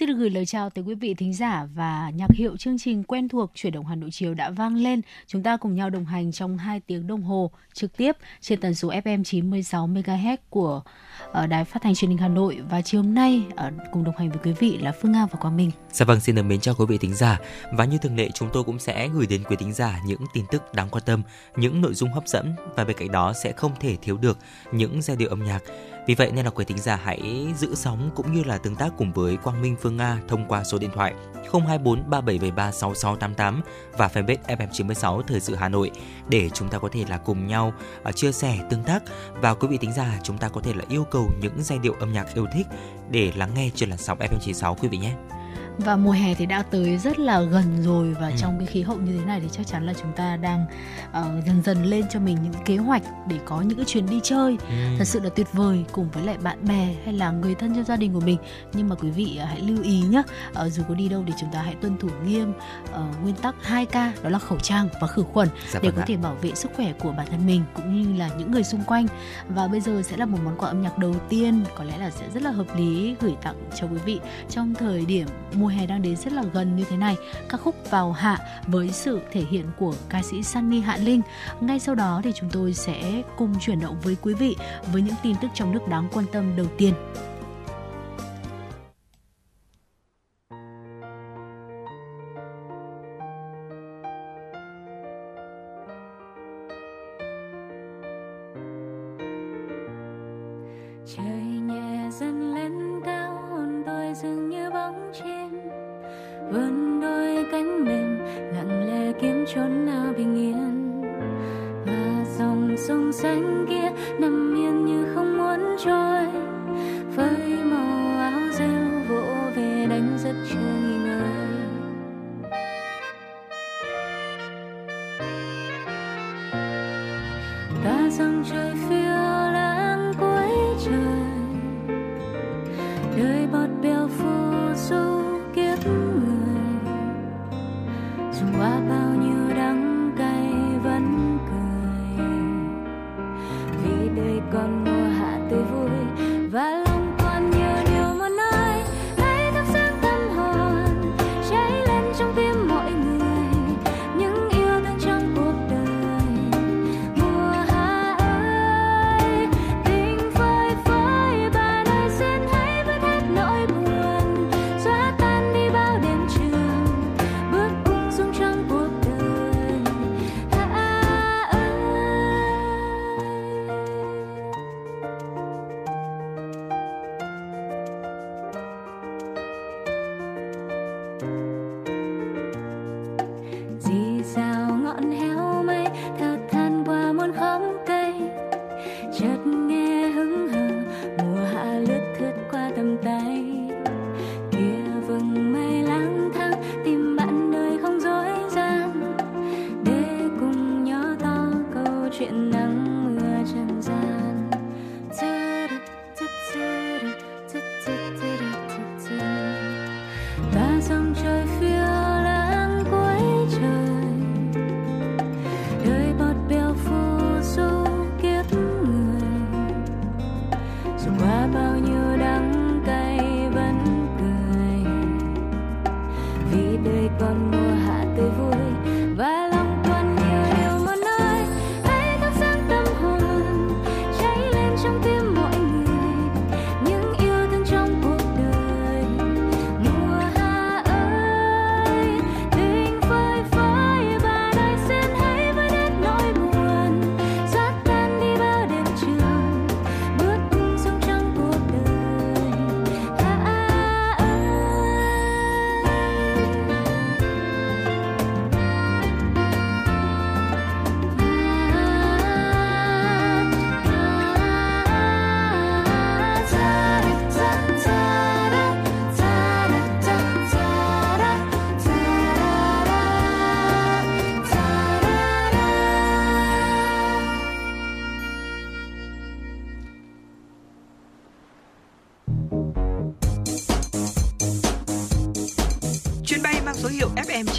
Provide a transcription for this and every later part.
Xin được gửi lời chào tới quý vị thính giả và nhạc hiệu chương trình quen thuộc chuyển động Hà Nội chiều đã vang lên. Chúng ta cùng nhau đồng hành trong 2 tiếng đồng hồ trực tiếp trên tần số FM 96 MHz của ở Đài Phát thanh Truyền hình Hà Nội và chiều hôm nay ở cùng đồng hành với quý vị là Phương Nga và Quang Minh. Dạ vâng, xin được mến chào quý vị thính giả và như thường lệ chúng tôi cũng sẽ gửi đến quý thính giả những tin tức đáng quan tâm, những nội dung hấp dẫn và bên cạnh đó sẽ không thể thiếu được những giai điệu âm nhạc vì vậy nên là quý thính giả hãy giữ sóng cũng như là tương tác cùng với Quang Minh Phương Nga thông qua số điện thoại 024 3773 6688 và fanpage FM96 Thời sự Hà Nội để chúng ta có thể là cùng nhau à, chia sẻ, tương tác. Và quý vị thính giả, chúng ta có thể là yêu cầu những giai điệu âm nhạc yêu thích để lắng nghe trên làn sóng FM96 quý vị nhé và mùa hè thì đã tới rất là gần rồi và ừ. trong cái khí hậu như thế này thì chắc chắn là chúng ta đang uh, dần dần lên cho mình những kế hoạch để có những cái chuyến đi chơi ừ. thật sự là tuyệt vời cùng với lại bạn bè hay là người thân trong gia đình của mình nhưng mà quý vị uh, hãy lưu ý nhé uh, dù có đi đâu thì chúng ta hãy tuân thủ nghiêm uh, nguyên tắc 2 k đó là khẩu trang và khử khuẩn dạ để vâng có ạ. thể bảo vệ sức khỏe của bản thân mình cũng như là những người xung quanh và bây giờ sẽ là một món quà âm nhạc đầu tiên có lẽ là sẽ rất là hợp lý gửi tặng cho quý vị trong thời điểm mùa hè đang đến rất là gần như thế này. Ca khúc vào hạ với sự thể hiện của ca sĩ Sunny Hạ Linh. Ngay sau đó thì chúng tôi sẽ cùng chuyển động với quý vị với những tin tức trong nước đáng quan tâm đầu tiên.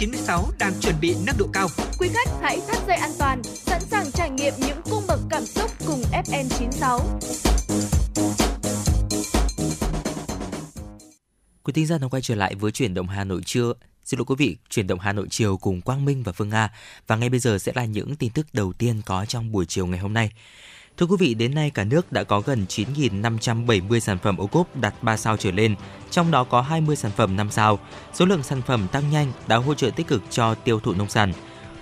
96 đang chuẩn bị nâng độ cao. Quý khách hãy thắt dây an toàn, sẵn sàng trải nghiệm những cung bậc cảm xúc cùng FM 96. Quý thính giả đang quay trở lại với chuyển động Hà Nội trưa. Xin lỗi quý vị, chuyển động Hà Nội chiều cùng Quang Minh và Phương Nga. Và ngay bây giờ sẽ là những tin tức đầu tiên có trong buổi chiều ngày hôm nay. Thưa quý vị, đến nay cả nước đã có gần 9.570 sản phẩm ô cốp đạt 3 sao trở lên, trong đó có 20 sản phẩm 5 sao. Số lượng sản phẩm tăng nhanh đã hỗ trợ tích cực cho tiêu thụ nông sản.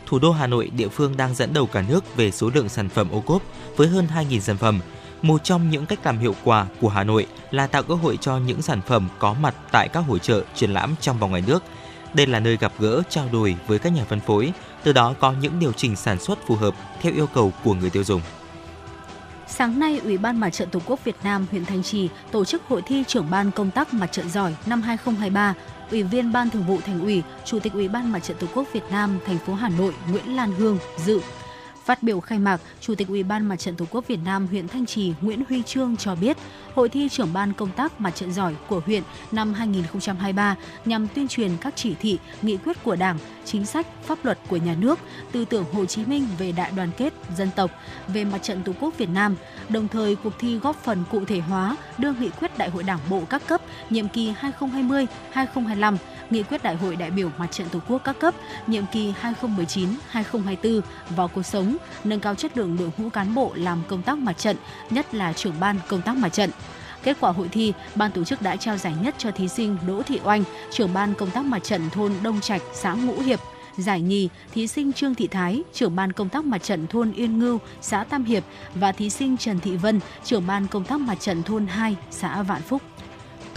Thủ đô Hà Nội, địa phương đang dẫn đầu cả nước về số lượng sản phẩm ô cốp với hơn 2.000 sản phẩm. Một trong những cách làm hiệu quả của Hà Nội là tạo cơ hội cho những sản phẩm có mặt tại các hội trợ, triển lãm trong và ngoài nước. Đây là nơi gặp gỡ, trao đổi với các nhà phân phối, từ đó có những điều chỉnh sản xuất phù hợp theo yêu cầu của người tiêu dùng. Sáng nay, Ủy ban Mặt trận Tổ quốc Việt Nam huyện Thanh Trì tổ chức hội thi trưởng ban công tác mặt trận giỏi năm 2023. Ủy viên Ban Thường vụ Thành ủy, Chủ tịch Ủy ban Mặt trận Tổ quốc Việt Nam thành phố Hà Nội Nguyễn Lan Hương dự. Phát biểu khai mạc, Chủ tịch Ủy ban Mặt trận Tổ quốc Việt Nam huyện Thanh Trì Nguyễn Huy Trương cho biết, Hội thi trưởng ban công tác mặt trận giỏi của huyện năm 2023 nhằm tuyên truyền các chỉ thị, nghị quyết của Đảng, chính sách, pháp luật của nhà nước, tư tưởng Hồ Chí Minh về đại đoàn kết dân tộc, về mặt trận Tổ quốc Việt Nam. Đồng thời, cuộc thi góp phần cụ thể hóa đưa nghị quyết Đại hội Đảng bộ các cấp nhiệm kỳ 2020-2025 nghị quyết Đại hội đại biểu Mặt trận Tổ quốc các cấp nhiệm kỳ 2019-2024 vào cuộc sống, nâng cao chất lượng đội ngũ cán bộ làm công tác mặt trận, nhất là trưởng ban công tác mặt trận. Kết quả hội thi, ban tổ chức đã trao giải nhất cho thí sinh Đỗ Thị Oanh, trưởng ban công tác mặt trận thôn Đông Trạch, xã Ngũ Hiệp. Giải nhì, thí sinh Trương Thị Thái, trưởng ban công tác mặt trận thôn Yên Ngưu, xã Tam Hiệp và thí sinh Trần Thị Vân, trưởng ban công tác mặt trận thôn 2, xã Vạn Phúc.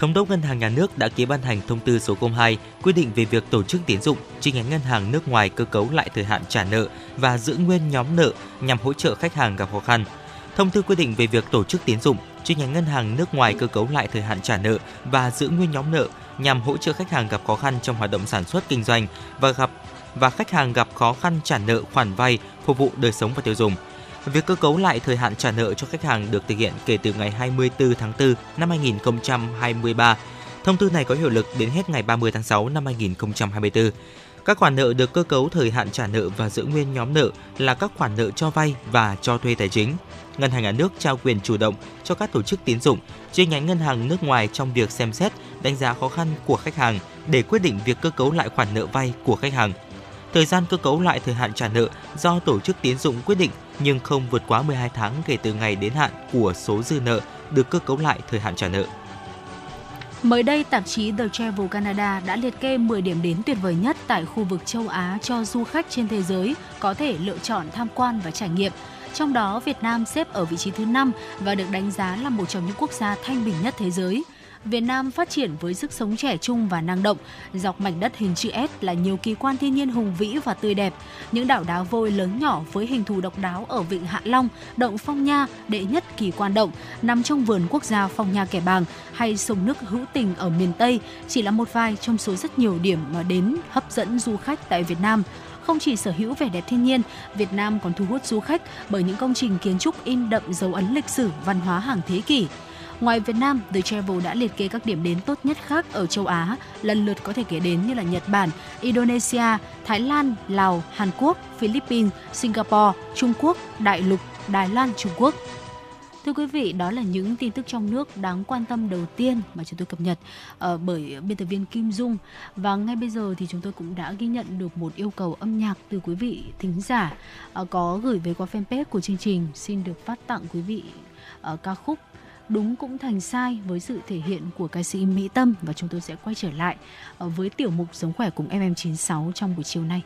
Thống đốc Ngân hàng Nhà nước đã ký ban hành thông tư số 02 quy định về việc tổ chức tín dụng chi nhánh ngân hàng nước ngoài cơ cấu lại thời hạn trả nợ và giữ nguyên nhóm nợ nhằm hỗ trợ khách hàng gặp khó khăn. Thông tư quy định về việc tổ chức tín dụng chi nhánh ngân hàng nước ngoài cơ cấu lại thời hạn trả nợ và giữ nguyên nhóm nợ nhằm hỗ trợ khách hàng gặp khó khăn trong hoạt động sản xuất kinh doanh và gặp, và khách hàng gặp khó khăn trả nợ khoản vay, phục vụ đời sống và tiêu dùng. Việc cơ cấu lại thời hạn trả nợ cho khách hàng được thực hiện kể từ ngày 24 tháng 4 năm 2023. Thông tư này có hiệu lực đến hết ngày 30 tháng 6 năm 2024. Các khoản nợ được cơ cấu thời hạn trả nợ và giữ nguyên nhóm nợ là các khoản nợ cho vay và cho thuê tài chính. Ngân hàng nhà nước trao quyền chủ động cho các tổ chức tín dụng, chi nhánh ngân hàng nước ngoài trong việc xem xét, đánh giá khó khăn của khách hàng để quyết định việc cơ cấu lại khoản nợ vay của khách hàng. Thời gian cơ cấu lại thời hạn trả nợ do tổ chức tín dụng quyết định nhưng không vượt quá 12 tháng kể từ ngày đến hạn của số dư nợ được cơ cấu lại thời hạn trả nợ. Mới đây, tạp chí The Travel Canada đã liệt kê 10 điểm đến tuyệt vời nhất tại khu vực châu Á cho du khách trên thế giới có thể lựa chọn tham quan và trải nghiệm. Trong đó, Việt Nam xếp ở vị trí thứ 5 và được đánh giá là một trong những quốc gia thanh bình nhất thế giới. Việt Nam phát triển với sức sống trẻ trung và năng động. Dọc mảnh đất hình chữ S là nhiều kỳ quan thiên nhiên hùng vĩ và tươi đẹp. Những đảo đá vôi lớn nhỏ với hình thù độc đáo ở vịnh Hạ Long, động Phong Nha, đệ nhất kỳ quan động, nằm trong vườn quốc gia Phong Nha Kẻ Bàng hay sông nước hữu tình ở miền Tây chỉ là một vài trong số rất nhiều điểm mà đến hấp dẫn du khách tại Việt Nam không chỉ sở hữu vẻ đẹp thiên nhiên, Việt Nam còn thu hút du khách bởi những công trình kiến trúc in đậm dấu ấn lịch sử văn hóa hàng thế kỷ. Ngoài Việt Nam, The Travel đã liệt kê các điểm đến tốt nhất khác ở châu Á, lần lượt có thể kể đến như là Nhật Bản, Indonesia, Thái Lan, Lào, Hàn Quốc, Philippines, Singapore, Trung Quốc, Đại lục, Đài Loan, Trung Quốc. Thưa quý vị, đó là những tin tức trong nước đáng quan tâm đầu tiên mà chúng tôi cập nhật uh, bởi biên tập viên Kim Dung. Và ngay bây giờ thì chúng tôi cũng đã ghi nhận được một yêu cầu âm nhạc từ quý vị thính giả uh, có gửi về qua fanpage của chương trình. Xin được phát tặng quý vị uh, ca khúc đúng cũng thành sai với sự thể hiện của ca sĩ Mỹ Tâm và chúng tôi sẽ quay trở lại ờ, với tiểu mục Sống khỏe cùng FM96 trong buổi chiều nay.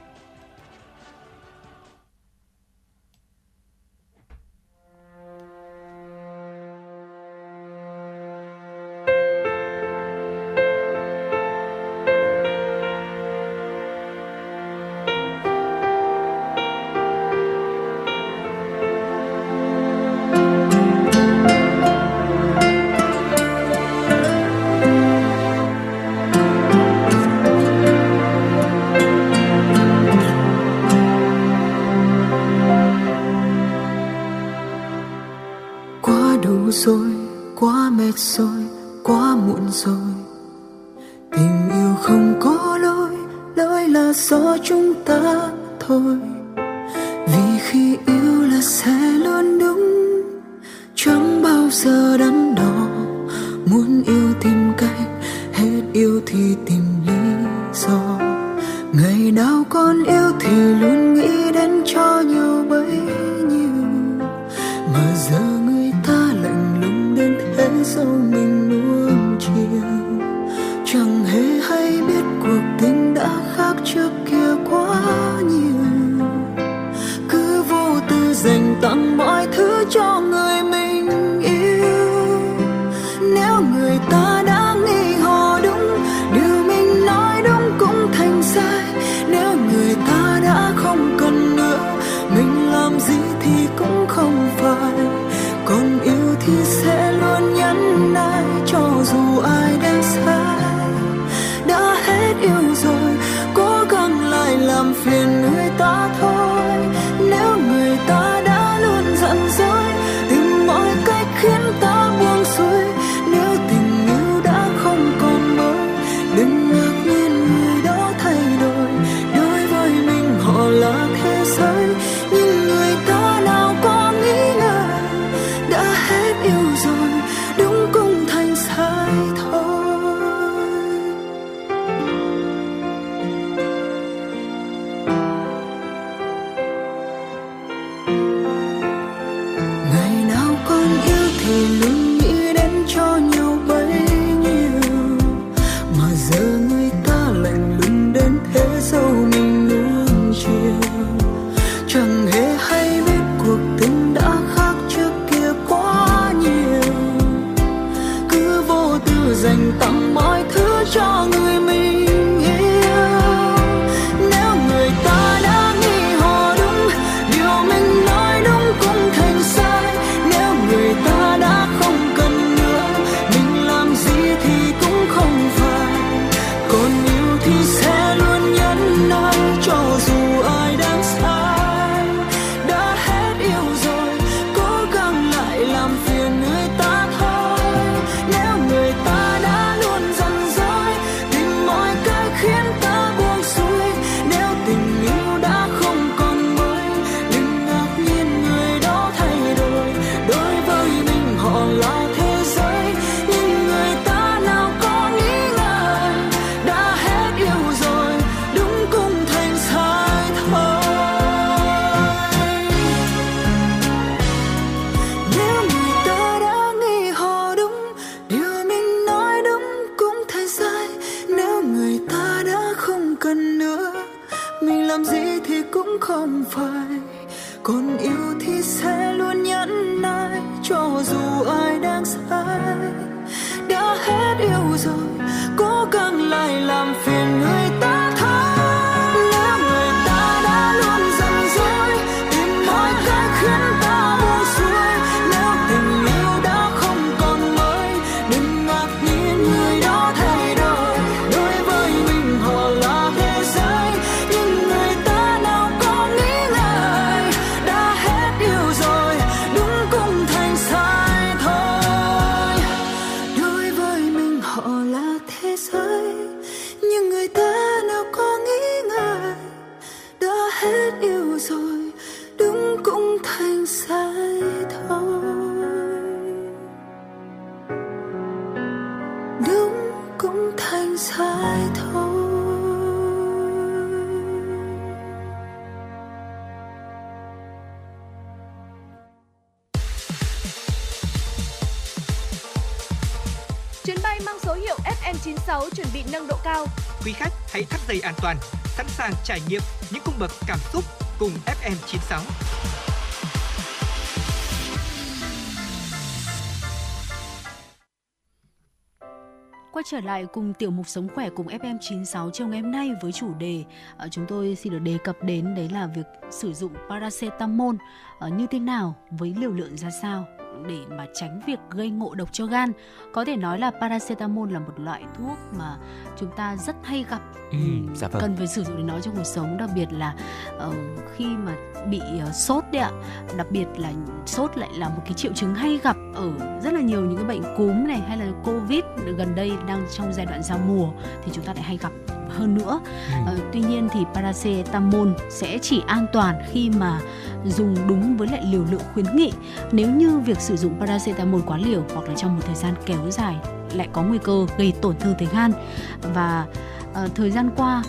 được rồi, quá muộn rồi. Tình yêu không có lỗi lỗi là do chúng ta thôi. Vì khi yêu là sẽ luôn đúng, chẳng bao giờ đắn đo. Muốn yêu tìm cách, hết yêu thì tìm lý do. Ngày nào con yêu thì luôn nghĩ đến cho nhiều bấy nhiêu. Mà giờ dẫu mình nuông chiều chẳng hề hay biết cuộc tình đã khác trước kia quá nhiều. Cứ vô tư dành tặng mọi thứ cho người mình. lại cùng tiểu mục Sống khỏe cùng FM96 trong ngày hôm nay với chủ đề à, chúng tôi xin được đề cập đến đấy là việc sử dụng paracetamol. À, như thế nào, với liều lượng ra sao? để mà tránh việc gây ngộ độc cho gan. Có thể nói là paracetamol là một loại thuốc mà chúng ta rất hay gặp. Ừ, ừ. dạ vâng. cần phải sử dụng để nó trong cuộc sống đặc biệt là uh, khi mà bị uh, sốt đấy ạ. Đặc biệt là sốt lại là một cái triệu chứng hay gặp ở rất là nhiều những cái bệnh cúm này hay là covid gần đây đang trong giai đoạn giao mùa thì chúng ta lại hay gặp hơn nữa. Ừ. Uh, tuy nhiên thì paracetamol sẽ chỉ an toàn khi mà dùng đúng với lại liều lượng khuyến nghị. Nếu như việc sử dụng paracetamol quá liều hoặc là trong một thời gian kéo dài lại có nguy cơ gây tổn thương tới gan và uh, thời gian qua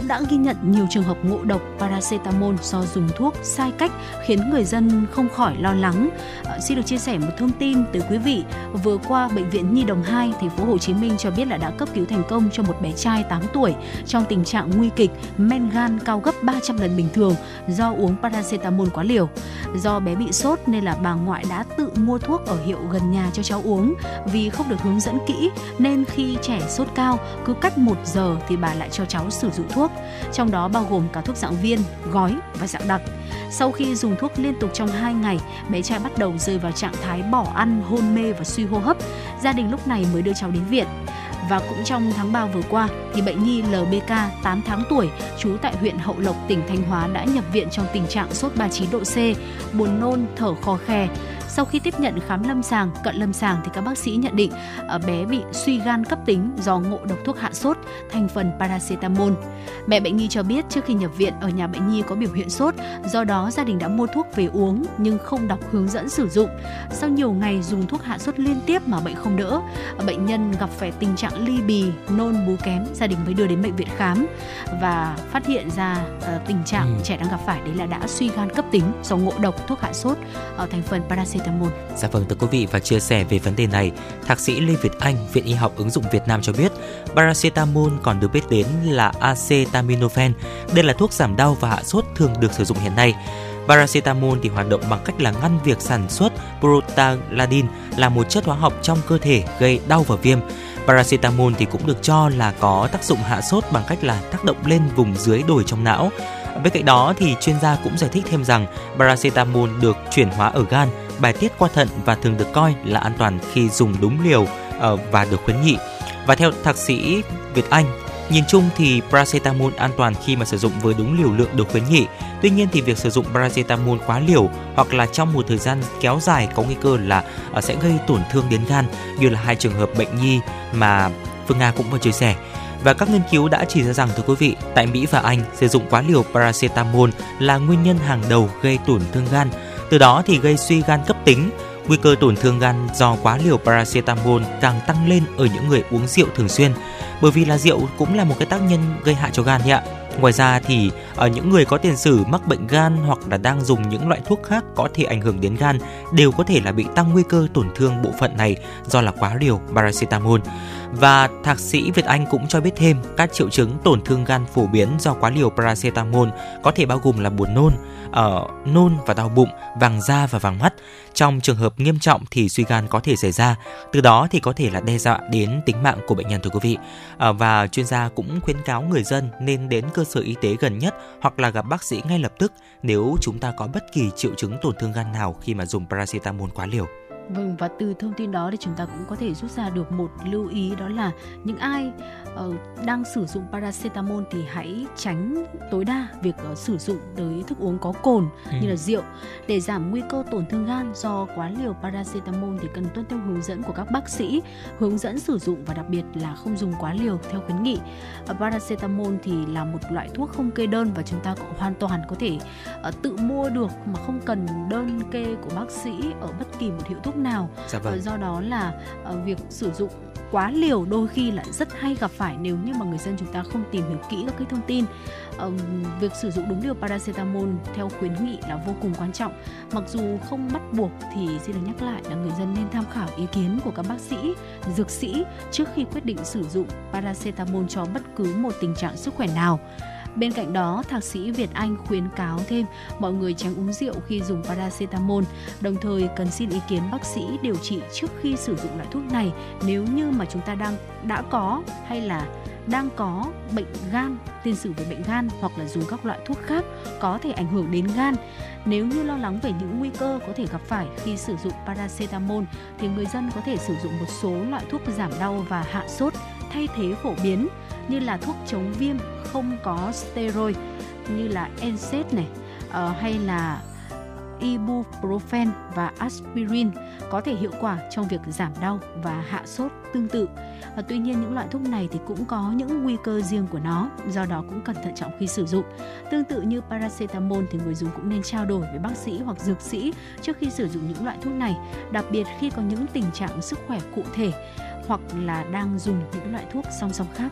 cũng đã ghi nhận nhiều trường hợp ngộ độc paracetamol do dùng thuốc sai cách khiến người dân không khỏi lo lắng. À, xin được chia sẻ một thông tin từ quý vị. Vừa qua bệnh viện Nhi Đồng 2 thành phố Hồ Chí Minh cho biết là đã cấp cứu thành công cho một bé trai 8 tuổi trong tình trạng nguy kịch, men gan cao gấp 300 lần bình thường do uống paracetamol quá liều. Do bé bị sốt nên là bà ngoại đã tự mua thuốc ở hiệu gần nhà cho cháu uống. Vì không được hướng dẫn kỹ nên khi trẻ sốt cao cứ cách 1 giờ thì bà lại cho cháu sử dụng thuốc, trong đó bao gồm cả thuốc dạng viên, gói và dạng đặc. Sau khi dùng thuốc liên tục trong 2 ngày, bé trai bắt đầu rơi vào trạng thái bỏ ăn, hôn mê và suy hô hấp. Gia đình lúc này mới đưa cháu đến viện. Và cũng trong tháng 3 vừa qua thì bệnh nhi LBK 8 tháng tuổi trú tại huyện Hậu Lộc tỉnh Thanh Hóa đã nhập viện trong tình trạng sốt 39 độ C, buồn nôn, thở khò khè. Sau khi tiếp nhận khám lâm sàng, cận lâm sàng thì các bác sĩ nhận định ở bé bị suy gan cấp tính do ngộ độc thuốc hạ sốt thành phần paracetamol. Mẹ bệnh nhi cho biết trước khi nhập viện ở nhà bệnh nhi có biểu hiện sốt, do đó gia đình đã mua thuốc về uống nhưng không đọc hướng dẫn sử dụng. Sau nhiều ngày dùng thuốc hạ sốt liên tiếp mà bệnh không đỡ, bệnh nhân gặp phải tình trạng ly bì, nôn bú kém, gia đình mới đưa đến bệnh viện khám và phát hiện ra uh, tình trạng ừ. trẻ đang gặp phải đấy là đã suy gan cấp tính do ngộ độc thuốc hạ sốt ở thành phần paracetamol. Dạ vâng thưa quý vị và chia sẻ về vấn đề này, thạc sĩ Lê Việt Anh, Viện Y học ứng dụng Việt Nam cho biết, paracetamol còn được biết đến là acetaminophen. Đây là thuốc giảm đau và hạ sốt thường được sử dụng hiện nay. Paracetamol thì hoạt động bằng cách là ngăn việc sản xuất prostaglandin là một chất hóa học trong cơ thể gây đau và viêm. Paracetamol thì cũng được cho là có tác dụng hạ sốt bằng cách là tác động lên vùng dưới đồi trong não. Bên cạnh đó thì chuyên gia cũng giải thích thêm rằng paracetamol được chuyển hóa ở gan, bài tiết qua thận và thường được coi là an toàn khi dùng đúng liều ờ, và được khuyến nghị. Và theo thạc sĩ Việt Anh, Nhìn chung thì paracetamol an toàn khi mà sử dụng với đúng liều lượng được khuyến nghị. Tuy nhiên thì việc sử dụng paracetamol quá liều hoặc là trong một thời gian kéo dài có nguy cơ là ờ, sẽ gây tổn thương đến gan như là hai trường hợp bệnh nhi mà Phương Nga cũng vừa chia sẻ. Và các nghiên cứu đã chỉ ra rằng thưa quý vị, tại Mỹ và Anh sử dụng quá liều paracetamol là nguyên nhân hàng đầu gây tổn thương gan. Từ đó thì gây suy gan cấp tính, nguy cơ tổn thương gan do quá liều paracetamol càng tăng lên ở những người uống rượu thường xuyên bởi vì là rượu cũng là một cái tác nhân gây hại cho gan ạ. Ngoài ra thì ở những người có tiền sử mắc bệnh gan hoặc là đang dùng những loại thuốc khác có thể ảnh hưởng đến gan đều có thể là bị tăng nguy cơ tổn thương bộ phận này do là quá liều paracetamol. Và thạc sĩ Việt Anh cũng cho biết thêm các triệu chứng tổn thương gan phổ biến do quá liều paracetamol có thể bao gồm là buồn nôn, ở uh, nôn và đau bụng, vàng da và vàng mắt. Trong trường hợp nghiêm trọng thì suy gan có thể xảy ra, từ đó thì có thể là đe dọa đến tính mạng của bệnh nhân thưa quý vị. Uh, và chuyên gia cũng khuyến cáo người dân nên đến cơ sở y tế gần nhất hoặc là gặp bác sĩ ngay lập tức nếu chúng ta có bất kỳ triệu chứng tổn thương gan nào khi mà dùng paracetamol quá liều. Vâng và từ thông tin đó thì chúng ta cũng có thể rút ra được một lưu ý đó là những ai uh, đang sử dụng paracetamol thì hãy tránh tối đa việc uh, sử dụng tới thức uống có cồn ừ. như là rượu để giảm nguy cơ tổn thương gan do quá liều paracetamol thì cần tuân theo hướng dẫn của các bác sĩ hướng dẫn sử dụng và đặc biệt là không dùng quá liều theo khuyến nghị. Uh, paracetamol thì là một loại thuốc không kê đơn và chúng ta cũng hoàn toàn có thể uh, tự mua được mà không cần đơn kê của bác sĩ ở bất kỳ một hiệu thuốc nào. Dạ vâng. do đó là uh, việc sử dụng quá liều đôi khi lại rất hay gặp phải nếu như mà người dân chúng ta không tìm hiểu kỹ các cái thông tin việc sử dụng đúng liều paracetamol theo khuyến nghị là vô cùng quan trọng mặc dù không bắt buộc thì xin được nhắc lại là người dân nên tham khảo ý kiến của các bác sĩ dược sĩ trước khi quyết định sử dụng paracetamol cho bất cứ một tình trạng sức khỏe nào Bên cạnh đó, thạc sĩ Việt Anh khuyến cáo thêm mọi người tránh uống rượu khi dùng paracetamol, đồng thời cần xin ý kiến bác sĩ điều trị trước khi sử dụng loại thuốc này nếu như mà chúng ta đang đã có hay là đang có bệnh gan, tiền sử về bệnh gan hoặc là dùng các loại thuốc khác có thể ảnh hưởng đến gan. Nếu như lo lắng về những nguy cơ có thể gặp phải khi sử dụng paracetamol thì người dân có thể sử dụng một số loại thuốc giảm đau và hạ sốt thay thế phổ biến như là thuốc chống viêm không có steroid như là NSAID này uh, hay là ibuprofen và aspirin có thể hiệu quả trong việc giảm đau và hạ sốt tương tự. À, tuy nhiên những loại thuốc này thì cũng có những nguy cơ riêng của nó, do đó cũng cần thận trọng khi sử dụng. Tương tự như paracetamol thì người dùng cũng nên trao đổi với bác sĩ hoặc dược sĩ trước khi sử dụng những loại thuốc này, đặc biệt khi có những tình trạng sức khỏe cụ thể hoặc là đang dùng những loại thuốc song song khác.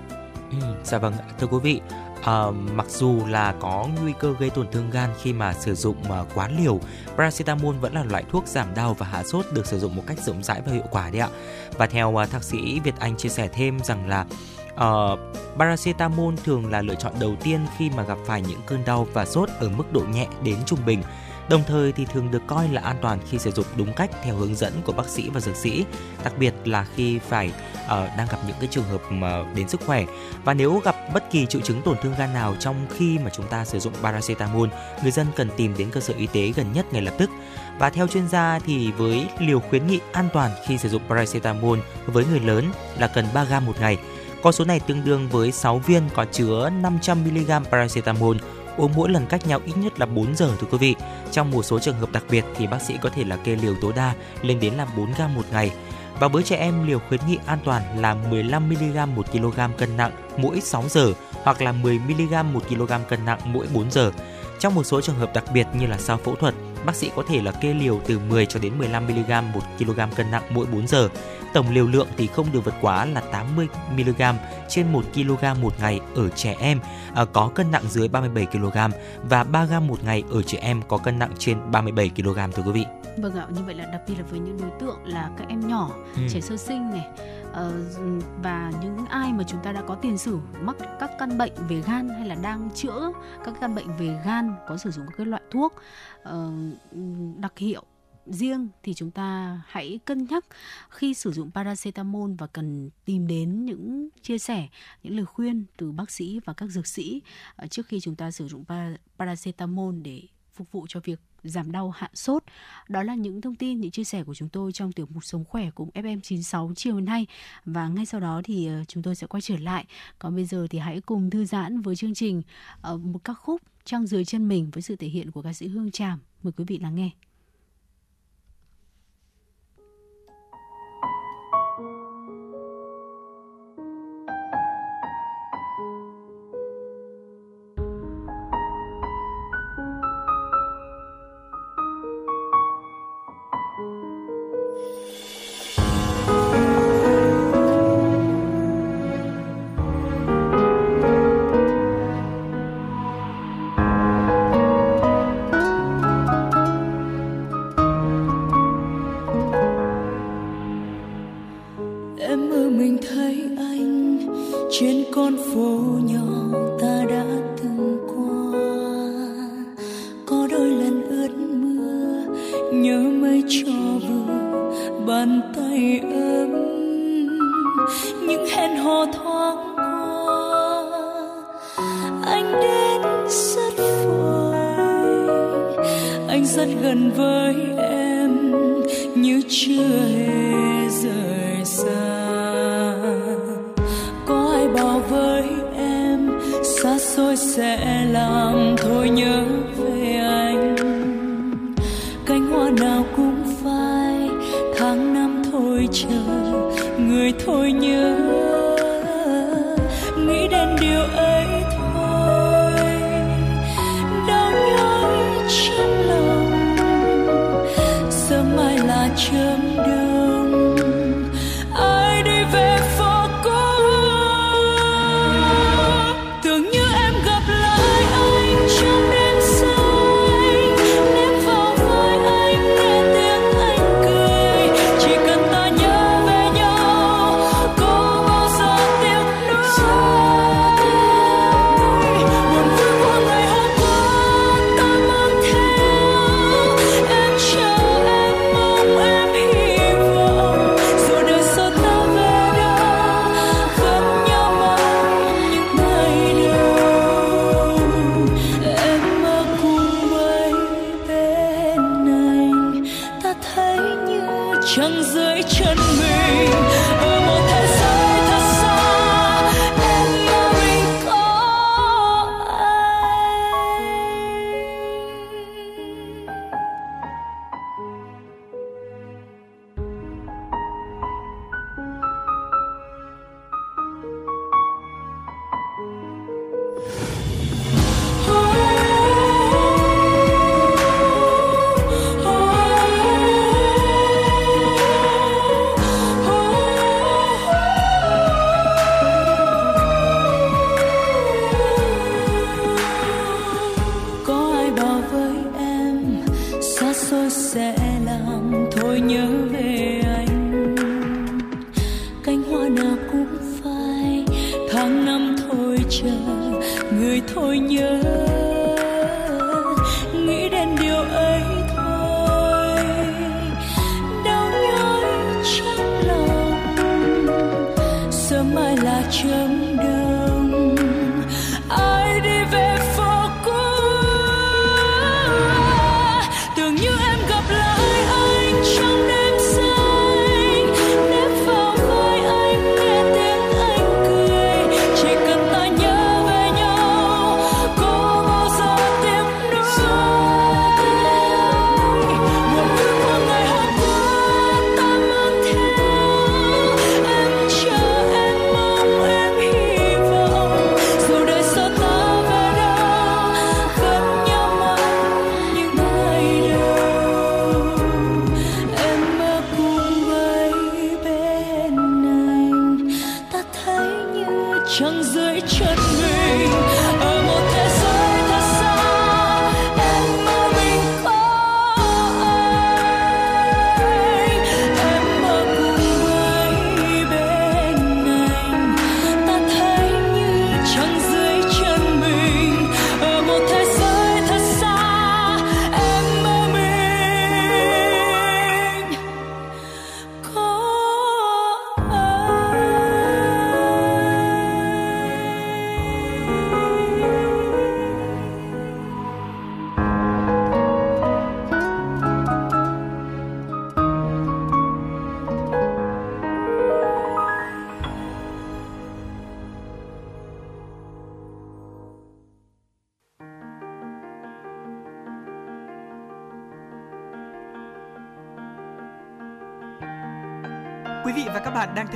Ừ, dạ vâng, thưa quý vị, à, mặc dù là có nguy cơ gây tổn thương gan khi mà sử dụng uh, quá liều, paracetamol vẫn là loại thuốc giảm đau và hạ sốt được sử dụng một cách rộng rãi và hiệu quả đấy ạ. Và theo uh, thạc sĩ Việt Anh chia sẻ thêm rằng là uh, paracetamol thường là lựa chọn đầu tiên khi mà gặp phải những cơn đau và sốt ở mức độ nhẹ đến trung bình Đồng thời thì thường được coi là an toàn khi sử dụng đúng cách theo hướng dẫn của bác sĩ và dược sĩ, đặc biệt là khi phải uh, đang gặp những cái trường hợp mà đến sức khỏe. Và nếu gặp bất kỳ triệu chứng tổn thương gan nào trong khi mà chúng ta sử dụng paracetamol, người dân cần tìm đến cơ sở y tế gần nhất ngay lập tức. Và theo chuyên gia thì với liều khuyến nghị an toàn khi sử dụng paracetamol với người lớn là cần 3 gram một ngày. Con số này tương đương với 6 viên có chứa 500mg paracetamol uống mỗi lần cách nhau ít nhất là 4 giờ thưa quý vị. Trong một số trường hợp đặc biệt thì bác sĩ có thể là kê liều tối đa lên đến là 4 gram một ngày. Và với trẻ em, liều khuyến nghị an toàn là 15mg 1 kg cân nặng mỗi 6 giờ hoặc là 10mg 1 kg cân nặng mỗi 4 giờ. Trong một số trường hợp đặc biệt như là sau phẫu thuật, bác sĩ có thể là kê liều từ 10 cho đến 15 mg 1 kg cân nặng mỗi 4 giờ. Tổng liều lượng thì không được vượt quá là 80 mg trên 1 kg một ngày ở trẻ em à, có cân nặng dưới 37 kg và 3 g một ngày ở trẻ em có cân nặng trên 37 kg thưa quý vị. Vâng ạ, như vậy là đặc biệt là với những đối tượng là các em nhỏ, ừ. trẻ sơ sinh này, Ờ, và những ai mà chúng ta đã có tiền sử mắc các căn bệnh về gan hay là đang chữa các căn bệnh về gan có sử dụng các loại thuốc ờ, đặc hiệu riêng thì chúng ta hãy cân nhắc khi sử dụng paracetamol và cần tìm đến những chia sẻ, những lời khuyên từ bác sĩ và các dược sĩ ờ, trước khi chúng ta sử dụng paracetamol để phục vụ cho việc giảm đau hạ sốt. Đó là những thông tin, những chia sẻ của chúng tôi trong tiểu mục Sống khỏe cùng FM96 chiều nay và ngay sau đó thì ờ, chúng tôi sẽ quay trở lại. Còn bây giờ thì hãy cùng thư giãn với chương trình ờ, một ca khúc Trăng dưới chân mình với sự thể hiện của ca sĩ Hương Tràm. Mời quý vị lắng nghe.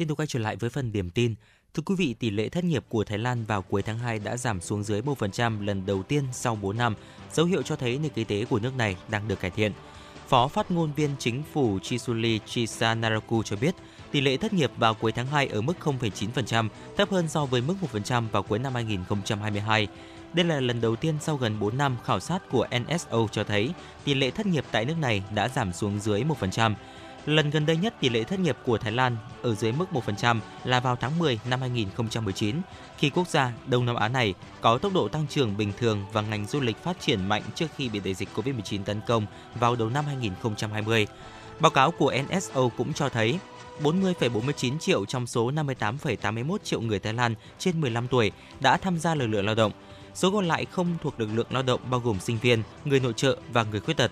Xin được quay trở lại với phần điểm tin. Thưa quý vị, tỷ lệ thất nghiệp của Thái Lan vào cuối tháng 2 đã giảm xuống dưới 1% lần đầu tiên sau 4 năm, dấu hiệu cho thấy nền kinh tế của nước này đang được cải thiện. Phó phát ngôn viên chính phủ Chisuli Chisanaraku cho biết, tỷ lệ thất nghiệp vào cuối tháng 2 ở mức 0,9%, thấp hơn so với mức 1% vào cuối năm 2022. Đây là lần đầu tiên sau gần 4 năm khảo sát của NSO cho thấy tỷ lệ thất nghiệp tại nước này đã giảm xuống dưới 1%. Lần gần đây nhất tỷ lệ thất nghiệp của Thái Lan ở dưới mức 1% là vào tháng 10 năm 2019, khi quốc gia Đông Nam Á này có tốc độ tăng trưởng bình thường và ngành du lịch phát triển mạnh trước khi bị đại dịch Covid-19 tấn công vào đầu năm 2020. Báo cáo của NSO cũng cho thấy 40,49 triệu trong số 58,81 triệu người Thái Lan trên 15 tuổi đã tham gia lực lượng lao động. Số còn lại không thuộc lực lượng lao động bao gồm sinh viên, người nội trợ và người khuyết tật.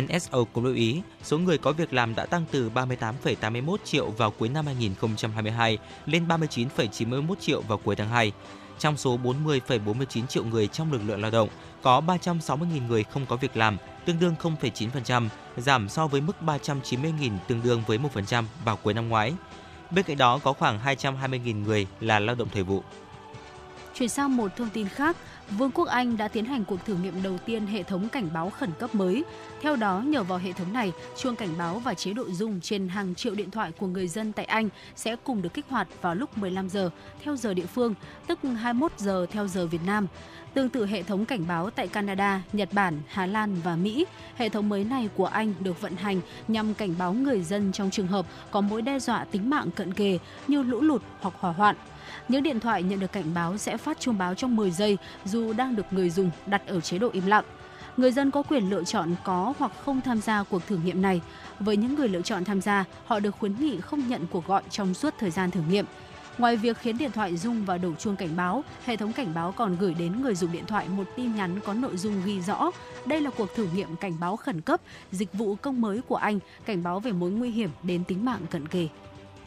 NSO cũng lưu ý, số người có việc làm đã tăng từ 38,81 triệu vào cuối năm 2022 lên 39,91 triệu vào cuối tháng 2. Trong số 40,49 triệu người trong lực lượng lao động, có 360.000 người không có việc làm, tương đương 0,9%, giảm so với mức 390.000 tương đương với 1% vào cuối năm ngoái. Bên cạnh đó có khoảng 220.000 người là lao động thời vụ. Chuyển sang một thông tin khác, Vương quốc Anh đã tiến hành cuộc thử nghiệm đầu tiên hệ thống cảnh báo khẩn cấp mới. Theo đó, nhờ vào hệ thống này, chuông cảnh báo và chế độ rung trên hàng triệu điện thoại của người dân tại Anh sẽ cùng được kích hoạt vào lúc 15 giờ theo giờ địa phương, tức 21 giờ theo giờ Việt Nam. Tương tự hệ thống cảnh báo tại Canada, Nhật Bản, Hà Lan và Mỹ, hệ thống mới này của Anh được vận hành nhằm cảnh báo người dân trong trường hợp có mối đe dọa tính mạng cận kề như lũ lụt hoặc hỏa hoạn. Những điện thoại nhận được cảnh báo sẽ phát chuông báo trong 10 giây dù đang được người dùng đặt ở chế độ im lặng. Người dân có quyền lựa chọn có hoặc không tham gia cuộc thử nghiệm này. Với những người lựa chọn tham gia, họ được khuyến nghị không nhận cuộc gọi trong suốt thời gian thử nghiệm. Ngoài việc khiến điện thoại rung và đổ chuông cảnh báo, hệ thống cảnh báo còn gửi đến người dùng điện thoại một tin nhắn có nội dung ghi rõ đây là cuộc thử nghiệm cảnh báo khẩn cấp, dịch vụ công mới của Anh, cảnh báo về mối nguy hiểm đến tính mạng cận kề.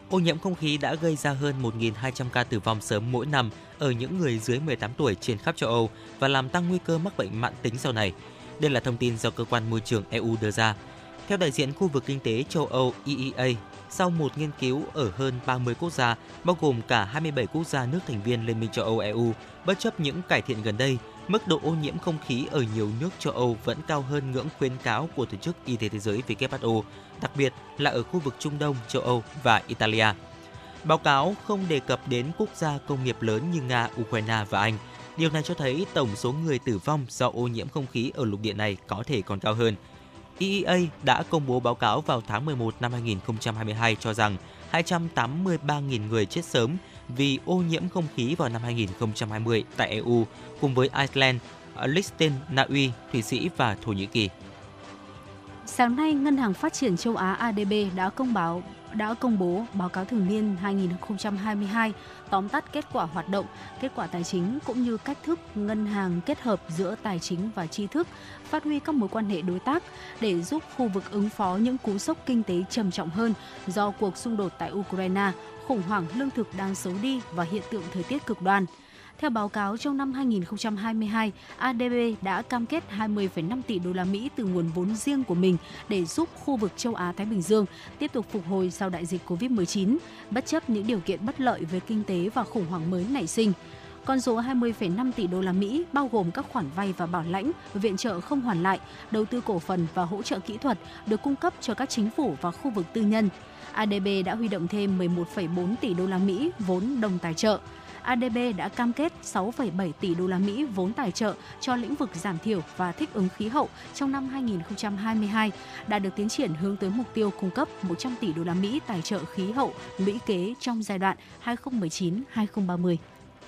Ô nhiễm không khí đã gây ra hơn 1.200 ca tử vong sớm mỗi năm ở những người dưới 18 tuổi trên khắp châu Âu và làm tăng nguy cơ mắc bệnh mãn tính sau này. Đây là thông tin do cơ quan môi trường EU đưa ra. Theo đại diện khu vực kinh tế châu Âu EEA, sau một nghiên cứu ở hơn 30 quốc gia, bao gồm cả 27 quốc gia nước thành viên Liên minh châu Âu EU, bất chấp những cải thiện gần đây, mức độ ô nhiễm không khí ở nhiều nước châu Âu vẫn cao hơn ngưỡng khuyến cáo của Tổ chức Y tế Thế giới WHO, đặc biệt là ở khu vực Trung Đông, châu Âu và Italia. Báo cáo không đề cập đến quốc gia công nghiệp lớn như Nga, Ukraine và Anh. Điều này cho thấy tổng số người tử vong do ô nhiễm không khí ở lục địa này có thể còn cao hơn. EEA đã công bố báo cáo vào tháng 11 năm 2022 cho rằng 283.000 người chết sớm vì ô nhiễm không khí vào năm 2020 tại EU cùng với Iceland, Liechtenstein, Na Uy, Thụy Sĩ và Thổ Nhĩ Kỳ. Sáng nay, Ngân hàng Phát triển châu Á ADB đã công báo đã công bố báo cáo thường niên 2022 tóm tắt kết quả hoạt động, kết quả tài chính cũng như cách thức ngân hàng kết hợp giữa tài chính và tri thức, phát huy các mối quan hệ đối tác để giúp khu vực ứng phó những cú sốc kinh tế trầm trọng hơn do cuộc xung đột tại Ukraine, khủng hoảng lương thực đang xấu đi và hiện tượng thời tiết cực đoan. Theo báo cáo trong năm 2022, ADB đã cam kết 20,5 tỷ đô la Mỹ từ nguồn vốn riêng của mình để giúp khu vực châu Á Thái Bình Dương tiếp tục phục hồi sau đại dịch Covid-19, bất chấp những điều kiện bất lợi về kinh tế và khủng hoảng mới nảy sinh. Con số 20,5 tỷ đô la Mỹ bao gồm các khoản vay và bảo lãnh, viện trợ không hoàn lại, đầu tư cổ phần và hỗ trợ kỹ thuật được cung cấp cho các chính phủ và khu vực tư nhân. ADB đã huy động thêm 11,4 tỷ đô la Mỹ vốn đồng tài trợ. ADB đã cam kết 6,7 tỷ đô la Mỹ vốn tài trợ cho lĩnh vực giảm thiểu và thích ứng khí hậu trong năm 2022, đã được tiến triển hướng tới mục tiêu cung cấp 100 tỷ đô la Mỹ tài trợ khí hậu lũy kế trong giai đoạn 2019-2030.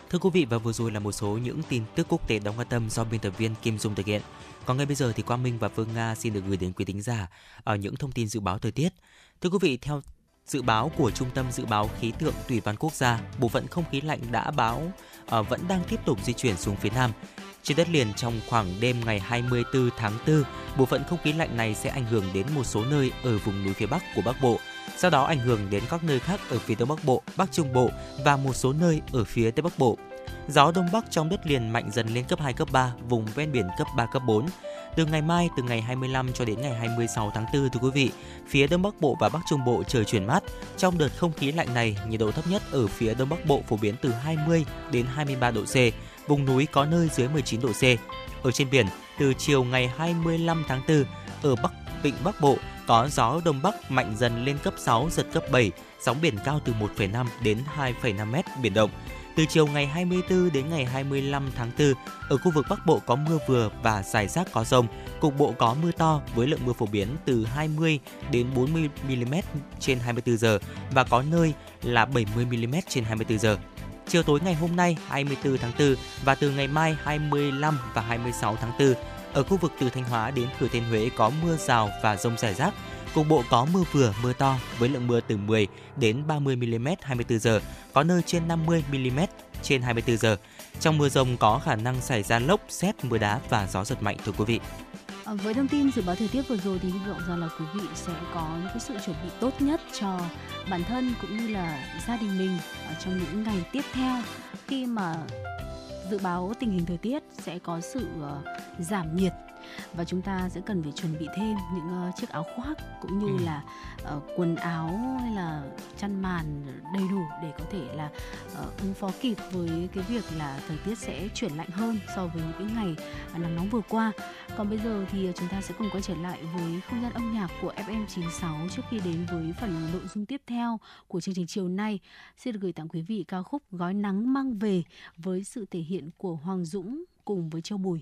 Thưa quý vị và vừa rồi là một số những tin tức quốc tế đáng quan tâm do biên tập viên Kim Dung thực hiện. Còn ngay bây giờ thì Quang Minh và Phương Nga xin được gửi đến quý thính giả ở những thông tin dự báo thời tiết. Thưa quý vị, theo dự báo của Trung tâm Dự báo Khí tượng Thủy văn Quốc gia, bộ phận không khí lạnh đã báo uh, vẫn đang tiếp tục di chuyển xuống phía Nam. Trên đất liền trong khoảng đêm ngày 24 tháng 4, bộ phận không khí lạnh này sẽ ảnh hưởng đến một số nơi ở vùng núi phía Bắc của Bắc Bộ, sau đó ảnh hưởng đến các nơi khác ở phía Đông Bắc Bộ, Bắc Trung Bộ và một số nơi ở phía Tây Bắc Bộ. Gió Đông Bắc trong đất liền mạnh dần lên cấp 2, cấp 3, vùng ven biển cấp 3, cấp 4. Từ ngày mai, từ ngày 25 cho đến ngày 26 tháng 4, thưa quý vị, phía Đông Bắc Bộ và Bắc Trung Bộ trời chuyển mát. Trong đợt không khí lạnh này, nhiệt độ thấp nhất ở phía Đông Bắc Bộ phổ biến từ 20 đến 23 độ C, vùng núi có nơi dưới 19 độ C. Ở trên biển, từ chiều ngày 25 tháng 4, ở Bắc Vịnh Bắc Bộ có gió Đông Bắc mạnh dần lên cấp 6, giật cấp 7, sóng biển cao từ 1,5 đến 2,5 mét, biển động. Từ chiều ngày 24 đến ngày 25 tháng 4, ở khu vực Bắc Bộ có mưa vừa và rải rác có rông, cục bộ có mưa to với lượng mưa phổ biến từ 20 đến 40 mm trên 24 giờ và có nơi là 70 mm trên 24 giờ. Chiều tối ngày hôm nay 24 tháng 4 và từ ngày mai 25 và 26 tháng 4, ở khu vực từ Thanh Hóa đến Thừa Thiên Huế có mưa rào và rông rải rác, Cục bộ có mưa vừa, mưa to với lượng mưa từ 10 đến 30 mm 24 giờ, có nơi trên 50 mm trên 24 giờ. Trong mưa rông có khả năng xảy ra lốc, xét, mưa đá và gió giật mạnh thưa quý vị. À, với thông tin dự báo thời tiết vừa rồi thì hy vọng rằng là quý vị sẽ có những cái sự chuẩn bị tốt nhất cho bản thân cũng như là gia đình mình ở trong những ngày tiếp theo khi mà dự báo tình hình thời tiết sẽ có sự uh, giảm nhiệt và chúng ta sẽ cần phải chuẩn bị thêm những uh, chiếc áo khoác cũng như ừ. là uh, quần áo hay là chăn màn đầy đủ để có thể là uh, ứng phó kịp với cái việc là thời tiết sẽ chuyển lạnh hơn so với những cái ngày nắng nóng vừa qua. Còn bây giờ thì chúng ta sẽ cùng quay trở lại với không gian âm nhạc của FM96 trước khi đến với phần nội dung tiếp theo của chương trình chiều nay. Xin được gửi tặng quý vị ca khúc Gói nắng mang về với sự thể hiện của Hoàng Dũng cùng với Châu Bùi.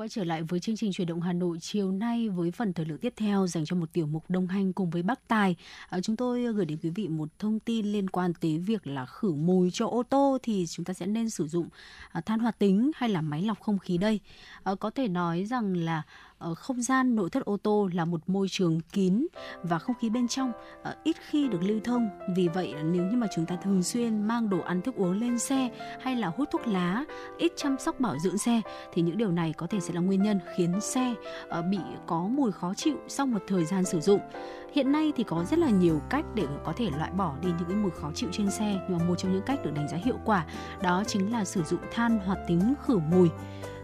quay trở lại với chương trình chuyển động Hà Nội chiều nay với phần thời lượng tiếp theo dành cho một tiểu mục đồng hành cùng với Bắc Tài. À, chúng tôi gửi đến quý vị một thông tin liên quan tới việc là khử mùi cho ô tô thì chúng ta sẽ nên sử dụng à, than hoạt tính hay là máy lọc không khí đây. À, có thể nói rằng là Ờ, không gian nội thất ô tô là một môi trường kín và không khí bên trong ờ, ít khi được lưu thông. Vì vậy nếu như mà chúng ta thường xuyên mang đồ ăn thức uống lên xe hay là hút thuốc lá, ít chăm sóc bảo dưỡng xe thì những điều này có thể sẽ là nguyên nhân khiến xe ờ, bị có mùi khó chịu sau một thời gian sử dụng. Hiện nay thì có rất là nhiều cách để có thể loại bỏ đi những cái mùi khó chịu trên xe nhưng mà một trong những cách được đánh giá hiệu quả đó chính là sử dụng than hoạt tính khử mùi.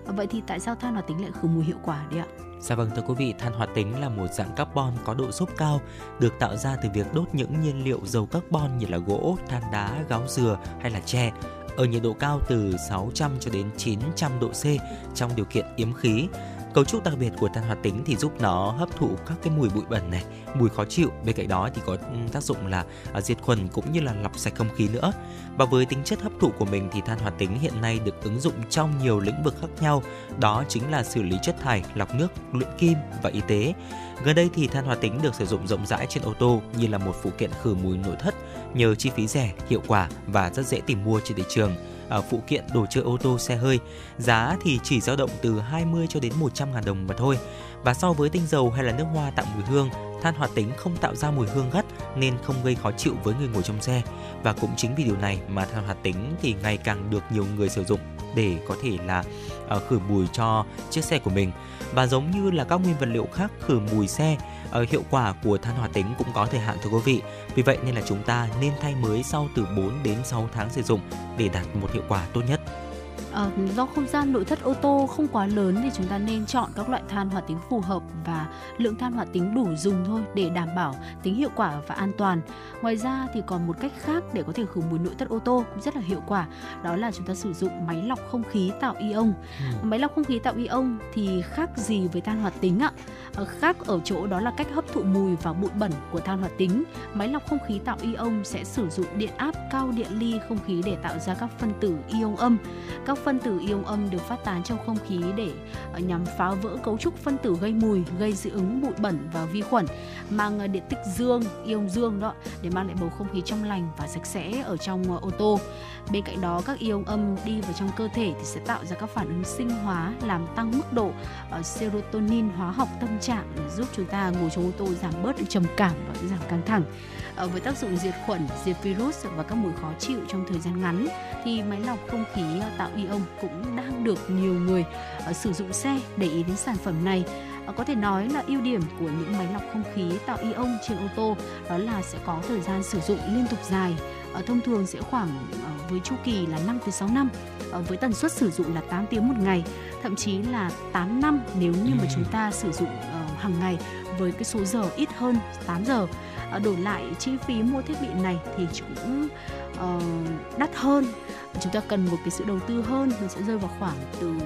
Ờ, vậy thì tại sao than hoạt tính lại khử mùi hiệu quả đấy ạ? Dạ vâng thưa quý vị, than hoạt tính là một dạng carbon có độ xốp cao, được tạo ra từ việc đốt những nhiên liệu dầu carbon như là gỗ, than đá, gáo dừa hay là tre ở nhiệt độ cao từ 600 cho đến 900 độ C trong điều kiện yếm khí Cấu trúc đặc biệt của than hoạt tính thì giúp nó hấp thụ các cái mùi bụi bẩn này, mùi khó chịu. Bên cạnh đó thì có ừ, tác dụng là à, diệt khuẩn cũng như là lọc sạch không khí nữa. Và với tính chất hấp thụ của mình thì than hoạt tính hiện nay được ứng dụng trong nhiều lĩnh vực khác nhau. Đó chính là xử lý chất thải, lọc nước, luyện kim và y tế. Gần đây thì than hoạt tính được sử dụng rộng rãi trên ô tô như là một phụ kiện khử mùi nội thất nhờ chi phí rẻ, hiệu quả và rất dễ tìm mua trên thị trường phụ kiện đồ chơi ô tô xe hơi. Giá thì chỉ dao động từ 20 cho đến 100 ngàn đồng mà thôi. Và so với tinh dầu hay là nước hoa tạo mùi hương, than hoạt tính không tạo ra mùi hương gắt nên không gây khó chịu với người ngồi trong xe. Và cũng chính vì điều này mà than hoạt tính thì ngày càng được nhiều người sử dụng để có thể là ờ, khử mùi cho chiếc xe của mình. Và giống như là các nguyên vật liệu khác khử mùi xe, Ờ, hiệu quả của than hoạt tính cũng có thời hạn, thưa quý vị. Vì vậy nên là chúng ta nên thay mới sau từ 4 đến 6 tháng sử dụng để đạt một hiệu quả tốt nhất uh, do không gian nội thất ô tô không quá lớn thì chúng ta nên chọn các loại than hoạt tính phù hợp và lượng than hoạt tính đủ dùng thôi để đảm bảo tính hiệu quả và an toàn. Ngoài ra thì còn một cách khác để có thể khử mùi nội thất ô tô cũng rất là hiệu quả, đó là chúng ta sử dụng máy lọc không khí tạo ion. Ừ. Máy lọc không khí tạo ion thì khác gì với than hoạt tính ạ? Ờ, khác ở chỗ đó là cách hấp thụ mùi và bụi bẩn của than hoạt tính. Máy lọc không khí tạo ion sẽ sử dụng điện áp cao điện ly không khí để tạo ra các phân tử ion âm. Các phân tử ion âm được phát tán trong không khí để ờ, nhằm phá vỡ cấu trúc phân tử gây mùi, gây dị ứng bụi bẩn và vi khuẩn, mang ờ, điện tích dương, ion dương đó để mang lại bầu không khí trong lành và sạch sẽ ở trong ờ, ô tô. Bên cạnh đó, các ion âm đi vào trong cơ thể thì sẽ tạo ra các phản ứng sinh hóa làm tăng mức độ ờ, serotonin hóa học tâm trạng để giúp chúng ta ngồi trong ô tô giảm bớt được trầm cảm và giảm căng thẳng. Ờ, với tác dụng diệt khuẩn, diệt virus và các mùi khó chịu trong thời gian ngắn thì máy lọc không khí ờ, tạo ion cũng đang được nhiều người sử dụng xe để ý đến sản phẩm này. Có thể nói là ưu điểm của những máy lọc không khí tạo ion trên ô tô đó là sẽ có thời gian sử dụng liên tục dài, thông thường sẽ khoảng với chu kỳ là 5 tới 6 năm với tần suất sử dụng là 8 tiếng một ngày, thậm chí là 8 năm nếu như mà chúng ta sử dụng hàng ngày với cái số giờ ít hơn 8 giờ. Ờ, đổi lại chi phí mua thiết bị này thì cũng đắt hơn chúng ta cần một cái sự đầu tư hơn nó sẽ rơi vào khoảng từ 1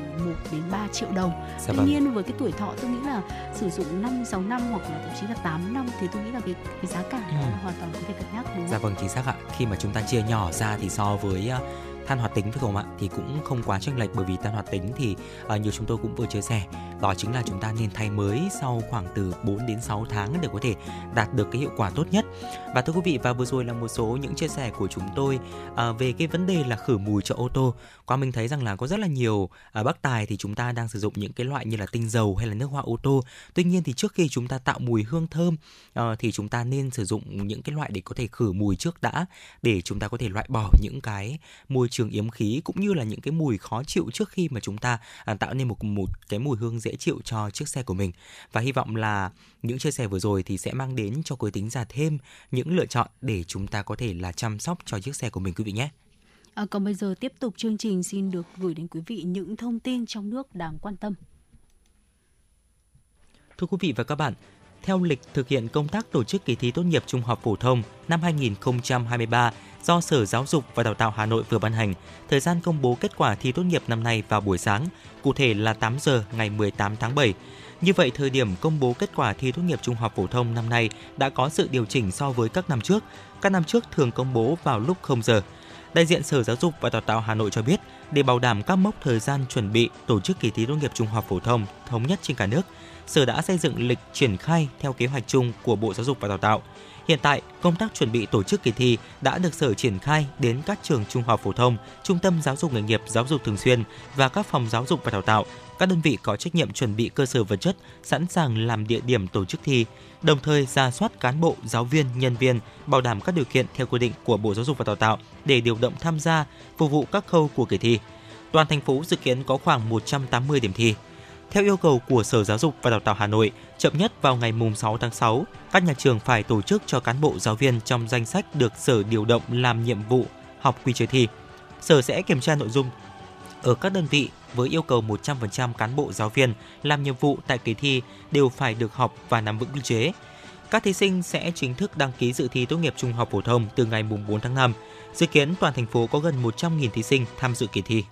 đến 3 triệu đồng. Dạ Tuy vâng. nhiên với cái tuổi thọ tôi nghĩ là sử dụng 5 6 năm hoặc là thậm chí là 8 năm thì tôi nghĩ là cái cái giá cả ừ. là hoàn toàn có thể cân nhắc đúng không? Dạ vâng chính xác ạ. Khi mà chúng ta chia nhỏ ra thì so với uh, than hoạt tính phải không ạ? Thì cũng không quá chênh lệch bởi vì than hoạt tính thì ờ, uh, nhiều chúng tôi cũng vừa chia sẻ đó chính là chúng ta nên thay mới sau khoảng từ 4 đến 6 tháng để có thể đạt được cái hiệu quả tốt nhất. Và thưa quý vị và vừa rồi là một số những chia sẻ của chúng tôi uh, về cái vấn đề là khử mùi cho ô tô. Quang mình thấy rằng là có rất là nhiều à, ở bắc tài thì chúng ta đang sử dụng những cái loại như là tinh dầu hay là nước hoa ô tô tuy nhiên thì trước khi chúng ta tạo mùi hương thơm uh, thì chúng ta nên sử dụng những cái loại để có thể khử mùi trước đã để chúng ta có thể loại bỏ những cái môi trường yếm khí cũng như là những cái mùi khó chịu trước khi mà chúng ta à, tạo nên một một cái mùi hương dễ chịu cho chiếc xe của mình và hy vọng là những chia sẻ vừa rồi thì sẽ mang đến cho quý tính giả thêm những lựa chọn để chúng ta có thể là chăm sóc cho chiếc xe của mình quý vị nhé. À, còn bây giờ tiếp tục chương trình xin được gửi đến quý vị những thông tin trong nước đáng quan tâm. Thưa quý vị và các bạn, theo lịch thực hiện công tác tổ chức kỳ thi tốt nghiệp trung học phổ thông năm 2023 do Sở Giáo dục và Đào tạo Hà Nội vừa ban hành, thời gian công bố kết quả thi tốt nghiệp năm nay vào buổi sáng, cụ thể là 8 giờ ngày 18 tháng 7. Như vậy, thời điểm công bố kết quả thi tốt nghiệp trung học phổ thông năm nay đã có sự điều chỉnh so với các năm trước. Các năm trước thường công bố vào lúc 0 giờ. Đại diện Sở Giáo dục và Đào tạo Hà Nội cho biết, để bảo đảm các mốc thời gian chuẩn bị tổ chức kỳ thi tốt nghiệp trung học phổ thông thống nhất trên cả nước, Sở đã xây dựng lịch triển khai theo kế hoạch chung của Bộ Giáo dục và Đào tạo. Hiện tại, công tác chuẩn bị tổ chức kỳ thi đã được Sở triển khai đến các trường trung học phổ thông, trung tâm giáo dục nghề nghiệp, giáo dục thường xuyên và các phòng giáo dục và đào tạo. Các đơn vị có trách nhiệm chuẩn bị cơ sở vật chất, sẵn sàng làm địa điểm tổ chức thi, đồng thời ra soát cán bộ, giáo viên, nhân viên, bảo đảm các điều kiện theo quy định của Bộ Giáo dục và Đào tạo để điều động tham gia, phục vụ các khâu của kỳ thi. Toàn thành phố dự kiến có khoảng 180 điểm thi. Theo yêu cầu của Sở Giáo dục và Đào tạo Hà Nội, chậm nhất vào ngày 6 tháng 6, các nhà trường phải tổ chức cho cán bộ giáo viên trong danh sách được Sở điều động làm nhiệm vụ học quy chế thi. Sở sẽ kiểm tra nội dung ở các đơn vị với yêu cầu 100% cán bộ giáo viên làm nhiệm vụ tại kỳ thi đều phải được học và nắm vững quy chế. Các thí sinh sẽ chính thức đăng ký dự thi tốt nghiệp trung học phổ thông từ ngày 4 tháng 5. Dự kiến toàn thành phố có gần 100.000 thí sinh tham dự kỳ thi.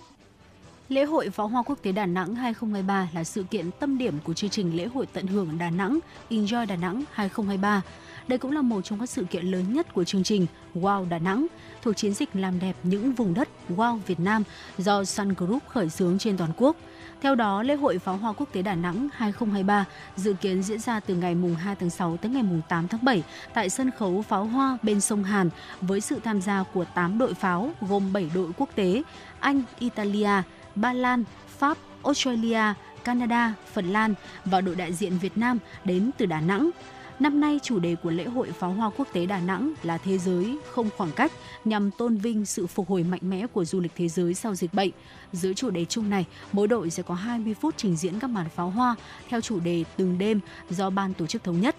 Lễ hội Pháo hoa Quốc tế Đà Nẵng 2023 là sự kiện tâm điểm của chương trình lễ hội tận hưởng Đà Nẵng, Enjoy Đà Nẵng 2023. Đây cũng là một trong các sự kiện lớn nhất của chương trình Wow Đà Nẵng, thuộc chiến dịch làm đẹp những vùng đất Wow Việt Nam do Sun Group khởi xướng trên toàn quốc. Theo đó, lễ hội pháo hoa quốc tế Đà Nẵng 2023 dự kiến diễn ra từ ngày mùng 2 tháng 6 tới ngày mùng 8 tháng 7 tại sân khấu pháo hoa bên sông Hàn với sự tham gia của 8 đội pháo gồm 7 đội quốc tế Anh, Italia, Ba Lan, Pháp, Australia, Canada, Phần Lan và đội đại diện Việt Nam đến từ Đà Nẵng. Năm nay, chủ đề của lễ hội pháo hoa quốc tế Đà Nẵng là Thế giới không khoảng cách nhằm tôn vinh sự phục hồi mạnh mẽ của du lịch thế giới sau dịch bệnh. Dưới chủ đề chung này, mỗi đội sẽ có 20 phút trình diễn các màn pháo hoa theo chủ đề từng đêm do ban tổ chức thống nhất.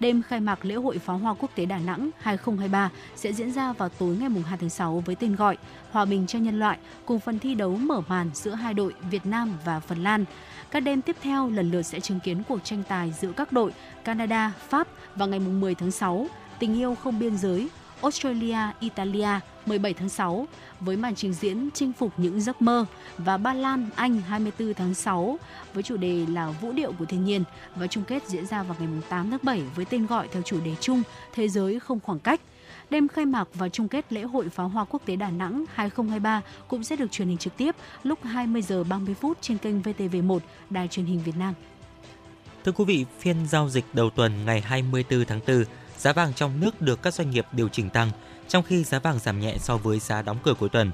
Đêm khai mạc lễ hội pháo hoa quốc tế Đà Nẵng 2023 sẽ diễn ra vào tối ngày 2 tháng 6 với tên gọi Hòa bình cho nhân loại cùng phần thi đấu mở màn giữa hai đội Việt Nam và Phần Lan. Các đêm tiếp theo lần lượt sẽ chứng kiến cuộc tranh tài giữa các đội Canada, Pháp vào ngày 10 tháng 6, Tình yêu không biên giới, Australia, Italia 17 tháng 6 với màn trình diễn chinh phục những giấc mơ và Ba Lan, Anh 24 tháng 6 với chủ đề là Vũ điệu của thiên nhiên và chung kết diễn ra vào ngày 8 tháng 7 với tên gọi theo chủ đề chung Thế giới không khoảng cách. Đêm khai mạc và chung kết lễ hội pháo hoa quốc tế Đà Nẵng 2023 cũng sẽ được truyền hình trực tiếp lúc 20 giờ 30 phút trên kênh VTV1 Đài truyền hình Việt Nam. Thưa quý vị, phiên giao dịch đầu tuần ngày 24 tháng 4, giá vàng trong nước được các doanh nghiệp điều chỉnh tăng, trong khi giá vàng giảm nhẹ so với giá đóng cửa cuối tuần.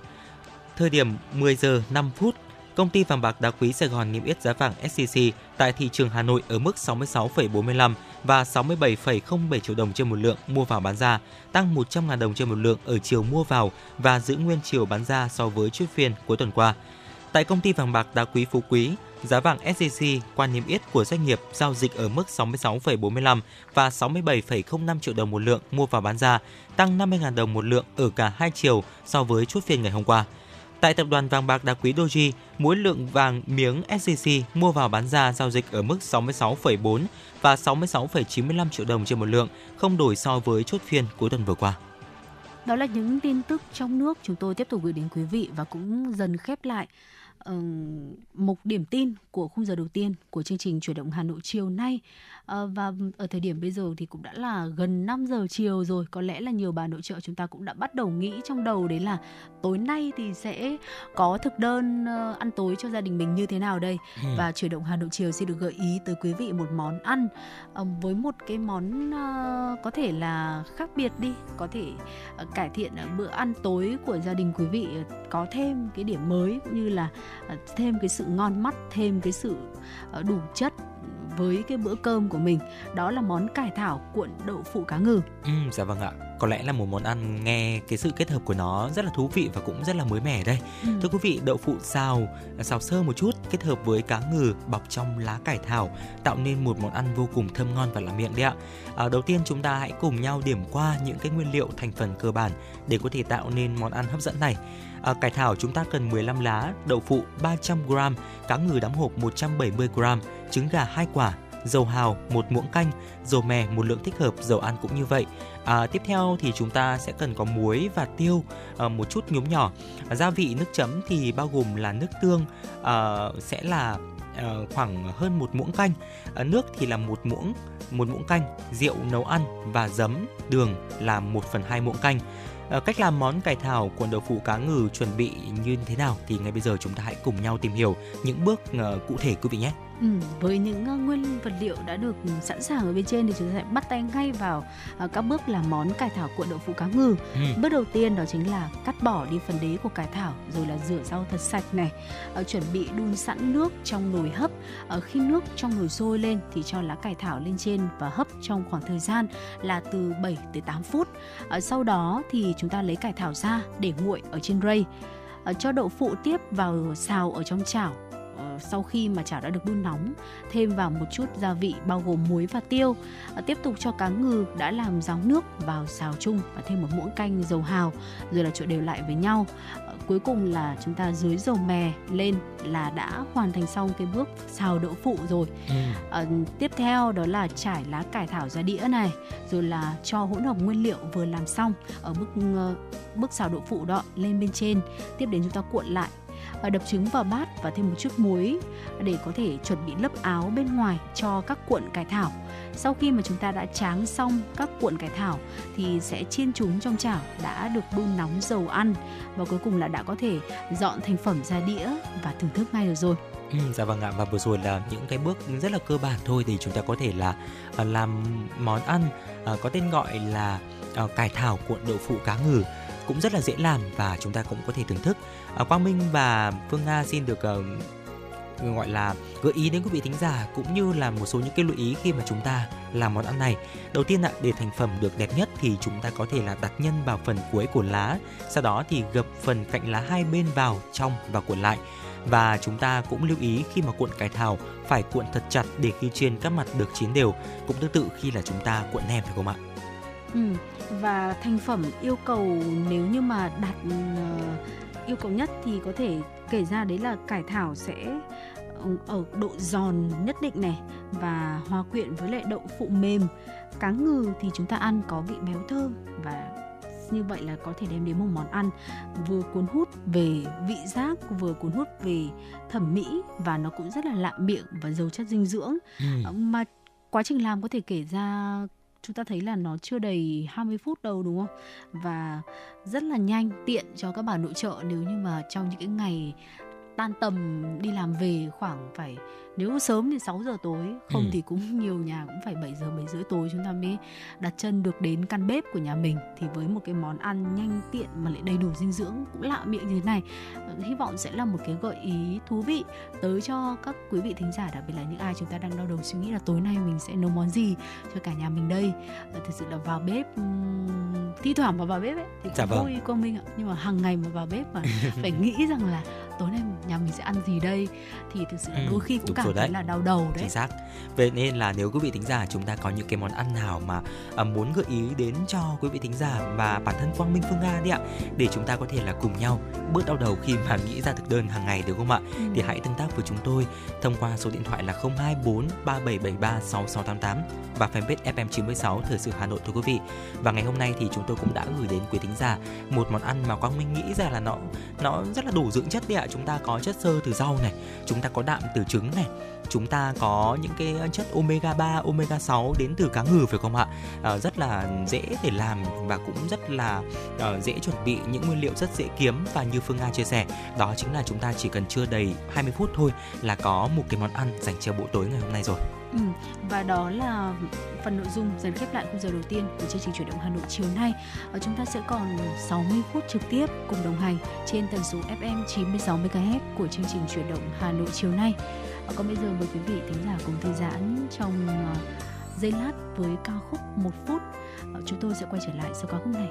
Thời điểm 10 giờ 5 phút, công ty vàng bạc đá quý Sài Gòn niêm yết giá vàng SJC tại thị trường Hà Nội ở mức 66,45 và 67,07 triệu đồng trên một lượng mua vào bán ra, tăng 100.000 đồng trên một lượng ở chiều mua vào và giữ nguyên chiều bán ra so với chốt phiên cuối tuần qua. Tại công ty vàng bạc đá quý Phú Quý, giá vàng SJC qua niêm yết của doanh nghiệp giao dịch ở mức 66,45 và 67,05 triệu đồng một lượng mua vào bán ra, tăng 50.000 đồng một lượng ở cả hai chiều so với chốt phiên ngày hôm qua. Tại tập đoàn vàng bạc đá quý Doji, mỗi lượng vàng miếng SJC mua vào bán ra giao dịch ở mức 66,4 và 66,95 triệu đồng trên một lượng, không đổi so với chốt phiên cuối tuần vừa qua. Đó là những tin tức trong nước chúng tôi tiếp tục gửi đến quý vị và cũng dần khép lại uh, một điểm tin của khung giờ đầu tiên của chương trình chuyển động Hà Nội chiều nay uh, và ở thời điểm bây giờ thì cũng đã là gần 5 giờ chiều rồi. Có lẽ là nhiều bà nội trợ chúng ta cũng đã bắt đầu nghĩ trong đầu đấy là tối nay thì sẽ có thực đơn uh, ăn tối cho gia đình mình như thế nào đây? Ừ. và chuyển động Hà Nội chiều xin được gợi ý tới quý vị một món ăn uh, với một cái món có thể là khác biệt đi. Có thể cải thiện bữa ăn tối của gia đình quý vị có thêm cái điểm mới cũng như là thêm cái sự ngon mắt thêm cái sự đủ chất với cái bữa cơm của mình đó là món cải thảo cuộn đậu phụ cá ngừ. Ừ, dạ vâng ạ. Có lẽ là một món ăn nghe cái sự kết hợp của nó rất là thú vị và cũng rất là mới mẻ đây. Ừ. Thưa quý vị, đậu phụ xào xào sơ một chút kết hợp với cá ngừ bọc trong lá cải thảo tạo nên một món ăn vô cùng thơm ngon và làm miệng đấy ạ. À, đầu tiên chúng ta hãy cùng nhau điểm qua những cái nguyên liệu thành phần cơ bản để có thể tạo nên món ăn hấp dẫn này. À, cải thảo chúng ta cần 15 lá, đậu phụ 300g, cá ngừ đóng hộp 170g, trứng gà hai quả, dầu hào một muỗng canh, dầu mè một lượng thích hợp, dầu ăn cũng như vậy. À, tiếp theo thì chúng ta sẽ cần có muối và tiêu à, một chút nhúm nhỏ. À, gia vị nước chấm thì bao gồm là nước tương à, sẽ là à, khoảng hơn một muỗng canh, à, nước thì là một muỗng một muỗng canh, rượu nấu ăn và giấm, đường là 1 phần 2 muỗng canh. À, cách làm món cải thảo cuộn đậu phụ cá ngừ chuẩn bị như thế nào thì ngay bây giờ chúng ta hãy cùng nhau tìm hiểu những bước à, cụ thể quý vị nhé. Ừ, với những uh, nguyên vật liệu đã được sẵn sàng ở bên trên thì chúng ta sẽ bắt tay ngay vào uh, các bước làm món cải thảo cuộn đậu phụ cá ngừ. Ừ. Bước đầu tiên đó chính là cắt bỏ đi phần đế của cải thảo rồi là rửa rau thật sạch này. Uh, chuẩn bị đun sẵn nước trong nồi hấp. Uh, khi nước trong nồi sôi lên thì cho lá cải thảo lên trên và hấp trong khoảng thời gian là từ 7 tới 8 phút. Sau đó thì chúng ta lấy cải thảo ra để nguội ở trên rây. Cho đậu phụ tiếp vào xào ở trong chảo Ờ, sau khi mà chảo đã được đun nóng thêm vào một chút gia vị bao gồm muối và tiêu. Ờ, tiếp tục cho cá ngừ đã làm ráo nước vào xào chung và thêm một muỗng canh dầu hào rồi là trộn đều lại với nhau. Ờ, cuối cùng là chúng ta dưới dầu mè lên là đã hoàn thành xong cái bước xào đậu phụ rồi. Ừ. à, tiếp theo đó là trải lá cải thảo ra đĩa này rồi là cho hỗn hợp nguyên liệu vừa làm xong ở bước uh, bước xào đậu phụ đó lên bên trên. Tiếp đến chúng ta cuộn lại Ờ, đập trứng vào bát và thêm một chút muối để có thể chuẩn bị lớp áo bên ngoài cho các cuộn cải thảo. Sau khi mà chúng ta đã tráng xong các cuộn cải thảo thì sẽ chiên chúng trong chảo đã được đun nóng dầu ăn và cuối cùng là đã có thể dọn thành phẩm ra đĩa và thưởng thức ngay được rồi. Ừ, dạ vâng ạ và vừa rồi là những cái bước rất là cơ bản thôi thì chúng ta có thể là à, làm món ăn à, có tên gọi là à, cải thảo cuộn đậu phụ cá ngừ cũng rất là dễ làm và chúng ta cũng có thể thưởng thức. À, Quang Minh và Phương Nga xin được uh, gọi là gợi ý đến quý vị thính giả cũng như là một số những cái lưu ý khi mà chúng ta làm món ăn này. Đầu tiên ạ, để thành phẩm được đẹp nhất thì chúng ta có thể là đặt nhân vào phần cuối của lá, sau đó thì gập phần cạnh lá hai bên vào trong và cuộn lại. Và chúng ta cũng lưu ý khi mà cuộn cải thảo phải cuộn thật chặt để khi trên các mặt được chín đều. Cũng tương tự khi là chúng ta cuộn nem phải không ạ? Ừ, và thành phẩm yêu cầu nếu như mà đặt uh, yêu cầu nhất thì có thể kể ra đấy là cải thảo sẽ ở độ giòn nhất định này và hòa quyện với lại đậu phụ mềm cá ngừ thì chúng ta ăn có vị béo thơm và như vậy là có thể đem đến một món ăn vừa cuốn hút về vị giác vừa cuốn hút về thẩm mỹ và nó cũng rất là lạ miệng và giàu chất dinh dưỡng ừ. Mà quá trình làm có thể kể ra chúng ta thấy là nó chưa đầy 20 phút đâu đúng không? Và rất là nhanh, tiện cho các bà nội trợ nếu như mà trong những cái ngày tan tầm đi làm về khoảng phải nếu sớm thì 6 giờ tối không ừ. thì cũng nhiều nhà cũng phải 7 giờ 7 rưỡi tối chúng ta mới đặt chân được đến căn bếp của nhà mình thì với một cái món ăn nhanh tiện mà lại đầy đủ dinh dưỡng cũng lạ miệng như thế này hy vọng sẽ là một cái gợi ý thú vị tới cho các quý vị thính giả đặc biệt là những ai chúng ta đang đau đầu suy nghĩ là tối nay mình sẽ nấu món gì cho cả nhà mình đây ờ, thực sự là vào bếp thi thoảng mà vào bếp ấy thì dạ vâng. vui công minh ạ nhưng mà hàng ngày mà vào bếp mà phải nghĩ rằng là tối nay nhà mình sẽ ăn gì đây thì thực sự là ừ, đôi khi cũng cảm thấy là đau đầu đấy chính xác vậy nên là nếu quý vị thính giả chúng ta có những cái món ăn nào mà à, muốn gợi ý đến cho quý vị thính giả và bản thân quang minh phương nga đi ạ để chúng ta có thể là cùng nhau bớt đau đầu khi mà nghĩ ra thực đơn hàng ngày được không ạ ừ. thì hãy tương tác với chúng tôi thông qua số điện thoại là 024 3773 6688 và fanpage FM 96 Thời sự Hà Nội thưa quý vị. Và ngày hôm nay thì chúng tôi cũng đã gửi đến quý thính giả một món ăn mà Quang Minh nghĩ ra là nó nó rất là đủ dưỡng chất đấy ạ. Chúng ta có chất xơ từ rau này, chúng ta có đạm từ trứng này, chúng ta có những cái chất omega 3, omega 6 đến từ cá ngừ phải không ạ? À, rất là dễ để làm và cũng rất là uh, dễ chuẩn bị những nguyên liệu rất dễ kiếm và như Phương Nga chia sẻ, đó chính là chúng ta chỉ cần chưa đầy 20 phút thôi là có một cái món ăn dành cho bữa tối ngày hôm nay rồi. Ừ, và đó là phần nội dung dần khép lại khung giờ đầu tiên của chương trình chuyển động Hà Nội chiều nay. Ở chúng ta sẽ còn 60 phút trực tiếp cùng đồng hành trên tần số FM 96 MHz của chương trình chuyển động Hà Nội chiều nay. Còn bây giờ mời quý vị thính giả cùng thư giãn trong ờ, giây lát với ca khúc một phút. Ờ, chúng tôi sẽ quay trở lại sau ca khúc này.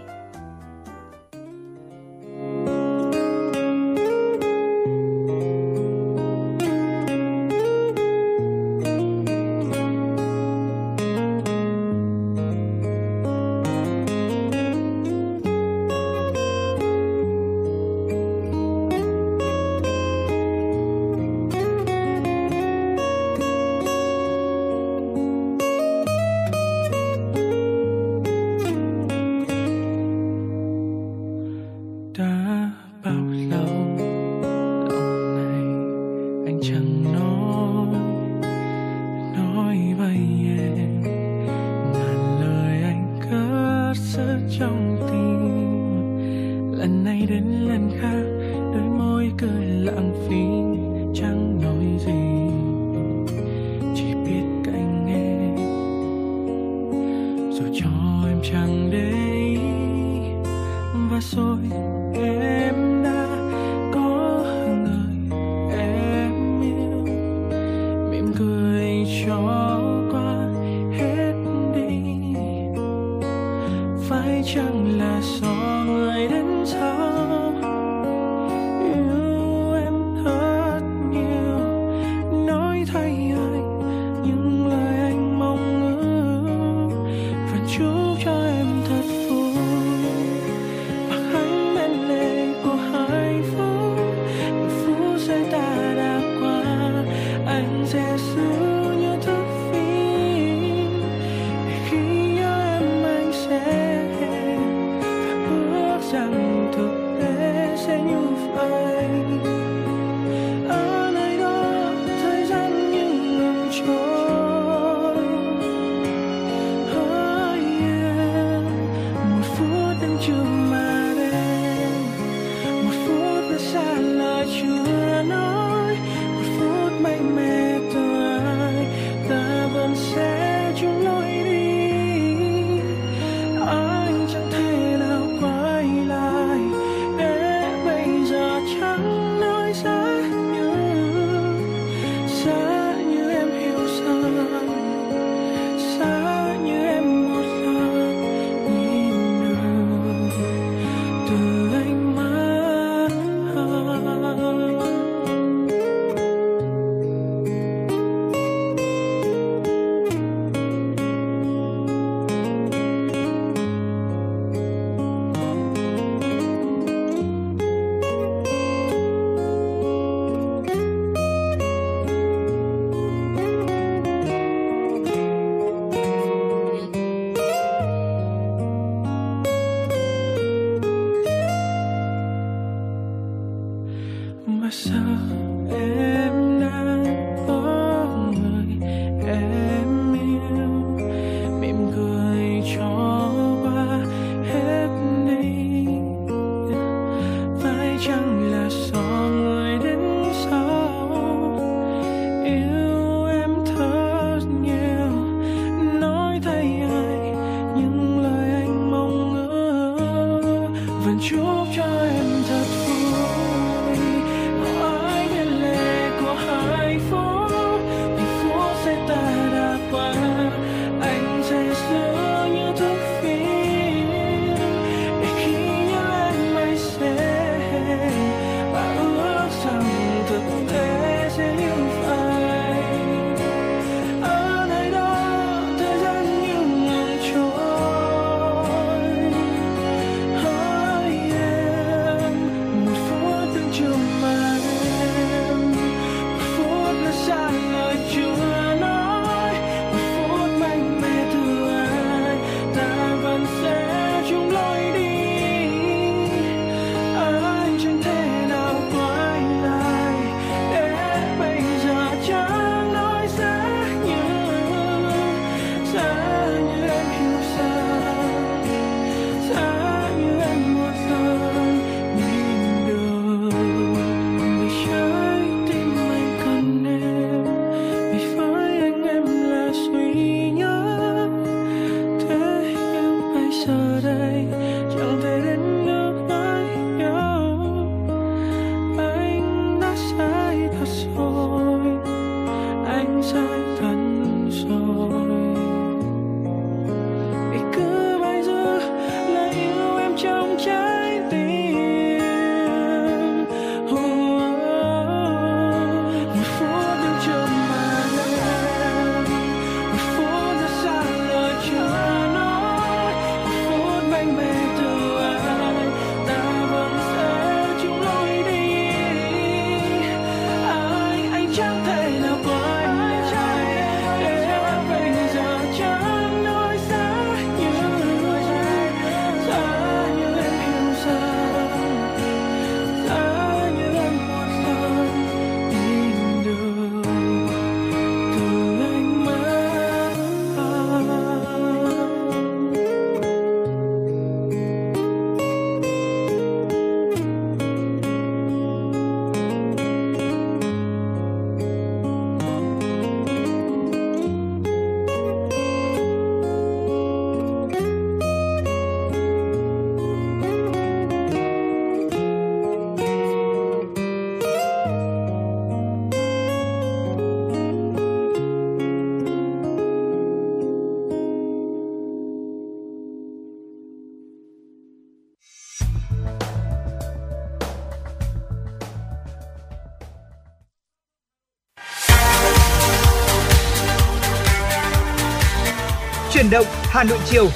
Động Hà Nội chiều.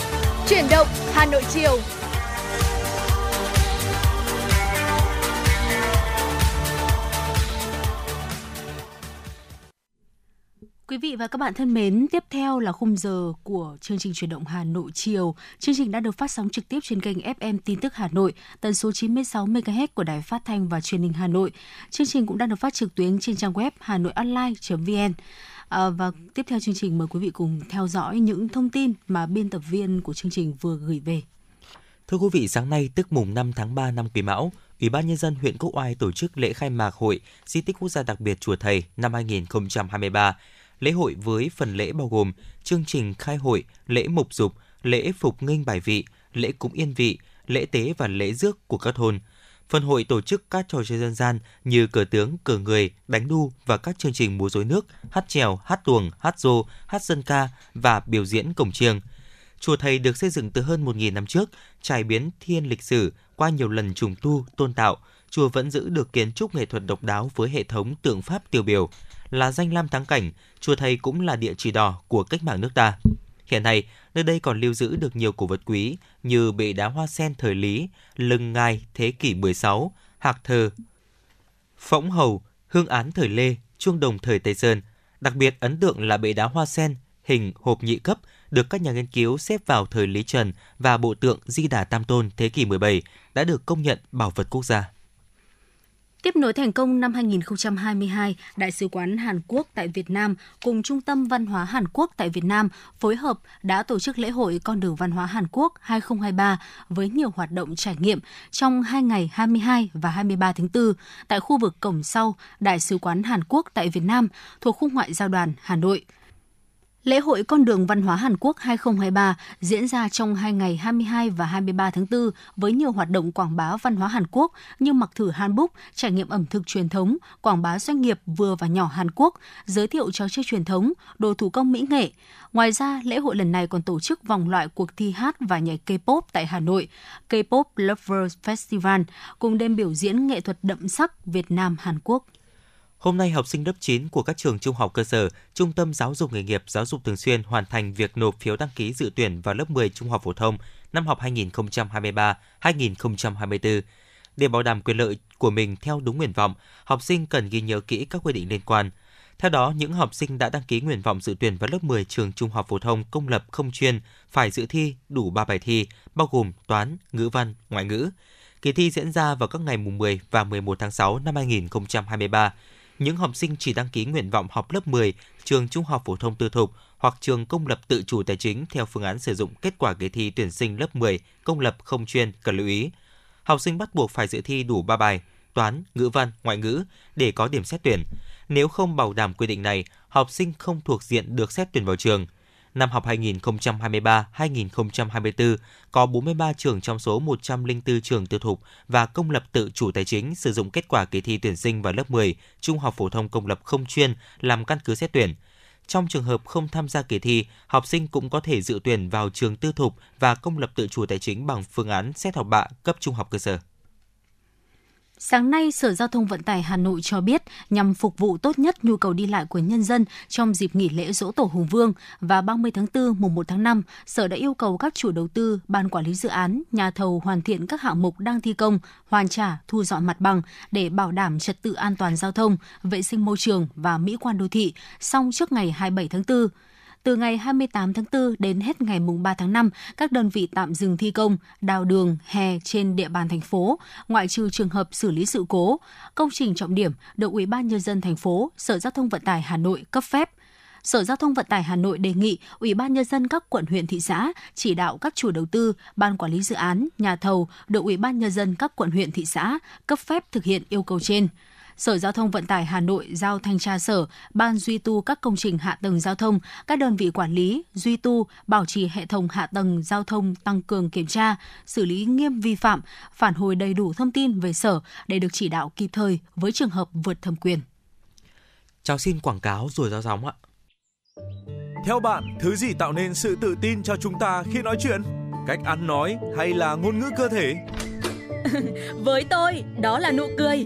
Chuyển động Hà Nội chiều. Quý vị và các bạn thân mến, tiếp theo là khung giờ của chương trình chuyển động Hà Nội chiều. Chương trình đã được phát sóng trực tiếp trên kênh FM tin tức Hà Nội, tần số 96 MHz của Đài Phát thanh và Truyền hình Hà Nội. Chương trình cũng đang được phát trực tuyến trên trang web hanoionline.vn. À, và tiếp theo chương trình mời quý vị cùng theo dõi những thông tin mà biên tập viên của chương trình vừa gửi về. Thưa quý vị, sáng nay tức mùng 5 tháng 3 năm Quý Mão, Ủy ban nhân dân huyện Quốc Oai tổ chức lễ khai mạc hội Di tích quốc gia đặc biệt Chùa Thầy năm 2023. Lễ hội với phần lễ bao gồm chương trình khai hội, lễ mục dục, lễ phục nghinh bài vị, lễ cúng yên vị, lễ tế và lễ rước của các thôn – Phần hội tổ chức các trò chơi dân gian như cờ tướng, cờ người, đánh đu và các chương trình múa rối nước, hát trèo, hát tuồng, hát rô, hát dân ca và biểu diễn cổng chiêng. Chùa Thầy được xây dựng từ hơn 1.000 năm trước, trải biến thiên lịch sử qua nhiều lần trùng tu, tôn tạo. Chùa vẫn giữ được kiến trúc nghệ thuật độc đáo với hệ thống tượng pháp tiêu biểu. Là danh lam thắng cảnh, Chùa Thầy cũng là địa chỉ đỏ của cách mạng nước ta. Hiện nay, nơi đây còn lưu giữ được nhiều cổ vật quý như bệ đá hoa sen thời Lý, lưng ngai thế kỷ 16, hạc thờ, phỗng hầu, hương án thời Lê, chuông đồng thời Tây Sơn. Đặc biệt ấn tượng là bệ đá hoa sen hình hộp nhị cấp được các nhà nghiên cứu xếp vào thời Lý Trần và bộ tượng Di Đà Tam Tôn thế kỷ 17 đã được công nhận bảo vật quốc gia. Tiếp nối thành công năm 2022, Đại sứ quán Hàn Quốc tại Việt Nam cùng Trung tâm Văn hóa Hàn Quốc tại Việt Nam phối hợp đã tổ chức lễ hội Con đường văn hóa Hàn Quốc 2023 với nhiều hoạt động trải nghiệm trong hai ngày 22 và 23 tháng 4 tại khu vực cổng sau Đại sứ quán Hàn Quốc tại Việt Nam thuộc khu ngoại giao đoàn Hà Nội. Lễ hội Con đường Văn hóa Hàn Quốc 2023 diễn ra trong hai ngày 22 và 23 tháng 4 với nhiều hoạt động quảng bá văn hóa Hàn Quốc như mặc thử Hanbok, trải nghiệm ẩm thực truyền thống, quảng bá doanh nghiệp vừa và nhỏ Hàn Quốc, giới thiệu trò chơi truyền thống, đồ thủ công mỹ nghệ. Ngoài ra, lễ hội lần này còn tổ chức vòng loại cuộc thi hát và nhảy K-pop tại Hà Nội, K-pop Lovers Festival, cùng đêm biểu diễn nghệ thuật đậm sắc Việt Nam Hàn Quốc. Hôm nay, học sinh lớp 9 của các trường trung học cơ sở, trung tâm giáo dục nghề nghiệp, giáo dục thường xuyên hoàn thành việc nộp phiếu đăng ký dự tuyển vào lớp 10 trung học phổ thông năm học 2023-2024. Để bảo đảm quyền lợi của mình theo đúng nguyện vọng, học sinh cần ghi nhớ kỹ các quy định liên quan. Theo đó, những học sinh đã đăng ký nguyện vọng dự tuyển vào lớp 10 trường trung học phổ thông công lập không chuyên phải dự thi đủ 3 bài thi, bao gồm toán, ngữ văn, ngoại ngữ. Kỳ thi diễn ra vào các ngày mùng 10 và 11 tháng 6 năm 2023 những học sinh chỉ đăng ký nguyện vọng học lớp 10 trường trung học phổ thông tư thục hoặc trường công lập tự chủ tài chính theo phương án sử dụng kết quả kỳ thi tuyển sinh lớp 10 công lập không chuyên cần lưu ý. Học sinh bắt buộc phải dự thi đủ 3 bài toán, ngữ văn, ngoại ngữ để có điểm xét tuyển. Nếu không bảo đảm quy định này, học sinh không thuộc diện được xét tuyển vào trường – Năm học 2023-2024, có 43 trường trong số 104 trường tư thục và công lập tự chủ tài chính sử dụng kết quả kỳ thi tuyển sinh vào lớp 10 trung học phổ thông công lập không chuyên làm căn cứ xét tuyển. Trong trường hợp không tham gia kỳ thi, học sinh cũng có thể dự tuyển vào trường tư thục và công lập tự chủ tài chính bằng phương án xét học bạ cấp trung học cơ sở. Sáng nay, Sở Giao thông Vận tải Hà Nội cho biết nhằm phục vụ tốt nhất nhu cầu đi lại của nhân dân trong dịp nghỉ lễ Dỗ Tổ Hùng Vương và 30 tháng 4 mùng 1 tháng 5, Sở đã yêu cầu các chủ đầu tư, ban quản lý dự án, nhà thầu hoàn thiện các hạng mục đang thi công, hoàn trả, thu dọn mặt bằng để bảo đảm trật tự an toàn giao thông, vệ sinh môi trường và mỹ quan đô thị, xong trước ngày 27 tháng 4. Từ ngày 28 tháng 4 đến hết ngày mùng 3 tháng 5, các đơn vị tạm dừng thi công, đào đường, hè trên địa bàn thành phố, ngoại trừ trường hợp xử lý sự cố. Công trình trọng điểm được Ủy ban nhân dân thành phố, Sở Giao thông Vận tải Hà Nội cấp phép. Sở Giao thông Vận tải Hà Nội đề nghị Ủy ban nhân dân các quận huyện thị xã chỉ đạo các chủ đầu tư, ban quản lý dự án, nhà thầu được Ủy ban nhân dân các quận huyện thị xã cấp phép thực hiện yêu cầu trên. Sở Giao thông Vận tải Hà Nội giao thanh tra sở, ban duy tu các công trình hạ tầng giao thông, các đơn vị quản lý, duy tu, bảo trì hệ thống hạ tầng giao thông tăng cường kiểm tra, xử lý nghiêm vi phạm, phản hồi đầy đủ thông tin về sở để được chỉ đạo kịp thời với trường hợp vượt thẩm quyền. Cháu xin quảng cáo rồi giao gióng ạ. Theo bạn, thứ gì tạo nên sự tự tin cho chúng ta khi nói chuyện? Cách ăn nói hay là ngôn ngữ cơ thể? Với tôi, đó là nụ cười.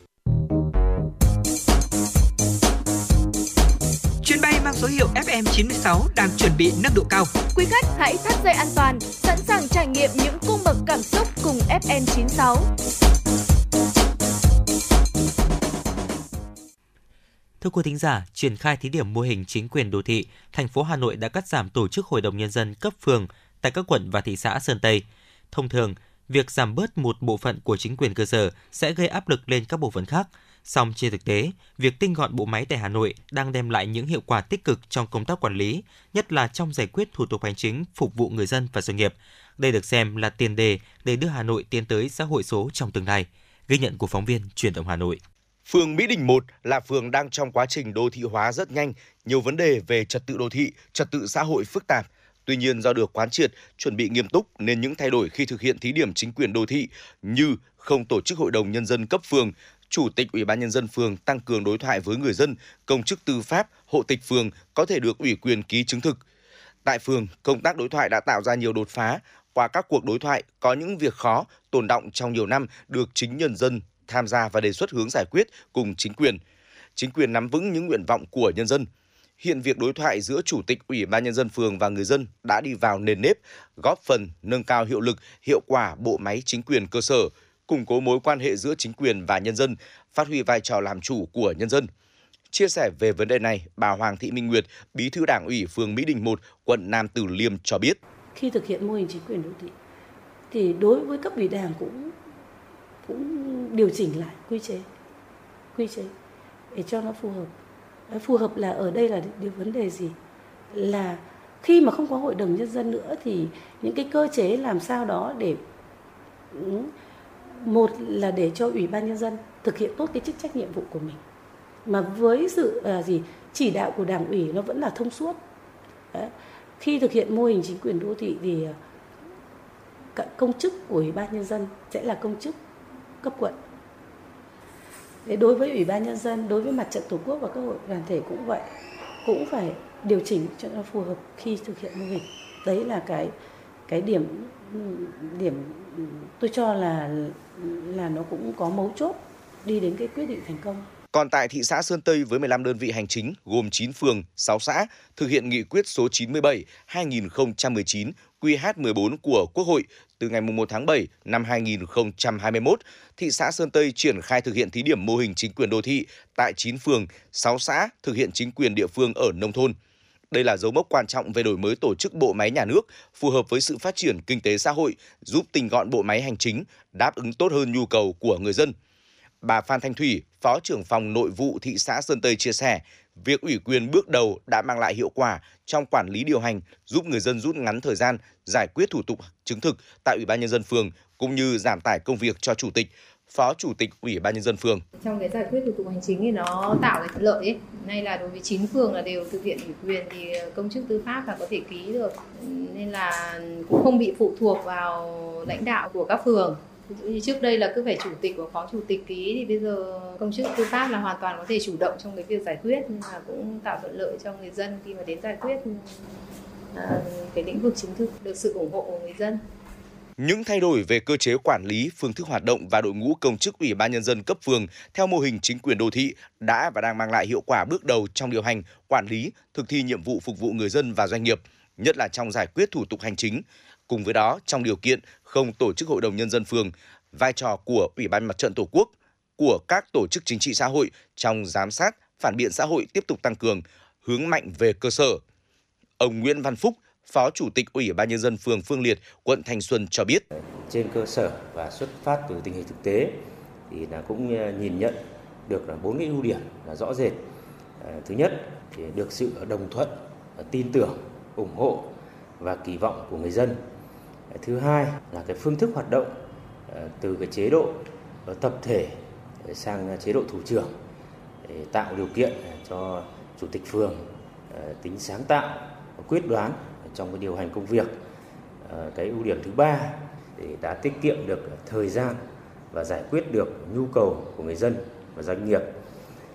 mang số hiệu FM96 đang chuẩn bị nâng độ cao. Quý khách hãy thắt dây an toàn, sẵn sàng trải nghiệm những cung bậc cảm xúc cùng FM96. Thưa quý thính giả, triển khai thí điểm mô hình chính quyền đô thị, thành phố Hà Nội đã cắt giảm tổ chức hội đồng nhân dân cấp phường tại các quận và thị xã Sơn Tây. Thông thường, việc giảm bớt một bộ phận của chính quyền cơ sở sẽ gây áp lực lên các bộ phận khác. Song trên thực tế, việc tinh gọn bộ máy tại Hà Nội đang đem lại những hiệu quả tích cực trong công tác quản lý, nhất là trong giải quyết thủ tục hành chính phục vụ người dân và doanh nghiệp. Đây được xem là tiền đề để đưa Hà Nội tiến tới xã hội số trong tương lai. Ghi nhận của phóng viên Truyền động Hà Nội. Phường Mỹ Đình 1 là phường đang trong quá trình đô thị hóa rất nhanh, nhiều vấn đề về trật tự đô thị, trật tự xã hội phức tạp. Tuy nhiên do được quán triệt, chuẩn bị nghiêm túc nên những thay đổi khi thực hiện thí điểm chính quyền đô thị như không tổ chức hội đồng nhân dân cấp phường, chủ tịch ủy ban nhân dân phường tăng cường đối thoại với người dân, công chức tư pháp, hộ tịch phường có thể được ủy quyền ký chứng thực. Tại phường, công tác đối thoại đã tạo ra nhiều đột phá. Qua các cuộc đối thoại, có những việc khó, tồn động trong nhiều năm được chính nhân dân tham gia và đề xuất hướng giải quyết cùng chính quyền. Chính quyền nắm vững những nguyện vọng của nhân dân. Hiện việc đối thoại giữa chủ tịch ủy ban nhân dân phường và người dân đã đi vào nền nếp, góp phần nâng cao hiệu lực, hiệu quả bộ máy chính quyền cơ sở, củng cố mối quan hệ giữa chính quyền và nhân dân, phát huy vai trò làm chủ của nhân dân. Chia sẻ về vấn đề này, bà Hoàng Thị Minh Nguyệt, Bí thư Đảng ủy phường Mỹ Đình 1, quận Nam Từ Liêm cho biết. Khi thực hiện mô hình chính quyền đô thị thì đối với cấp ủy Đảng cũng cũng điều chỉnh lại quy chế quy chế để cho nó phù hợp phù hợp là ở đây là điều vấn đề gì là khi mà không có hội đồng nhân dân nữa thì những cái cơ chế làm sao đó để ừ, một là để cho ủy ban nhân dân thực hiện tốt cái chức trách nhiệm vụ của mình. Mà với sự à, gì chỉ đạo của đảng ủy nó vẫn là thông suốt. Đấy. khi thực hiện mô hình chính quyền đô thị thì à, công chức của ủy ban nhân dân sẽ là công chức cấp quận. Thế đối với ủy ban nhân dân đối với mặt trận tổ quốc và các hội đoàn thể cũng vậy cũng phải điều chỉnh cho nó phù hợp khi thực hiện mô hình. Đấy là cái cái điểm ừ, điểm tôi cho là là nó cũng có mấu chốt đi đến cái quyết định thành công còn tại thị xã Sơn Tây với 15 đơn vị hành chính gồm 9 phường, 6 xã thực hiện nghị quyết số 97 2019 QH14 của Quốc hội từ ngày 1 tháng 7 năm 2021, thị xã Sơn Tây triển khai thực hiện thí điểm mô hình chính quyền đô thị tại 9 phường, 6 xã thực hiện chính quyền địa phương ở nông thôn. Đây là dấu mốc quan trọng về đổi mới tổ chức bộ máy nhà nước, phù hợp với sự phát triển kinh tế xã hội, giúp tinh gọn bộ máy hành chính, đáp ứng tốt hơn nhu cầu của người dân. Bà Phan Thanh Thủy, Phó trưởng phòng nội vụ thị xã Sơn Tây chia sẻ, việc ủy quyền bước đầu đã mang lại hiệu quả trong quản lý điều hành, giúp người dân rút ngắn thời gian giải quyết thủ tục chứng thực tại Ủy ban nhân dân phường cũng như giảm tải công việc cho chủ tịch, Phó Chủ tịch Ủy ban nhân dân phường. Trong cái giải quyết thủ tục hành chính thì nó tạo cái thuận lợi ấy. Nay là đối với 9 phường là đều thực hiện ủy quyền thì công chức tư pháp là có thể ký được nên là cũng không bị phụ thuộc vào lãnh đạo của các phường như trước đây là cứ phải chủ tịch và phó chủ tịch ký thì bây giờ công chức tư pháp là hoàn toàn có thể chủ động trong cái việc giải quyết nhưng mà cũng tạo thuận lợi cho người dân khi mà đến giải quyết à, cái lĩnh vực chính thức được sự ủng hộ của người dân. Những thay đổi về cơ chế quản lý, phương thức hoạt động và đội ngũ công chức Ủy ban nhân dân cấp phường theo mô hình chính quyền đô thị đã và đang mang lại hiệu quả bước đầu trong điều hành, quản lý, thực thi nhiệm vụ phục vụ người dân và doanh nghiệp, nhất là trong giải quyết thủ tục hành chính. Cùng với đó, trong điều kiện không tổ chức hội đồng nhân dân phường, vai trò của Ủy ban Mặt trận Tổ quốc, của các tổ chức chính trị xã hội trong giám sát, phản biện xã hội tiếp tục tăng cường, hướng mạnh về cơ sở. Ông Nguyễn Văn Phúc, Phó Chủ tịch Ủy ban nhân dân phường Phương Liệt, quận Thanh Xuân cho biết: Trên cơ sở và xuất phát từ tình hình thực tế thì là cũng ờ, nhìn nhận được là bốn cái ưu điểm là rõ rệt. Ờ, thứ nhất thì được sự đồng thuận, ờ, tin tưởng, ủng hộ và kỳ vọng của người dân thứ hai là cái phương thức hoạt động từ cái chế độ tập thể sang chế độ thủ trưởng để tạo điều kiện cho chủ tịch phường tính sáng tạo quyết đoán trong cái điều hành công việc ờ, cái ưu điểm thứ ba thì đã tiết kiệm được thời gian và giải quyết được nhu cầu của người dân và doanh nghiệp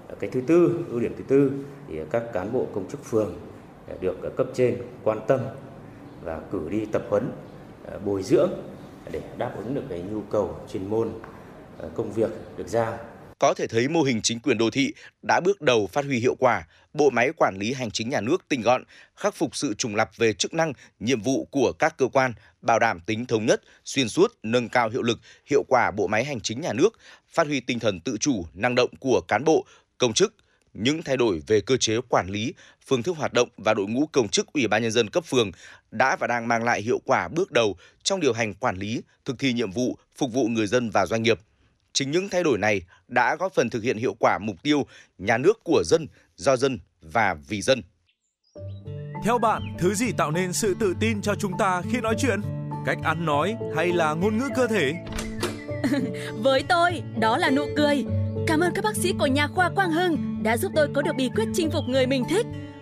ờ, cái thứ tư, ưu điểm thứ tư thì các cán bộ công chức phường ờ, được cấp trên quan tâm và cử đi tập huấn bồi dưỡng để đáp ứng được cái nhu cầu chuyên môn công việc được giao. Có thể thấy mô hình chính quyền đô thị đã bước đầu phát huy hiệu quả, bộ máy quản lý hành chính nhà nước tinh gọn, khắc phục sự trùng lập về chức năng, nhiệm vụ của các cơ quan, bảo đảm tính thống nhất, xuyên suốt, nâng cao hiệu lực, hiệu quả bộ máy hành chính nhà nước, phát huy tinh thần tự chủ, năng động của cán bộ, công chức, những thay đổi về cơ chế quản lý, phương thức hoạt động và đội ngũ công chức Ủy ban nhân dân cấp phường đã và đang mang lại hiệu quả bước đầu trong điều hành quản lý, thực thi nhiệm vụ phục vụ người dân và doanh nghiệp. Chính những thay đổi này đã góp phần thực hiện hiệu quả mục tiêu nhà nước của dân, do dân và vì dân. Theo bạn, thứ gì tạo nên sự tự tin cho chúng ta khi nói chuyện? cách ăn nói hay là ngôn ngữ cơ thể? Với tôi, đó là nụ cười. Cảm ơn các bác sĩ của nhà khoa Quang Hưng đã giúp tôi có được bí quyết chinh phục người mình thích.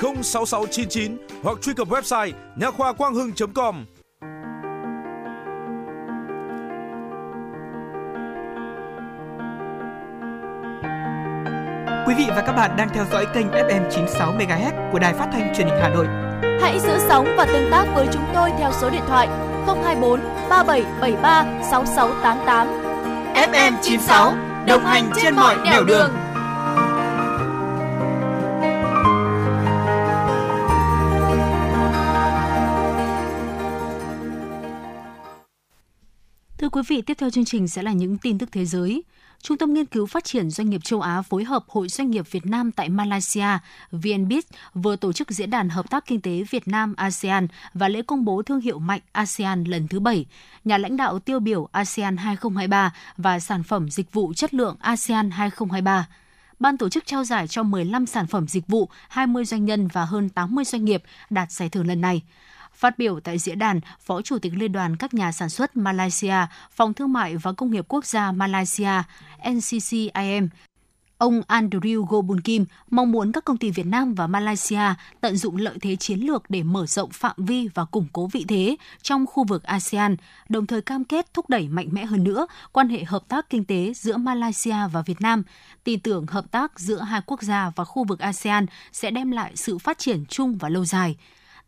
06699 hoặc truy cập website nha khoa quang hưng.com. Quý vị và các bạn đang theo dõi kênh FM 96 MHz của Đài Phát thanh Truyền hình Hà Nội. Hãy giữ sóng và tương tác với chúng tôi theo số điện thoại 024 3773 6688. FM 96 đồng hành trên mọi nẻo đường. đường. Quý vị, tiếp theo chương trình sẽ là những tin tức thế giới. Trung tâm Nghiên cứu Phát triển Doanh nghiệp châu Á phối hợp Hội Doanh nghiệp Việt Nam tại Malaysia, VNBIT, vừa tổ chức diễn đàn hợp tác kinh tế Việt Nam ASEAN và lễ công bố thương hiệu mạnh ASEAN lần thứ 7. Nhà lãnh đạo tiêu biểu ASEAN 2023 và sản phẩm dịch vụ chất lượng ASEAN 2023 ban tổ chức trao giải cho 15 sản phẩm dịch vụ, 20 doanh nhân và hơn 80 doanh nghiệp đạt giải thưởng lần này. Phát biểu tại diễn đàn, Phó Chủ tịch Liên đoàn các nhà sản xuất Malaysia, Phòng Thương mại và Công nghiệp Quốc gia Malaysia, NCCIM, Ông Andrew Gobun Kim mong muốn các công ty Việt Nam và Malaysia tận dụng lợi thế chiến lược để mở rộng phạm vi và củng cố vị thế trong khu vực ASEAN, đồng thời cam kết thúc đẩy mạnh mẽ hơn nữa quan hệ hợp tác kinh tế giữa Malaysia và Việt Nam. Tin tưởng hợp tác giữa hai quốc gia và khu vực ASEAN sẽ đem lại sự phát triển chung và lâu dài.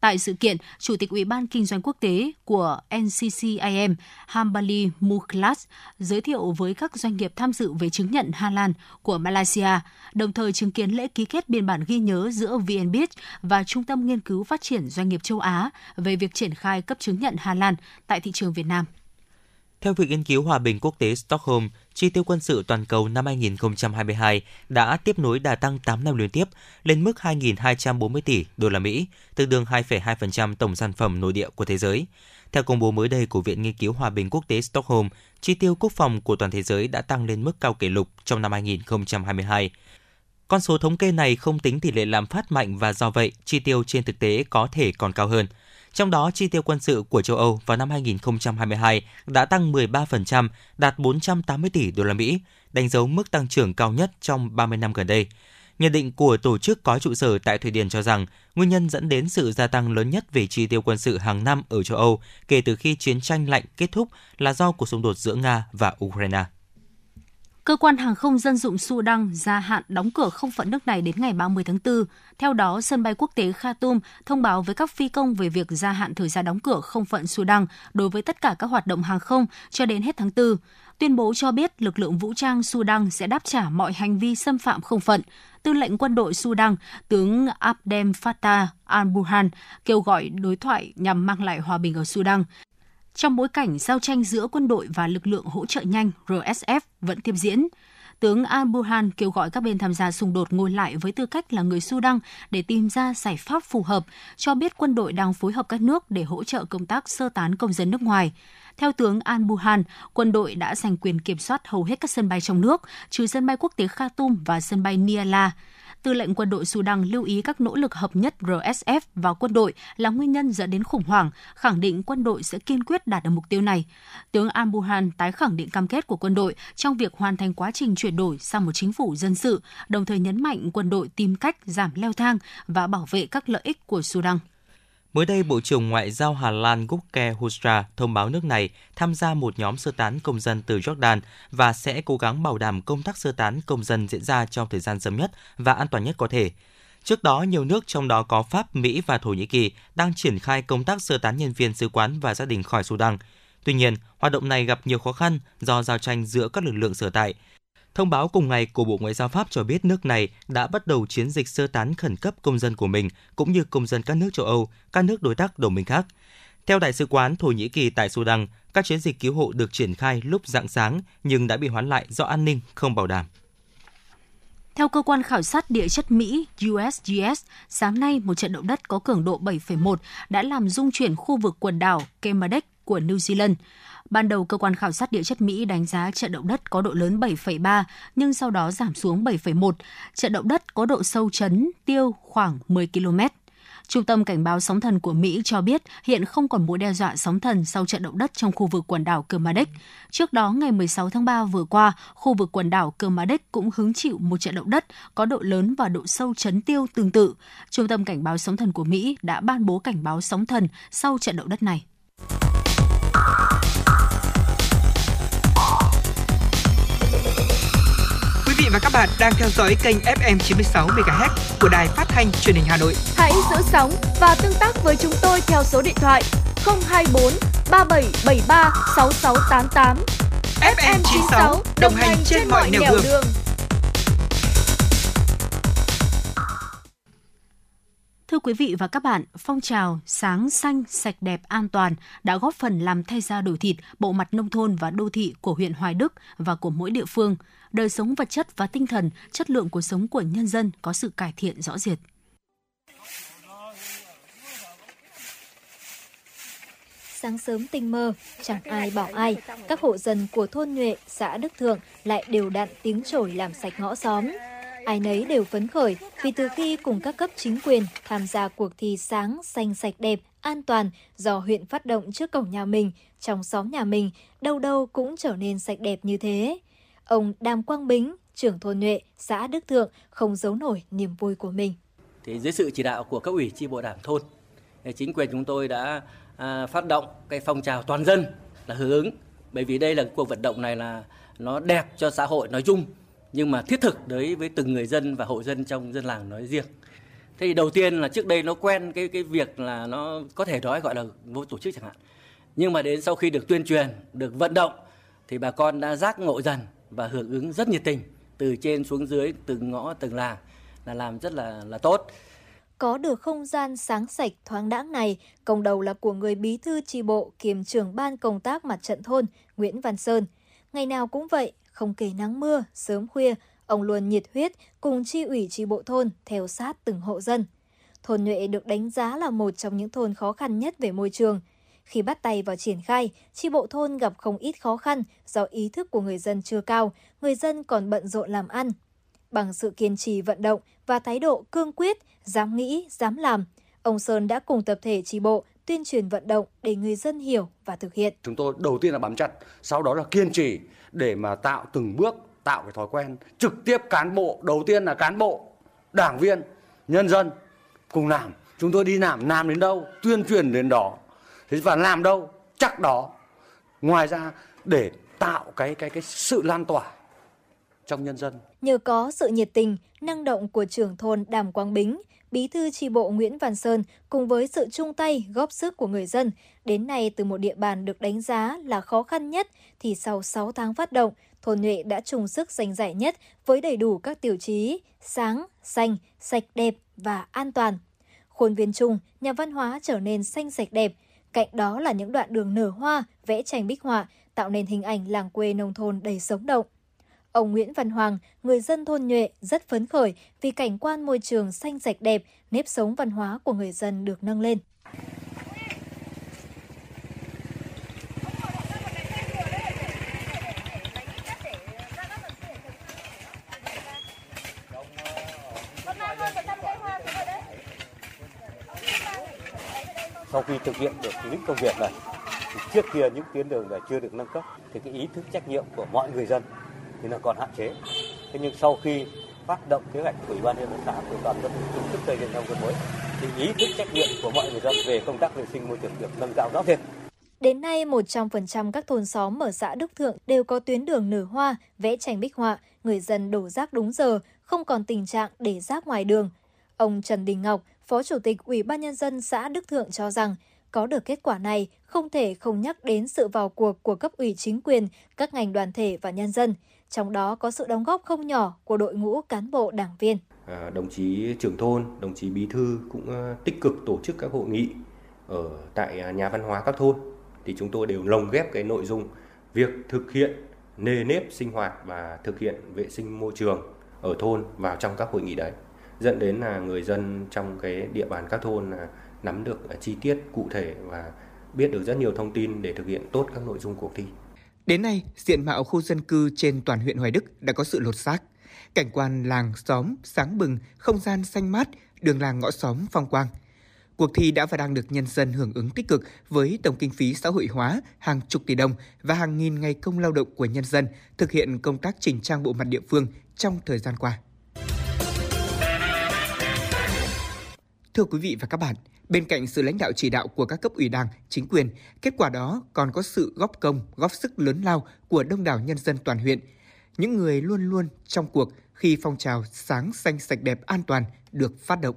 Tại sự kiện, Chủ tịch Ủy ban Kinh doanh Quốc tế của NCCIM Hambali Muklas giới thiệu với các doanh nghiệp tham dự về chứng nhận Hà Lan của Malaysia, đồng thời chứng kiến lễ ký kết biên bản ghi nhớ giữa VNBit và Trung tâm Nghiên cứu Phát triển Doanh nghiệp châu Á về việc triển khai cấp chứng nhận Hà Lan tại thị trường Việt Nam. Theo Viện Nghiên cứu Hòa bình Quốc tế Stockholm, chi tiêu quân sự toàn cầu năm 2022 đã tiếp nối đà tăng 8 năm liên tiếp lên mức 2.240 tỷ đô la Mỹ, tương đương 2,2% tổng sản phẩm nội địa của thế giới. Theo công bố mới đây của Viện Nghiên cứu Hòa bình Quốc tế Stockholm, chi tiêu quốc phòng của toàn thế giới đã tăng lên mức cao kỷ lục trong năm 2022. Con số thống kê này không tính tỷ lệ lạm phát mạnh và do vậy, chi tiêu trên thực tế có thể còn cao hơn – trong đó, chi tiêu quân sự của châu Âu vào năm 2022 đã tăng 13%, đạt 480 tỷ đô la Mỹ, đánh dấu mức tăng trưởng cao nhất trong 30 năm gần đây. Nhận định của tổ chức có trụ sở tại Thụy Điển cho rằng nguyên nhân dẫn đến sự gia tăng lớn nhất về chi tiêu quân sự hàng năm ở châu Âu kể từ khi chiến tranh lạnh kết thúc là do cuộc xung đột giữa Nga và Ukraine. Cơ quan hàng không dân dụng Sudan gia hạn đóng cửa không phận nước này đến ngày 30 tháng 4. Theo đó, sân bay quốc tế Khartoum thông báo với các phi công về việc gia hạn thời gian đóng cửa không phận Sudan đối với tất cả các hoạt động hàng không cho đến hết tháng 4. Tuyên bố cho biết lực lượng vũ trang Sudan sẽ đáp trả mọi hành vi xâm phạm không phận. Tư lệnh quân đội Sudan, tướng Abdel Fattah al-Burhan kêu gọi đối thoại nhằm mang lại hòa bình ở Sudan. Trong bối cảnh giao tranh giữa quân đội và lực lượng hỗ trợ nhanh RSF vẫn tiếp diễn, tướng al-Burhan kêu gọi các bên tham gia xung đột ngồi lại với tư cách là người Sudan để tìm ra giải pháp phù hợp, cho biết quân đội đang phối hợp các nước để hỗ trợ công tác sơ tán công dân nước ngoài. Theo tướng al-Burhan, quân đội đã giành quyền kiểm soát hầu hết các sân bay trong nước, trừ sân bay quốc tế Khartoum và sân bay Niala. Tư lệnh quân đội Sudan lưu ý các nỗ lực hợp nhất RSF và quân đội là nguyên nhân dẫn đến khủng hoảng, khẳng định quân đội sẽ kiên quyết đạt được mục tiêu này. Tướng Al-Buhan tái khẳng định cam kết của quân đội trong việc hoàn thành quá trình chuyển đổi sang một chính phủ dân sự, đồng thời nhấn mạnh quân đội tìm cách giảm leo thang và bảo vệ các lợi ích của Sudan. Mới đây, Bộ trưởng Ngoại giao Hà Lan Gukke Husra thông báo nước này tham gia một nhóm sơ tán công dân từ Jordan và sẽ cố gắng bảo đảm công tác sơ tán công dân diễn ra trong thời gian sớm nhất và an toàn nhất có thể. Trước đó, nhiều nước trong đó có Pháp, Mỹ và Thổ Nhĩ Kỳ đang triển khai công tác sơ tán nhân viên sứ quán và gia đình khỏi Sudan. Tuy nhiên, hoạt động này gặp nhiều khó khăn do giao tranh giữa các lực lượng sở tại. Thông báo cùng ngày của Bộ Ngoại giao Pháp cho biết nước này đã bắt đầu chiến dịch sơ tán khẩn cấp công dân của mình, cũng như công dân các nước châu Âu, các nước đối tác đồng minh khác. Theo Đại sứ quán Thổ Nhĩ Kỳ tại Sudan, các chiến dịch cứu hộ được triển khai lúc rạng sáng nhưng đã bị hoãn lại do an ninh không bảo đảm. Theo cơ quan khảo sát địa chất Mỹ USGS, sáng nay một trận động đất có cường độ 7,1 đã làm rung chuyển khu vực quần đảo Kemadec của New Zealand. Ban đầu, cơ quan khảo sát địa chất Mỹ đánh giá trận động đất có độ lớn 7,3, nhưng sau đó giảm xuống 7,1. Trận động đất có độ sâu chấn tiêu khoảng 10 km. Trung tâm Cảnh báo sóng thần của Mỹ cho biết hiện không còn mối đe dọa sóng thần sau trận động đất trong khu vực quần đảo Kermadec. Trước đó, ngày 16 tháng 3 vừa qua, khu vực quần đảo Kermadec cũng hứng chịu một trận động đất có độ lớn và độ sâu chấn tiêu tương tự. Trung tâm Cảnh báo sóng thần của Mỹ đã ban bố cảnh báo sóng thần sau trận động đất này. Và các bạn đang theo dõi kênh FM 96 MHz của đài phát thanh truyền hình Hà Nội. Hãy giữ sóng và tương tác với chúng tôi theo số điện thoại 024 3773 6688. FM 96 đồng hành trên mọi nẻo đường. đường. Thưa quý vị và các bạn, phong trào sáng xanh, sạch đẹp, an toàn đã góp phần làm thay da đổi thịt bộ mặt nông thôn và đô thị của huyện Hoài Đức và của mỗi địa phương. Đời sống vật chất và tinh thần, chất lượng cuộc sống của nhân dân có sự cải thiện rõ rệt. Sáng sớm tinh mơ, chẳng ai bảo ai, các hộ dân của thôn Nhuệ, xã Đức Thượng lại đều đặn tiếng chổi làm sạch ngõ xóm. Ai nấy đều phấn khởi vì từ khi cùng các cấp chính quyền tham gia cuộc thi sáng, xanh sạch đẹp, an toàn do huyện phát động trước cổng nhà mình, trong xóm nhà mình, đâu đâu cũng trở nên sạch đẹp như thế. Ông Đàm Quang Bính, trưởng thôn Nhuệ, xã Đức Thượng không giấu nổi niềm vui của mình. Thì dưới sự chỉ đạo của cấp ủy chi bộ đảng thôn, chính quyền chúng tôi đã à, phát động cái phong trào toàn dân là hưởng ứng bởi vì đây là cuộc vận động này là nó đẹp cho xã hội nói chung nhưng mà thiết thực đối với từng người dân và hộ dân trong dân làng nói riêng. Thế thì đầu tiên là trước đây nó quen cái cái việc là nó có thể nói gọi là vô tổ chức chẳng hạn. Nhưng mà đến sau khi được tuyên truyền, được vận động thì bà con đã giác ngộ dần và hưởng ứng rất nhiệt tình từ trên xuống dưới từng ngõ từng làng là làm rất là là tốt. Có được không gian sáng sạch thoáng đãng này, công đầu là của người bí thư tri bộ kiêm trưởng ban công tác mặt trận thôn Nguyễn Văn Sơn. Ngày nào cũng vậy, không kể nắng mưa, sớm khuya, ông luôn nhiệt huyết cùng tri ủy tri bộ thôn theo sát từng hộ dân. Thôn Nhuệ được đánh giá là một trong những thôn khó khăn nhất về môi trường. Khi bắt tay vào triển khai, tri bộ thôn gặp không ít khó khăn do ý thức của người dân chưa cao, người dân còn bận rộn làm ăn. Bằng sự kiên trì vận động và thái độ cương quyết, dám nghĩ, dám làm, ông Sơn đã cùng tập thể tri bộ tuyên truyền vận động để người dân hiểu và thực hiện. Chúng tôi đầu tiên là bám chặt, sau đó là kiên trì để mà tạo từng bước, tạo cái thói quen trực tiếp cán bộ, đầu tiên là cán bộ, đảng viên, nhân dân cùng làm. Chúng tôi đi làm, làm đến đâu, tuyên truyền đến đó. Thế và làm đâu, chắc đó. Ngoài ra để tạo cái cái cái sự lan tỏa trong nhân dân. Nhờ có sự nhiệt tình, năng động của trưởng thôn Đàm Quang Bính, Bí thư tri bộ Nguyễn Văn Sơn cùng với sự chung tay góp sức của người dân, đến nay từ một địa bàn được đánh giá là khó khăn nhất thì sau 6 tháng phát động, thôn Nhuệ đã chung sức giành giải nhất với đầy đủ các tiêu chí sáng, xanh, sạch đẹp và an toàn. Khuôn viên chung, nhà văn hóa trở nên xanh sạch đẹp, cạnh đó là những đoạn đường nở hoa, vẽ tranh bích họa, tạo nên hình ảnh làng quê nông thôn đầy sống động. Ông Nguyễn Văn Hoàng, người dân thôn Nhuệ rất phấn khởi vì cảnh quan môi trường xanh sạch đẹp, nếp sống văn hóa của người dân được nâng lên. Sau khi thực hiện được những công việc này, thì trước kia những tuyến đường này chưa được nâng cấp, thì cái ý thức trách nhiệm của mọi người dân thì nó còn hạn chế. Thế nhưng sau khi phát động kế hoạch của Ủy ban nhân dân xã của toàn dân chung sức xây dựng nông thôn mới thì ý thức trách nhiệm của mọi người dân về công tác vệ sinh môi trường được nâng cao rõ rệt. Đến nay, 100% các thôn xóm ở xã Đức Thượng đều có tuyến đường nở hoa, vẽ tranh bích họa, người dân đổ rác đúng giờ, không còn tình trạng để rác ngoài đường. Ông Trần Đình Ngọc, Phó Chủ tịch Ủy ban Nhân dân xã Đức Thượng cho rằng, có được kết quả này không thể không nhắc đến sự vào cuộc của cấp ủy chính quyền, các ngành đoàn thể và nhân dân. Trong đó có sự đóng góp không nhỏ của đội ngũ cán bộ đảng viên. À, đồng chí trưởng thôn, đồng chí bí thư cũng à, tích cực tổ chức các hội nghị ở tại à, nhà văn hóa các thôn thì chúng tôi đều lồng ghép cái nội dung việc thực hiện nề nếp sinh hoạt và thực hiện vệ sinh môi trường ở thôn vào trong các hội nghị đấy dẫn đến là người dân trong cái địa bàn các thôn là nắm được à, chi tiết cụ thể và biết được rất nhiều thông tin để thực hiện tốt các nội dung cuộc thi. Đến nay, diện mạo khu dân cư trên toàn huyện Hoài Đức đã có sự lột xác. Cảnh quan làng xóm sáng bừng, không gian xanh mát, đường làng ngõ xóm phong quang. Cuộc thi đã và đang được nhân dân hưởng ứng tích cực với tổng kinh phí xã hội hóa hàng chục tỷ đồng và hàng nghìn ngày công lao động của nhân dân thực hiện công tác chỉnh trang bộ mặt địa phương trong thời gian qua. Thưa quý vị và các bạn, bên cạnh sự lãnh đạo chỉ đạo của các cấp ủy đảng, chính quyền, kết quả đó còn có sự góp công, góp sức lớn lao của đông đảo nhân dân toàn huyện. Những người luôn luôn trong cuộc khi phong trào sáng xanh sạch đẹp an toàn được phát động.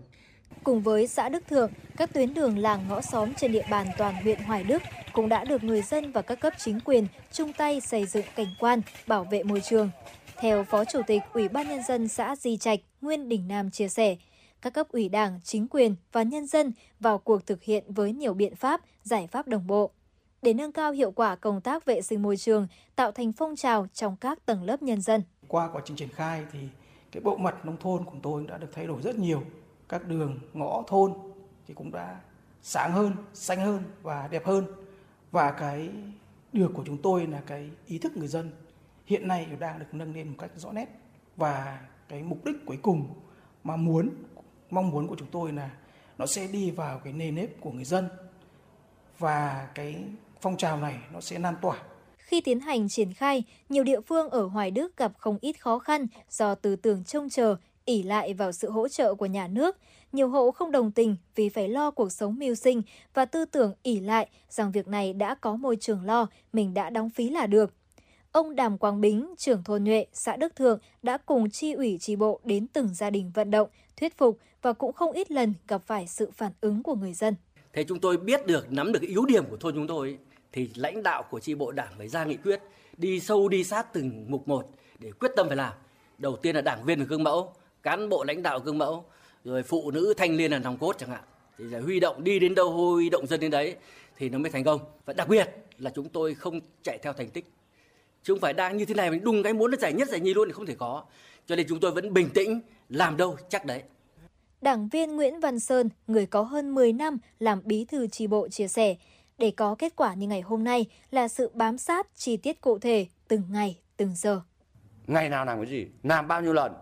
Cùng với xã Đức Thượng, các tuyến đường làng ngõ xóm trên địa bàn toàn huyện Hoài Đức cũng đã được người dân và các cấp chính quyền chung tay xây dựng cảnh quan, bảo vệ môi trường. Theo Phó Chủ tịch Ủy ban Nhân dân xã Di Trạch, Nguyên Đình Nam chia sẻ, các cấp ủy đảng, chính quyền và nhân dân vào cuộc thực hiện với nhiều biện pháp, giải pháp đồng bộ. Để nâng cao hiệu quả công tác vệ sinh môi trường, tạo thành phong trào trong các tầng lớp nhân dân. Qua quá trình triển khai thì cái bộ mặt nông thôn của tôi đã được thay đổi rất nhiều. Các đường, ngõ thôn thì cũng đã sáng hơn, xanh hơn và đẹp hơn. Và cái được của chúng tôi là cái ý thức người dân hiện nay đang được nâng lên một cách rõ nét và cái mục đích cuối cùng mà muốn mong muốn của chúng tôi là nó sẽ đi vào cái nề nếp của người dân và cái phong trào này nó sẽ lan tỏa khi tiến hành triển khai, nhiều địa phương ở Hoài Đức gặp không ít khó khăn do tư tưởng trông chờ, ỉ lại vào sự hỗ trợ của nhà nước. Nhiều hộ không đồng tình vì phải lo cuộc sống mưu sinh và tư tưởng ỉ lại rằng việc này đã có môi trường lo, mình đã đóng phí là được. Ông Đàm Quang Bính, trưởng thôn Nhuệ, xã Đức Thượng đã cùng chi ủy tri bộ đến từng gia đình vận động, thuyết phục và cũng không ít lần gặp phải sự phản ứng của người dân. Thế chúng tôi biết được, nắm được cái yếu điểm của thôn chúng tôi thì lãnh đạo của chi bộ đảng phải ra nghị quyết, đi sâu đi sát từng mục một để quyết tâm phải làm. Đầu tiên là đảng viên là gương mẫu, cán bộ lãnh đạo gương mẫu, rồi phụ nữ thanh niên là nòng cốt chẳng hạn. Thì giải huy động đi đến đâu huy động dân đến đấy thì nó mới thành công. Và đặc biệt là chúng tôi không chạy theo thành tích chứ không phải đang như thế này mình đùng cái muốn nó giải nhất giải nhì luôn thì không thể có cho nên chúng tôi vẫn bình tĩnh làm đâu chắc đấy Đảng viên Nguyễn Văn Sơn, người có hơn 10 năm làm bí thư tri bộ chia sẻ, để có kết quả như ngày hôm nay là sự bám sát chi tiết cụ thể từng ngày, từng giờ. Ngày nào làm cái gì, làm bao nhiêu lần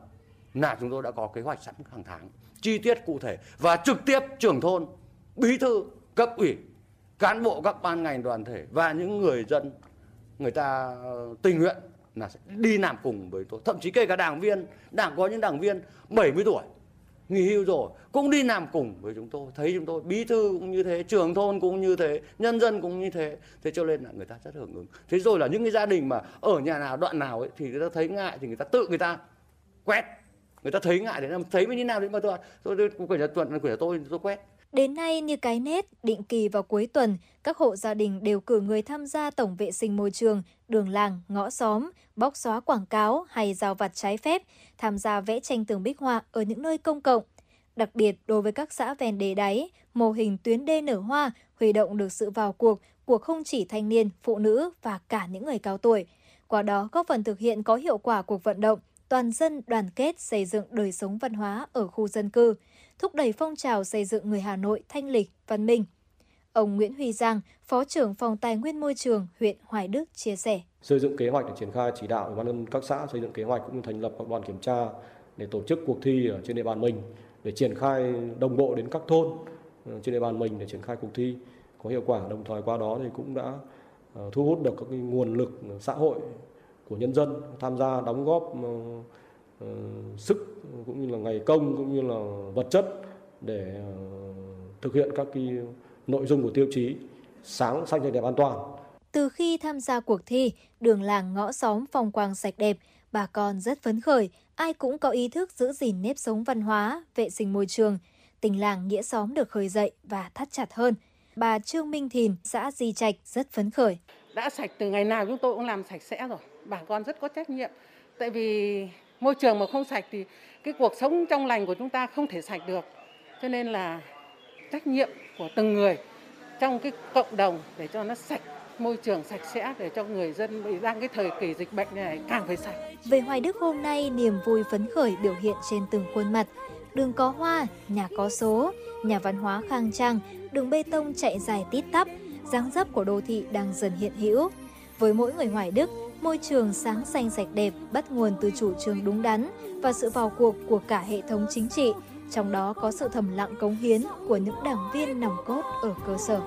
là chúng tôi đã có kế hoạch sẵn hàng tháng, chi tiết cụ thể và trực tiếp trưởng thôn, bí thư, cấp ủy, cán bộ các ban ngành đoàn thể và những người dân người ta tình nguyện là sẽ đi làm cùng với tôi. Thậm chí kể cả đảng viên, đảng có những đảng viên 70 tuổi, nghỉ hưu rồi, cũng đi làm cùng với chúng tôi. Thấy chúng tôi, bí thư cũng như thế, trưởng thôn cũng như thế, nhân dân cũng như thế. Thế cho nên là người ta rất hưởng ứng. Thế rồi là những cái gia đình mà ở nhà nào, đoạn nào ấy, thì người ta thấy ngại thì người ta tự người ta quét. Người ta thấy ngại để làm thấy mới như nào đấy mà tôi tôi của nhà tuần của nhà tôi tôi quét. Đến nay như cái nét, định kỳ vào cuối tuần, các hộ gia đình đều cử người tham gia tổng vệ sinh môi trường, đường làng, ngõ xóm, bóc xóa quảng cáo hay giao vặt trái phép, tham gia vẽ tranh tường bích họa ở những nơi công cộng. Đặc biệt đối với các xã ven đê đáy, mô hình tuyến đê nở hoa huy động được sự vào cuộc của không chỉ thanh niên, phụ nữ và cả những người cao tuổi. Qua đó góp phần thực hiện có hiệu quả cuộc vận động toàn dân đoàn kết xây dựng đời sống văn hóa ở khu dân cư – thúc đẩy phong trào xây dựng người Hà Nội thanh lịch, văn minh. Ông Nguyễn Huy Giang, Phó trưởng Phòng Tài nguyên Môi trường huyện Hoài Đức chia sẻ. Xây dựng kế hoạch để triển khai chỉ đạo ủy ban nhân các xã xây dựng kế hoạch cũng như thành lập các đoàn kiểm tra để tổ chức cuộc thi ở trên địa bàn mình để triển khai đồng bộ đến các thôn ờ, trên địa bàn mình để triển khai cuộc thi có hiệu quả đồng thời qua đó thì cũng đã ờ, thu hút được các nguồn lực ờ, xã hội của nhân dân tham gia đóng góp sức cũng như là ngày công cũng như là vật chất để thực hiện các cái nội dung của tiêu chí sáng xanh sạch đẹp an toàn Từ khi tham gia cuộc thi, đường làng ngõ xóm phong quang sạch đẹp, bà con rất phấn khởi, ai cũng có ý thức giữ gìn nếp sống văn hóa, vệ sinh môi trường. Tình làng nghĩa xóm được khơi dậy và thắt chặt hơn. Bà Trương Minh Thìn, xã Di Trạch rất phấn khởi. đã sạch từ ngày nào chúng tôi cũng làm sạch sẽ rồi bà con rất có trách nhiệm tại vì môi trường mà không sạch thì cái cuộc sống trong lành của chúng ta không thể sạch được cho nên là trách nhiệm của từng người trong cái cộng đồng để cho nó sạch môi trường sạch sẽ để cho người dân bị đang cái thời kỳ dịch bệnh này càng phải sạch Về Hoài Đức hôm nay, niềm vui phấn khởi biểu hiện trên từng khuôn mặt. Đường có hoa, nhà có số, nhà văn hóa khang trang, đường bê tông chạy dài tít tắp, dáng dấp của đô thị đang dần hiện hữu. Với mỗi người Hoài Đức, môi trường sáng xanh sạch đẹp bắt nguồn từ chủ trương đúng đắn và sự vào cuộc của cả hệ thống chính trị, trong đó có sự thầm lặng cống hiến của những đảng viên nòng cốt ở cơ sở.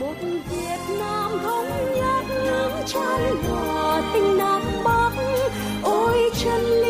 một Việt Nam thống nhất nước tràn hòa tình Nam Bắc ôi chân lý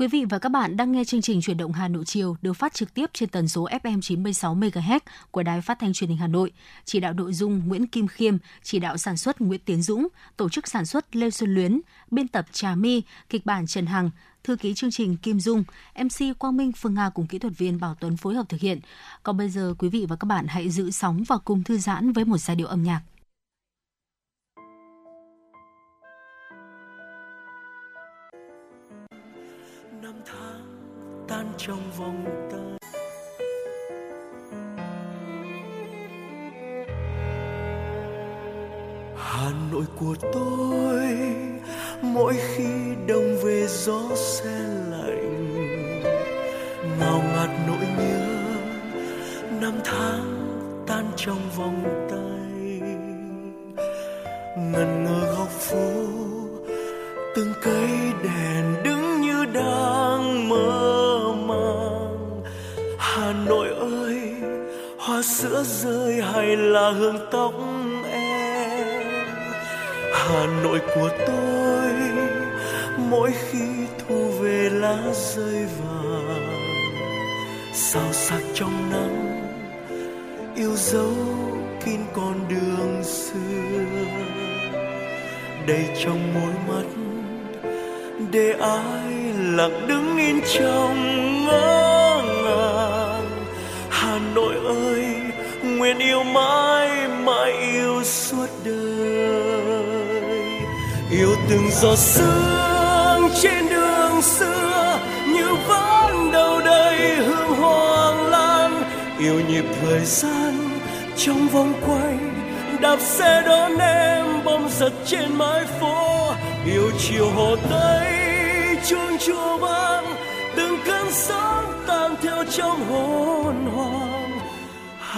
Quý vị và các bạn đang nghe chương trình Chuyển động Hà Nội chiều được phát trực tiếp trên tần số FM 96 MHz của Đài Phát thanh Truyền hình Hà Nội. Chỉ đạo nội dung Nguyễn Kim Khiêm, chỉ đạo sản xuất Nguyễn Tiến Dũng, tổ chức sản xuất Lê Xuân Luyến, biên tập Trà My, kịch bản Trần Hằng, thư ký chương trình Kim Dung, MC Quang Minh Phương Nga cùng kỹ thuật viên Bảo Tuấn phối hợp thực hiện. Còn bây giờ quý vị và các bạn hãy giữ sóng và cùng thư giãn với một giai điệu âm nhạc. Tan trong vòng tay. Hà Nội của tôi, mỗi khi đông về gió se lạnh. Ngào ngạt nỗi nhớ, năm tháng tan trong vòng tay. Ngần ngơ góc phố, từng cây hoa sữa rơi hay là hương tóc em? Hà nội của tôi, mỗi khi thu về lá rơi vàng sao sắc trong nắng, yêu dấu kín con đường xưa. Đầy trong môi mắt, để ai lặng đứng yên trong ngỡ ngàng. Hà nội ơi nguyện yêu mãi mãi yêu suốt đời. Yêu từng giọt sương trên đường xưa, như vẫn đâu đây hương hoàng lan. Yêu nhịp thời gian trong vòng quay đạp xe đón em bom giật trên mái phố. Yêu chiều hồ tây, chuông chùa vang, từng cơn sóng tan theo trong hồn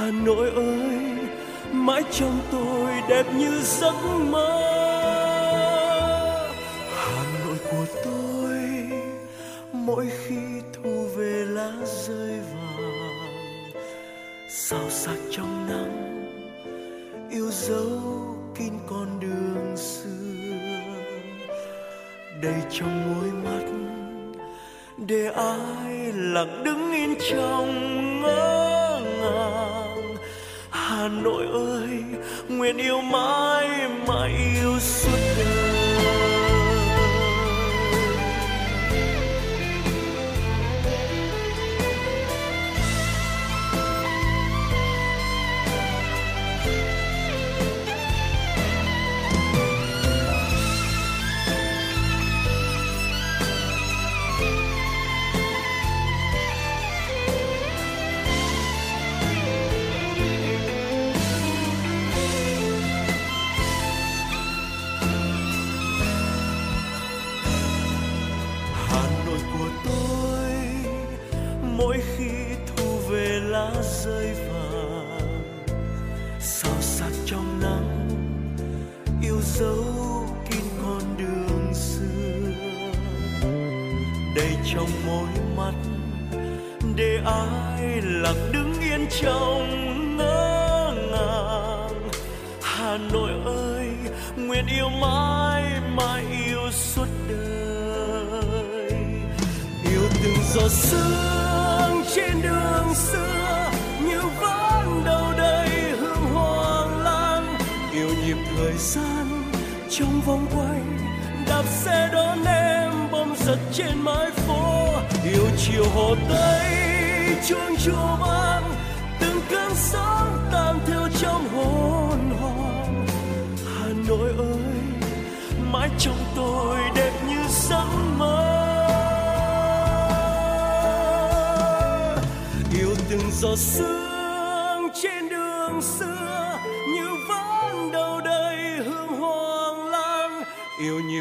hà nội ơi, mãi trong tôi đẹp như giấc mơ. Hà nội của tôi, mỗi khi thu về lá rơi vàng sao sắc trong nắng, yêu dấu kín con đường xưa. Đầy trong môi mắt, để ai lặng đứng yên trong ngỡ hà nội ơi nguyện yêu mãi mãi yêu suốt đời. Để ai lặng đứng yên trong ngỡ ngàng. Hà nội ơi, nguyện yêu mãi mãi yêu suốt đời. Yêu từng giọt sương trên đường xưa, như vẫn đâu đây hương hoàng lan. Yêu nhịp thời gian trong vòng quay, đạp xe đón em bom giật trên mái phố. Yêu chiều hồ tây chuông chùa vang từng cơn sóng tan theo trong hồn hoàng hà nội ơi, mãi trong tôi đẹp như giấc mơ. Yêu từng giọt sương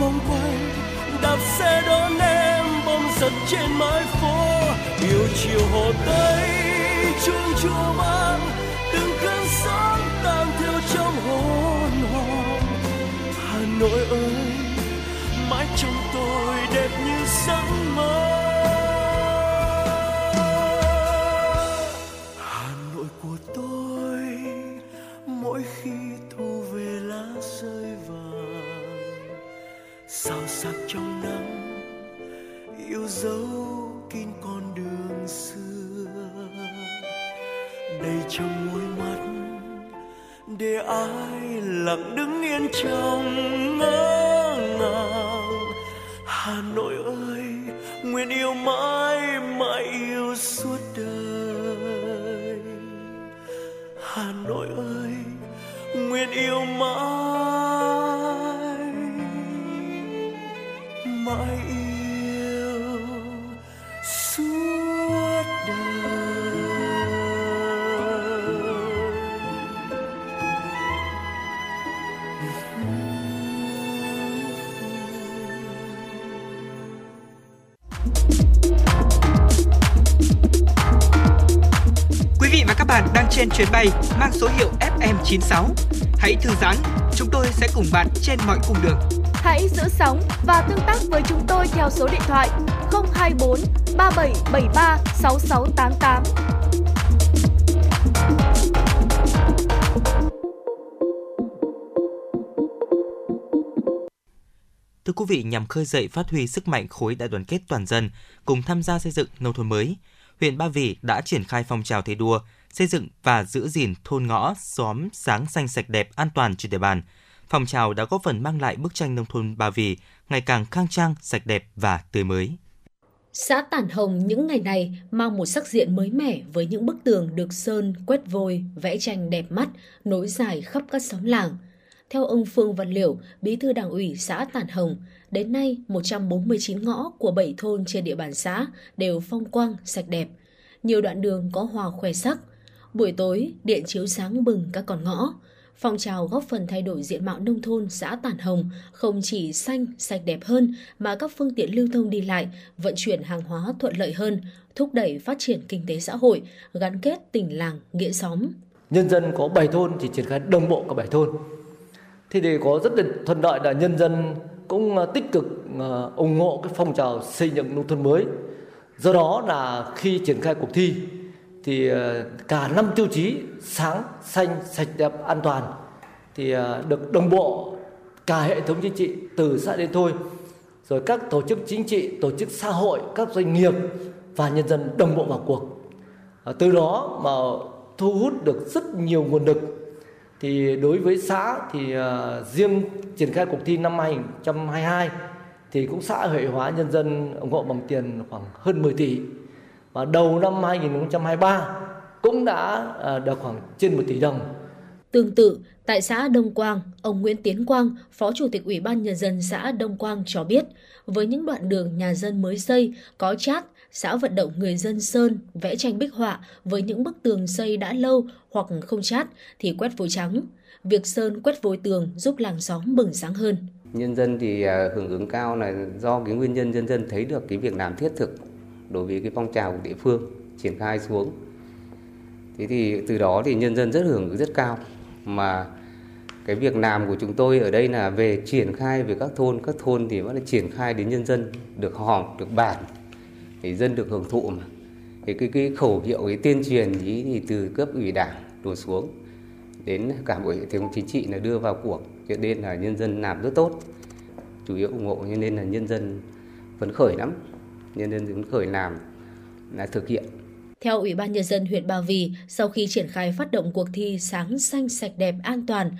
vòng quay đạp xe đón em bom giật trên mái phố. Yêu chiều hồ tây chuông chùa vang, từng cơn sóng tan theo trong hồn hoàng hà nội ơi chuyến bay mang số hiệu FM96. Hãy thư giãn, chúng tôi sẽ cùng bạn trên mọi cung đường. Hãy giữ sóng và tương tác với chúng tôi theo số điện thoại 024 3773 6688. Thưa quý vị, nhằm khơi dậy phát huy sức mạnh khối đại đoàn kết toàn dân cùng tham gia xây dựng nông thôn mới, huyện Ba Vì đã triển khai phong trào thi đua xây dựng và giữ gìn thôn ngõ, xóm sáng xanh sạch đẹp an toàn trên địa bàn. Phong trào đã góp phần mang lại bức tranh nông thôn Ba Vì ngày càng khang trang, sạch đẹp và tươi mới. Xã Tản Hồng những ngày này mang một sắc diện mới mẻ với những bức tường được sơn, quét vôi, vẽ tranh đẹp mắt, nối dài khắp các xóm làng. Theo ông Phương Văn Liệu, bí thư đảng ủy xã Tản Hồng, đến nay 149 ngõ của 7 thôn trên địa bàn xã đều phong quang, sạch đẹp. Nhiều đoạn đường có hoa khoe sắc. Buổi tối, điện chiếu sáng bừng các con ngõ. Phong trào góp phần thay đổi diện mạo nông thôn xã Tản Hồng không chỉ xanh, sạch đẹp hơn mà các phương tiện lưu thông đi lại, vận chuyển hàng hóa thuận lợi hơn, thúc đẩy phát triển kinh tế xã hội, gắn kết tình làng, nghĩa xóm. nhân dân có 7 thôn thì triển khai đồng bộ cả 7 thôn. Thì để có rất là thuận lợi là nhân dân cũng à, tích cực à, ủng hộ cái phong trào xây dựng nông thôn mới. Do đó là khi triển khai cuộc thi thì ờ, cả năm tiêu chí sáng, xanh, sạch đẹp, an toàn thì ờ, được đồng bộ cả hệ thống chính trị từ xã đến thôi. Rồi các tổ chức chính trị, tổ chức xã hội, các doanh nghiệp và nhân dân đồng bộ vào cuộc. Ờ, từ đó mà thu hút được rất nhiều nguồn lực. Thì đối với xã thì riêng triển khai cuộc thi năm 2022 thì cũng xã hội hóa nhân dân ủng hộ bằng tiền khoảng hơn 10 tỷ và đầu năm 2023 cũng đã uh, được khoảng trên 1 tỷ đồng. Tương tự, tại xã Đông Quang, ông Nguyễn Tiến Quang, Phó Chủ tịch Ủy ban Nhân dân xã Đông Quang cho biết, với những đoạn đường nhà dân mới xây, có chát, xã vận động người dân sơn, vẽ tranh bích họa với những bức tường xây đã lâu hoặc không chát thì quét vôi trắng. Việc sơn quét vôi tường giúp làng xóm bừng sáng hơn. Nhân dân thì à, hưởng ứng cao là do cái nguyên nhân nhân dân thấy được cái việc làm thiết thực đối với cái phong trào của địa phương triển khai xuống. Thế thì từ đó thì nhân dân rất hưởng ứng, rất cao. Mà cái việc làm của chúng tôi ở đây là về triển khai về các thôn các thôn thì vẫn là triển khai đến nhân dân, được họp, được bàn. Thì dân được hưởng thụ mà. Thì cái cái khẩu hiệu, cái tuyên truyền ý thì từ cấp ủy đảng đổ xuống, đến cả bộ hệ thống chính trị là đưa vào cuộc. Cho nên là nhân dân làm rất tốt, chủ yếu ủng hộ, cho nên là nhân dân phấn khởi lắm nhân dân hứng khởi làm là thực hiện theo Ủy ban Nhân dân huyện Ba Vì, sau khi triển khai phát động cuộc thi Sáng xanh sạch đẹp an toàn,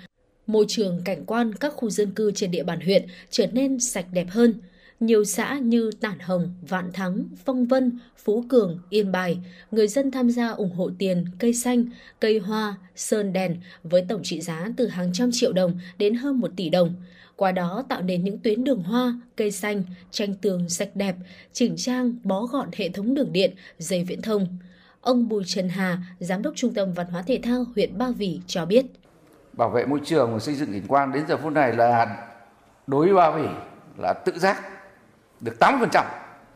môi trường cảnh quan các khu dân cư trên địa bàn huyện trở nên sạch đẹp hơn. Nhiều xã như Tản Hồng, Vạn Thắng, Phong Vân, Phú Cường, Yên Bài, người dân tham gia ủng hộ tiền, cây xanh, cây hoa, sơn đèn với tổng trị giá từ hàng trăm triệu đồng đến hơn một tỷ đồng. Qua đó tạo nên những tuyến đường hoa, cây xanh, tranh tường sạch đẹp, chỉnh trang, bó gọn hệ thống đường điện, dây viễn thông. Ông Bùi Trần Hà, Giám đốc Trung tâm Văn hóa Thể thao huyện Ba Vì cho biết. Bảo vệ môi trường và xây dựng cảnh quan đến giờ phút này là đối với Ba Vì là tự giác được 8%,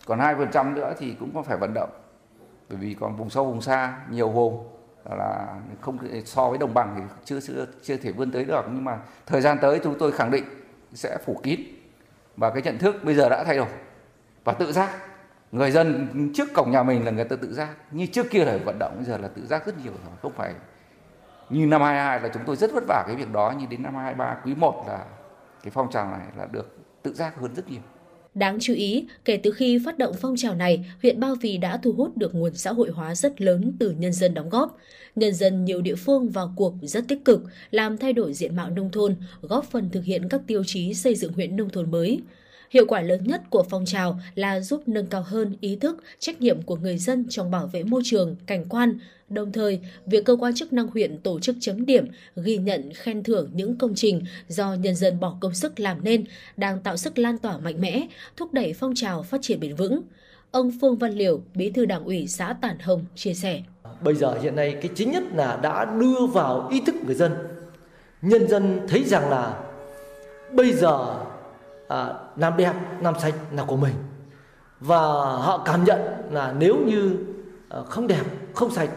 còn 2% nữa thì cũng có phải vận động. Bởi vì còn vùng sâu vùng xa nhiều vùng là không so với đồng bằng thì chưa chưa chưa thể vươn tới được nhưng mà thời gian tới chúng tôi khẳng định sẽ phủ kín. Và cái nhận thức bây giờ đã thay đổi. Và tự giác. Người dân trước cổng nhà mình là người ta tự giác. Như trước kia là vận động, bây giờ là tự giác rất nhiều rồi. Không phải như năm 22 là chúng tôi rất vất vả cái việc đó. Nhưng đến năm 23 quý 1 là cái phong trào này là được tự giác hơn rất nhiều. Đáng chú ý, kể từ khi phát động phong trào này, huyện Ba Vì đã thu hút được nguồn xã hội hóa rất lớn từ nhân dân đóng góp. Nhân dân nhiều địa phương vào cuộc rất tích cực, làm thay đổi diện mạo nông thôn, góp phần thực hiện các tiêu chí xây dựng huyện nông thôn mới. Hiệu quả lớn nhất của phong trào là giúp nâng cao hơn ý thức, trách nhiệm của người dân trong bảo vệ môi trường, cảnh quan. Đồng thời, việc cơ quan chức năng huyện tổ chức chấm điểm, ghi nhận, khen thưởng những công trình do nhân dân bỏ công sức làm nên đang tạo sức lan tỏa mạnh mẽ, thúc đẩy phong trào phát triển bền vững. Ông Phương Văn Liều, Bí thư Đảng ủy xã Tản Hồng chia sẻ. Bây giờ hiện nay cái chính nhất là đã đưa vào ý thức người dân. Nhân dân thấy rằng là bây giờ à, làm đẹp làm sạch là của mình và họ cảm nhận là nếu như à, không đẹp không sạch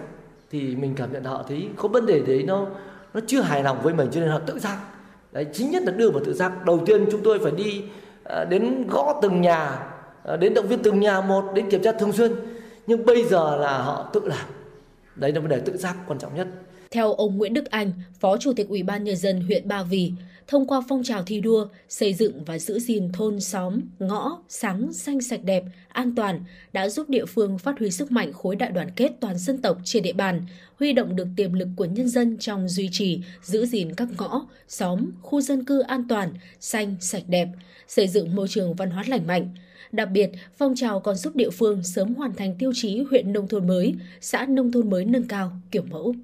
thì mình cảm nhận họ thấy có vấn đề đấy nó nó chưa hài lòng với mình cho nên họ tự giác. Đấy chính nhất là đưa vào tự giác. Đầu tiên chúng tôi phải đi à, đến gõ từng nhà à, đến động viên từng nhà một đến kiểm tra thường xuyên. Nhưng bây giờ là họ tự làm. Đấy là vấn đề tự giác quan trọng nhất. Theo ông Nguyễn Đức Anh, Phó Chủ tịch Ủy ban Nhân dân huyện Ba Vì, thông qua phong trào thi đua, xây dựng và giữ gìn thôn xóm, ngõ, sáng, xanh sạch đẹp, an toàn đã giúp địa phương phát huy sức mạnh khối đại đoàn kết toàn dân tộc trên địa bàn, huy động được tiềm lực của nhân dân trong duy trì, giữ gìn các ngõ, xóm, khu dân cư an toàn, xanh, sạch đẹp, xây dựng môi trường văn hóa lành mạnh. Đặc biệt, phong trào còn giúp địa phương sớm hoàn thành tiêu chí huyện nông thôn mới, xã nông thôn mới nâng cao, kiểu mẫu.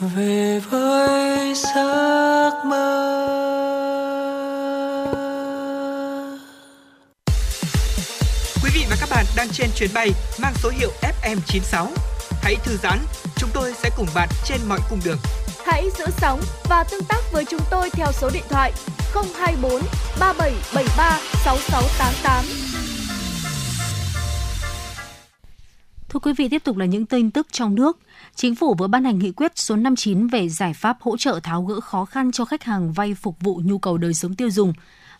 Về với giấc mơ Quý vị và các bạn đang trên chuyến bay mang số hiệu FM96. Hãy thư giãn, chúng tôi sẽ cùng bạn trên mọi cung đường. Hãy giữ sóng và tương tác với chúng tôi theo số điện thoại 024 3773 6688. Thưa quý vị, tiếp tục là những tin tức trong nước. Chính phủ vừa ban hành nghị quyết số 59 về giải pháp hỗ trợ tháo gỡ khó khăn cho khách hàng vay phục vụ nhu cầu đời sống tiêu dùng.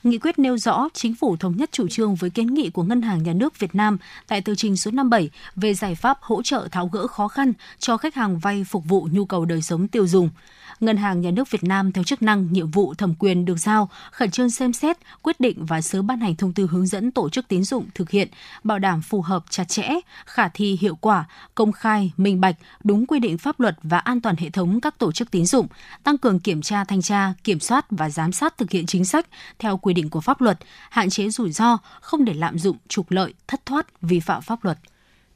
Nghị quyết nêu rõ chính phủ thống nhất chủ trương với kiến nghị của Ngân hàng Nhà nước Việt Nam tại tờ trình số 57 về giải pháp hỗ trợ tháo gỡ khó khăn cho khách hàng vay phục vụ nhu cầu đời sống tiêu dùng. Ngân hàng Nhà nước Việt Nam theo chức năng, nhiệm vụ, thẩm quyền được giao, khẩn trương xem xét, quyết định và sớm ban hành thông tư hướng dẫn tổ chức tín dụng thực hiện, bảo đảm phù hợp chặt chẽ, khả thi hiệu quả, công khai, minh bạch, đúng quy định pháp luật và an toàn hệ thống các tổ chức tín dụng, tăng cường kiểm tra thanh tra, kiểm soát và giám sát thực hiện chính sách theo quy định của pháp luật, hạn chế rủi ro, không để lạm dụng, trục lợi, thất thoát, vi phạm pháp luật.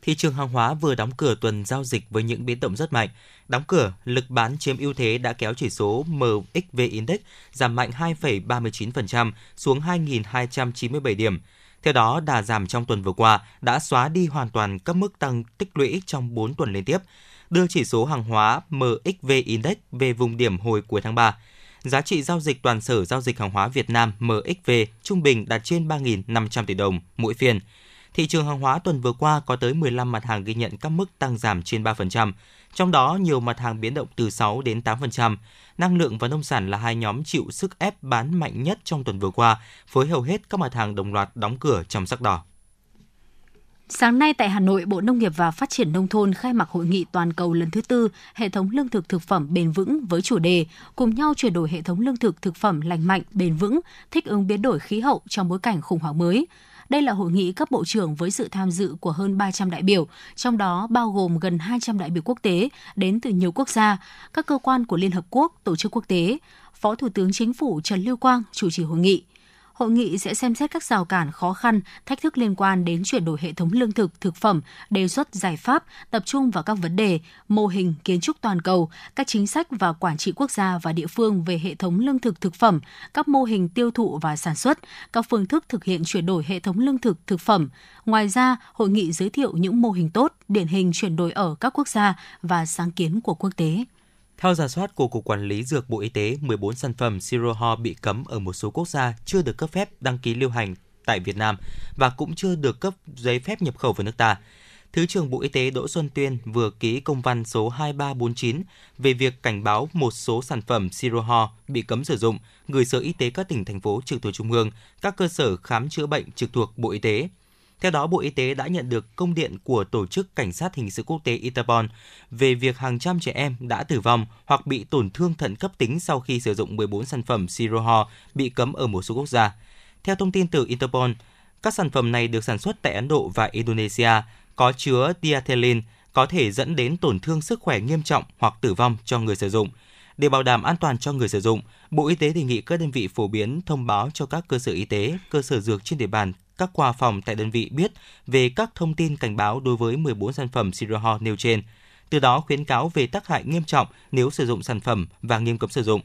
Thị trường hàng hóa vừa đóng cửa tuần giao dịch với những biến động rất mạnh. Đóng cửa, lực bán chiếm ưu thế đã kéo chỉ số MXV Index giảm mạnh 2,39% xuống 2.297 điểm. Theo đó, đà giảm trong tuần vừa qua đã xóa đi hoàn toàn các mức tăng tích lũy trong 4 tuần liên tiếp, đưa chỉ số hàng hóa MXV Index về vùng điểm hồi cuối tháng 3. giá trị giao dịch toàn sở giao dịch hàng hóa Việt Nam MXV trung bình đạt trên 3.500 tỷ đồng mỗi phiên. Thị trường hàng hóa tuần vừa qua có tới 15 mặt hàng ghi nhận các mức tăng giảm trên 3%, trong đó nhiều mặt hàng biến động từ 6 đến 8%. Năng lượng và nông sản là hai nhóm chịu sức ép bán mạnh nhất trong tuần vừa qua, với hầu hết các mặt hàng đồng loạt đóng cửa trong sắc đỏ. Sáng nay tại Hà Nội, Bộ Nông nghiệp và Phát triển Nông thôn khai mạc hội nghị toàn cầu lần thứ tư hệ thống lương thực thực phẩm bền vững với chủ đề cùng nhau chuyển đổi hệ thống lương thực thực phẩm lành mạnh, bền vững, thích ứng biến đổi khí hậu trong bối cảnh khủng hoảng mới. Đây là hội nghị cấp bộ trưởng với sự tham dự của hơn 300 đại biểu, trong đó bao gồm gần 200 đại biểu quốc tế đến từ nhiều quốc gia, các cơ quan của Liên Hợp Quốc, tổ chức quốc tế. Phó Thủ tướng Chính phủ Trần Lưu Quang chủ trì hội nghị hội nghị sẽ xem xét các rào cản khó khăn, thách thức liên quan đến chuyển đổi hệ thống lương thực, thực phẩm, đề xuất giải pháp, tập trung vào các vấn đề, mô hình, kiến trúc toàn cầu, các chính sách và quản trị quốc gia và địa phương về hệ thống lương thực, thực phẩm, các mô hình tiêu thụ và sản xuất, các phương thức thực hiện chuyển đổi hệ thống lương thực, thực phẩm. Ngoài ra, hội nghị giới thiệu những mô hình tốt, điển hình chuyển đổi ở các quốc gia và sáng kiến của quốc tế. Theo giả soát của Cục Quản lý Dược Bộ Y tế, 14 sản phẩm siro ho bị cấm ở một số quốc gia chưa được cấp phép đăng ký lưu hành tại Việt Nam và cũng chưa được cấp giấy phép nhập khẩu vào nước ta. Thứ trưởng Bộ Y tế Đỗ Xuân Tuyên vừa ký công văn số 2349 về việc cảnh báo một số sản phẩm siro ho bị cấm sử dụng, gửi Sở Y tế các tỉnh, thành phố trực thuộc Trung ương, các cơ sở khám chữa bệnh trực thuộc Bộ Y tế. Theo đó, Bộ Y tế đã nhận được công điện của Tổ chức Cảnh sát Hình sự Quốc tế Interpol về việc hàng trăm trẻ em đã tử vong hoặc bị tổn thương thận cấp tính sau khi sử dụng 14 sản phẩm siro ho bị cấm ở một số quốc gia. Theo thông tin từ Interpol, các sản phẩm này được sản xuất tại Ấn Độ và Indonesia, có chứa diethylene, có thể dẫn đến tổn thương sức khỏe nghiêm trọng hoặc tử vong cho người sử dụng. Để bảo đảm an toàn cho người sử dụng, Bộ Y tế đề nghị các đơn vị phổ biến thông báo cho các cơ sở y tế, cơ sở dược trên địa bàn các khoa phòng tại đơn vị biết về các thông tin cảnh báo đối với 14 sản phẩm Siroho nêu trên. Từ đó khuyến cáo về tác hại nghiêm trọng nếu sử dụng sản phẩm và nghiêm cấm sử dụng.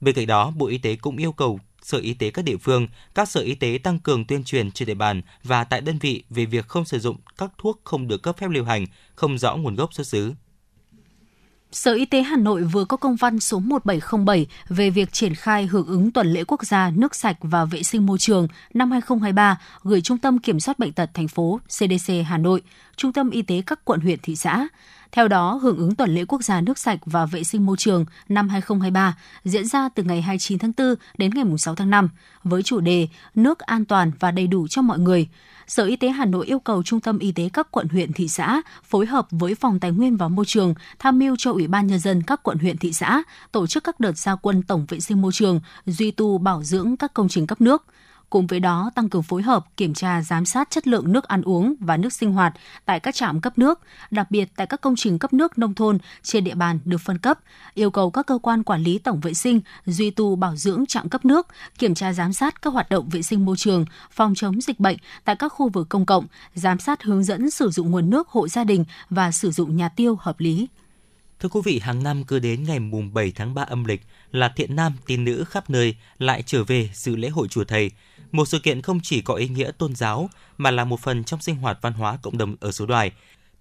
Bên cạnh đó, Bộ Y tế cũng yêu cầu Sở Y tế các địa phương, các sở y tế tăng cường tuyên truyền trên địa bàn và tại đơn vị về việc không sử dụng các thuốc không được cấp phép lưu hành, không rõ nguồn gốc xuất xứ. Sở Y tế Hà Nội vừa có công văn số 1707 về việc triển khai hưởng ứng tuần lễ quốc gia nước sạch và vệ sinh môi trường năm 2023 gửi Trung tâm Kiểm soát Bệnh tật thành phố CDC Hà Nội, Trung tâm Y tế các quận huyện thị xã. Theo đó, hưởng ứng tuần lễ quốc gia nước sạch và vệ sinh môi trường năm 2023 diễn ra từ ngày 29 tháng 4 đến ngày 6 tháng 5 với chủ đề Nước an toàn và đầy đủ cho mọi người – Sở Y tế Hà Nội yêu cầu Trung tâm Y tế các quận huyện thị xã phối hợp với Phòng Tài nguyên và Môi trường tham mưu cho Ủy ban Nhân dân các quận huyện thị xã tổ chức các đợt gia quân tổng vệ sinh môi trường, duy tu bảo dưỡng các công trình cấp nước – Cùng với đó, tăng cường phối hợp, kiểm tra, giám sát chất lượng nước ăn uống và nước sinh hoạt tại các trạm cấp nước, đặc biệt tại các công trình cấp nước nông thôn trên địa bàn được phân cấp, yêu cầu các cơ quan quản lý tổng vệ sinh duy tu bảo dưỡng trạm cấp nước, kiểm tra giám sát các hoạt động vệ sinh môi trường, phòng chống dịch bệnh tại các khu vực công cộng, giám sát hướng dẫn sử dụng nguồn nước hộ gia đình và sử dụng nhà tiêu hợp lý. Thưa quý vị, hàng năm cứ đến ngày mùng 7 tháng 3 âm lịch là thiện nam tín nữ khắp nơi lại trở về dự lễ hội chùa thầy – một sự kiện không chỉ có ý nghĩa tôn giáo mà là một phần trong sinh hoạt văn hóa cộng đồng ở số đoài.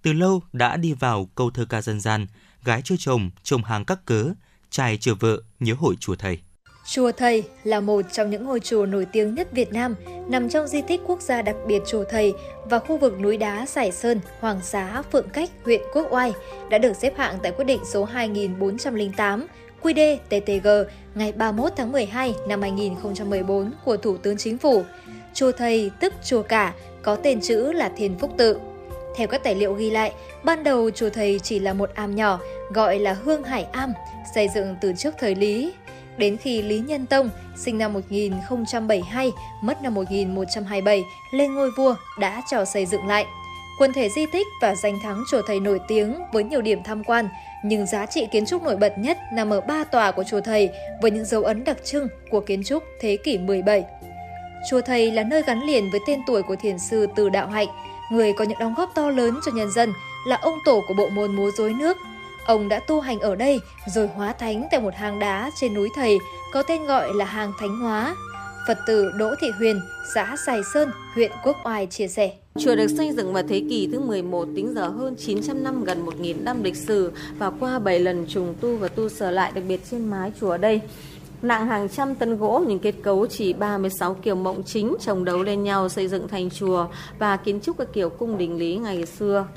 Từ lâu đã đi vào câu thơ ca dân gian, gái chưa chồng, chồng hàng các cớ, trai chưa vợ, nhớ hội chùa thầy. Chùa Thầy là một trong những ngôi chùa nổi tiếng nhất Việt Nam, nằm trong di tích quốc gia đặc biệt Chùa Thầy và khu vực núi đá Sải Sơn, Hoàng Xá, Phượng Cách, huyện Quốc Oai đã được xếp hạng tại quyết định số 2408 QĐ TTG ngày 31 tháng 12 năm 2014 của Thủ tướng Chính phủ. Chùa Thầy tức chùa cả có tên chữ là Thiên Phúc Tự. Theo các tài liệu ghi lại, ban đầu chùa Thầy chỉ là một am nhỏ gọi là Hương Hải Am, xây dựng từ trước thời Lý. Đến khi Lý Nhân Tông, sinh năm 1072, mất năm 1127, lên ngôi vua đã cho xây dựng lại. Quần thể di tích và danh thắng chùa Thầy nổi tiếng với nhiều điểm tham quan, nhưng giá trị kiến trúc nổi bật nhất nằm ở ba tòa của chùa Thầy với những dấu ấn đặc trưng của kiến trúc thế kỷ 17. Chùa Thầy là nơi gắn liền với tên tuổi của thiền sư Từ Đạo Hạnh, người có những đóng góp to lớn cho nhân dân, là ông tổ của bộ môn múa rối nước. Ông đã tu hành ở đây rồi hóa thánh tại một hang đá trên núi Thầy có tên gọi là hang Thánh Hóa. Phật tử Đỗ Thị Huyền, xã Sài Sơn, huyện Quốc Oai chia sẻ. Chùa được xây dựng vào thế kỷ thứ 11 tính giờ hơn 900 năm gần 1.000 năm lịch sử và qua 7 lần trùng tu và tu sửa lại đặc biệt trên mái chùa đây Nặng hàng trăm tấn gỗ nhưng kết cấu chỉ 36 kiểu mộng chính chồng đấu lên nhau xây dựng thành chùa và kiến trúc các kiểu cung đình lý ngày xưa.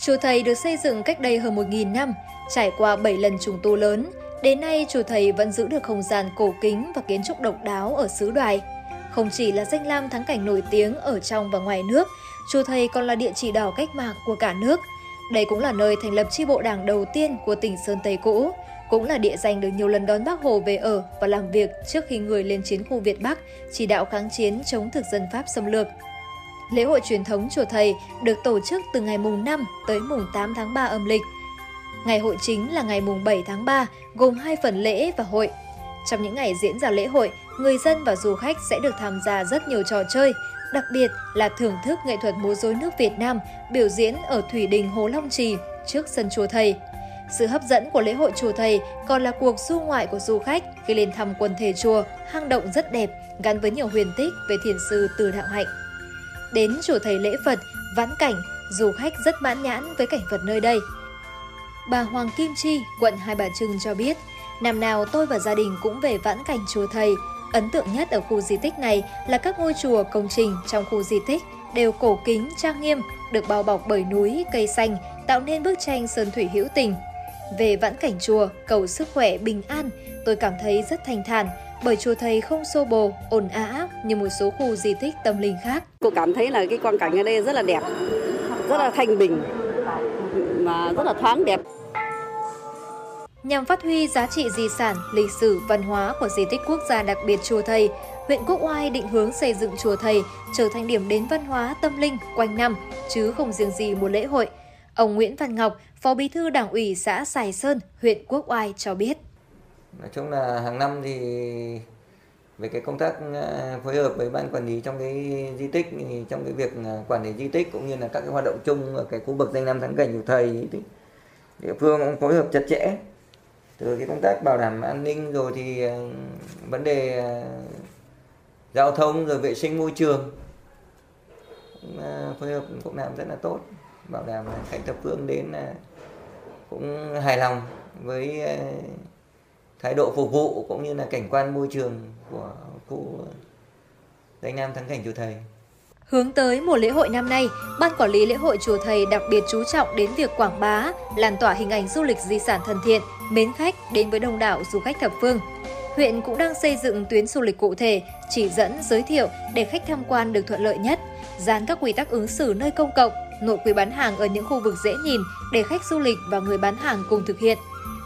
Chùa Thầy được xây dựng cách đây hơn 1.000 năm, trải qua 7 lần trùng tu lớn. Đến nay, chùa Thầy vẫn giữ được không gian cổ kính và kiến trúc độc đáo ở xứ đoài. Không chỉ là danh lam thắng cảnh nổi tiếng ở trong và ngoài nước, chùa Thầy còn là địa chỉ đỏ cách mạng của cả nước. Đây cũng là nơi thành lập chi bộ đảng đầu tiên của tỉnh Sơn Tây cũ, cũng là địa danh được nhiều lần đón Bác Hồ về ở và làm việc trước khi người lên chiến khu Việt Bắc, chỉ đạo kháng chiến chống thực dân Pháp xâm lược. Lễ hội truyền thống chùa Thầy được tổ chức từ ngày mùng 5 tới mùng 8 tháng 3 âm lịch. Ngày hội chính là ngày mùng 7 tháng 3, gồm hai phần lễ và hội. Trong những ngày diễn ra lễ hội, người dân và du khách sẽ được tham gia rất nhiều trò chơi, đặc biệt là thưởng thức nghệ thuật múa rối nước Việt Nam biểu diễn ở Thủy Đình Hồ Long Trì trước sân chùa Thầy. Sự hấp dẫn của lễ hội chùa Thầy còn là cuộc du ngoại của du khách khi lên thăm quần thể chùa, hang động rất đẹp, gắn với nhiều huyền tích về thiền sư Từ Đạo Hạnh. Đến chùa Thầy lễ Phật, vãn cảnh, du khách rất mãn nhãn với cảnh vật nơi đây. Bà Hoàng Kim Chi, quận Hai Bà Trưng cho biết, năm nào tôi và gia đình cũng về vãn cảnh chùa Thầy. Ấn tượng nhất ở khu di tích này là các ngôi chùa công trình trong khu di tích đều cổ kính, trang nghiêm, được bao bọc bởi núi, cây xanh, tạo nên bức tranh sơn thủy hữu tình. Về vãn cảnh chùa, cầu sức khỏe, bình an, tôi cảm thấy rất thanh thản, bởi chùa thầy không xô bồ, ồn ào như một số khu di tích tâm linh khác. Cô cảm thấy là cái quang cảnh ở đây rất là đẹp, rất là thanh bình, mà rất là thoáng đẹp. Nhằm phát huy giá trị di sản, lịch sử, văn hóa của di tích quốc gia đặc biệt Chùa Thầy, huyện Quốc Oai định hướng xây dựng Chùa Thầy trở thành điểm đến văn hóa tâm linh quanh năm, chứ không riêng gì một lễ hội. Ông Nguyễn Văn Ngọc, Phó Bí thư Đảng ủy xã Sài Sơn, huyện Quốc Oai cho biết. Nói chung là hàng năm thì về cái công tác à, phối hợp với ban quản lý trong cái di tích thì trong cái việc à, quản lý di tích cũng như là các cái hoạt động chung ở cái khu vực danh lam thắng cảnh của thầy thì địa phương cũng phối hợp chặt chẽ từ cái công tác bảo đảm an ninh rồi thì ờ, vấn đề ờ, giao thông rồi vệ sinh môi trường ờ, phối hợp cũng làm rất là tốt. Bảo đảm là khách thập phương đến cũng hài lòng với thái độ phục vụ cũng như là cảnh quan môi trường của khu danh nam thắng cảnh chùa thầy. Hướng tới mùa lễ hội năm nay, Ban Quản lý lễ hội Chùa Thầy đặc biệt chú trọng đến việc quảng bá, lan tỏa hình ảnh du lịch di sản thân thiện, mến khách đến với đông đảo du khách thập phương. Huyện cũng đang xây dựng tuyến du lịch cụ thể, chỉ dẫn, giới thiệu để khách tham quan được thuận lợi nhất, dán các quy tắc ứng xử nơi công cộng, nội quy bán hàng ở những khu vực dễ nhìn để khách du lịch và người bán hàng cùng thực hiện.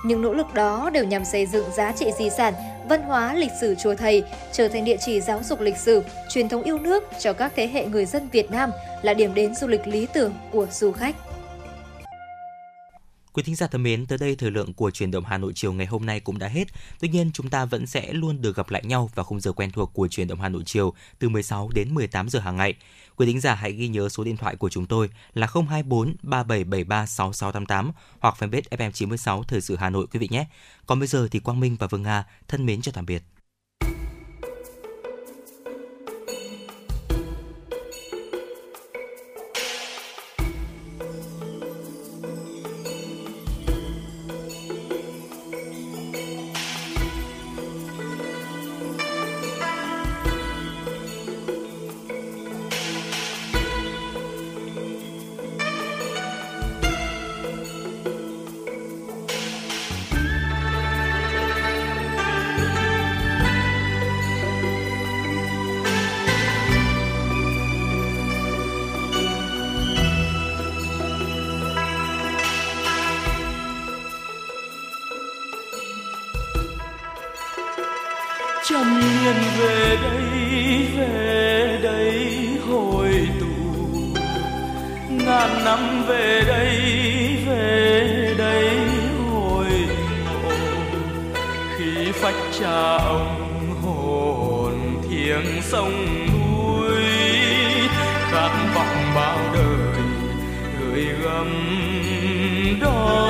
Những nỗ lực đó đều nhằm xây dựng giá trị di sản, văn hóa lịch sử chùa Thầy trở thành địa chỉ giáo dục lịch sử, truyền thống yêu nước cho các thế hệ người dân Việt Nam là điểm đến du lịch lý tưởng của du khách. Quý thính giả thân mến, tới đây thời lượng của truyền động Hà Nội chiều ngày hôm nay cũng đã hết. Tuy nhiên, chúng ta vẫn sẽ luôn được gặp lại nhau vào khung giờ quen thuộc của truyền động Hà Nội chiều từ 16 đến 18 giờ hàng ngày. Quý thính giả hãy ghi nhớ số điện thoại của chúng tôi là 024 3773 6688 hoặc fanpage FM96 Thời sự Hà Nội quý vị nhé. Còn bây giờ thì Quang Minh và Vương Nga thân mến chào tạm biệt. Qua năm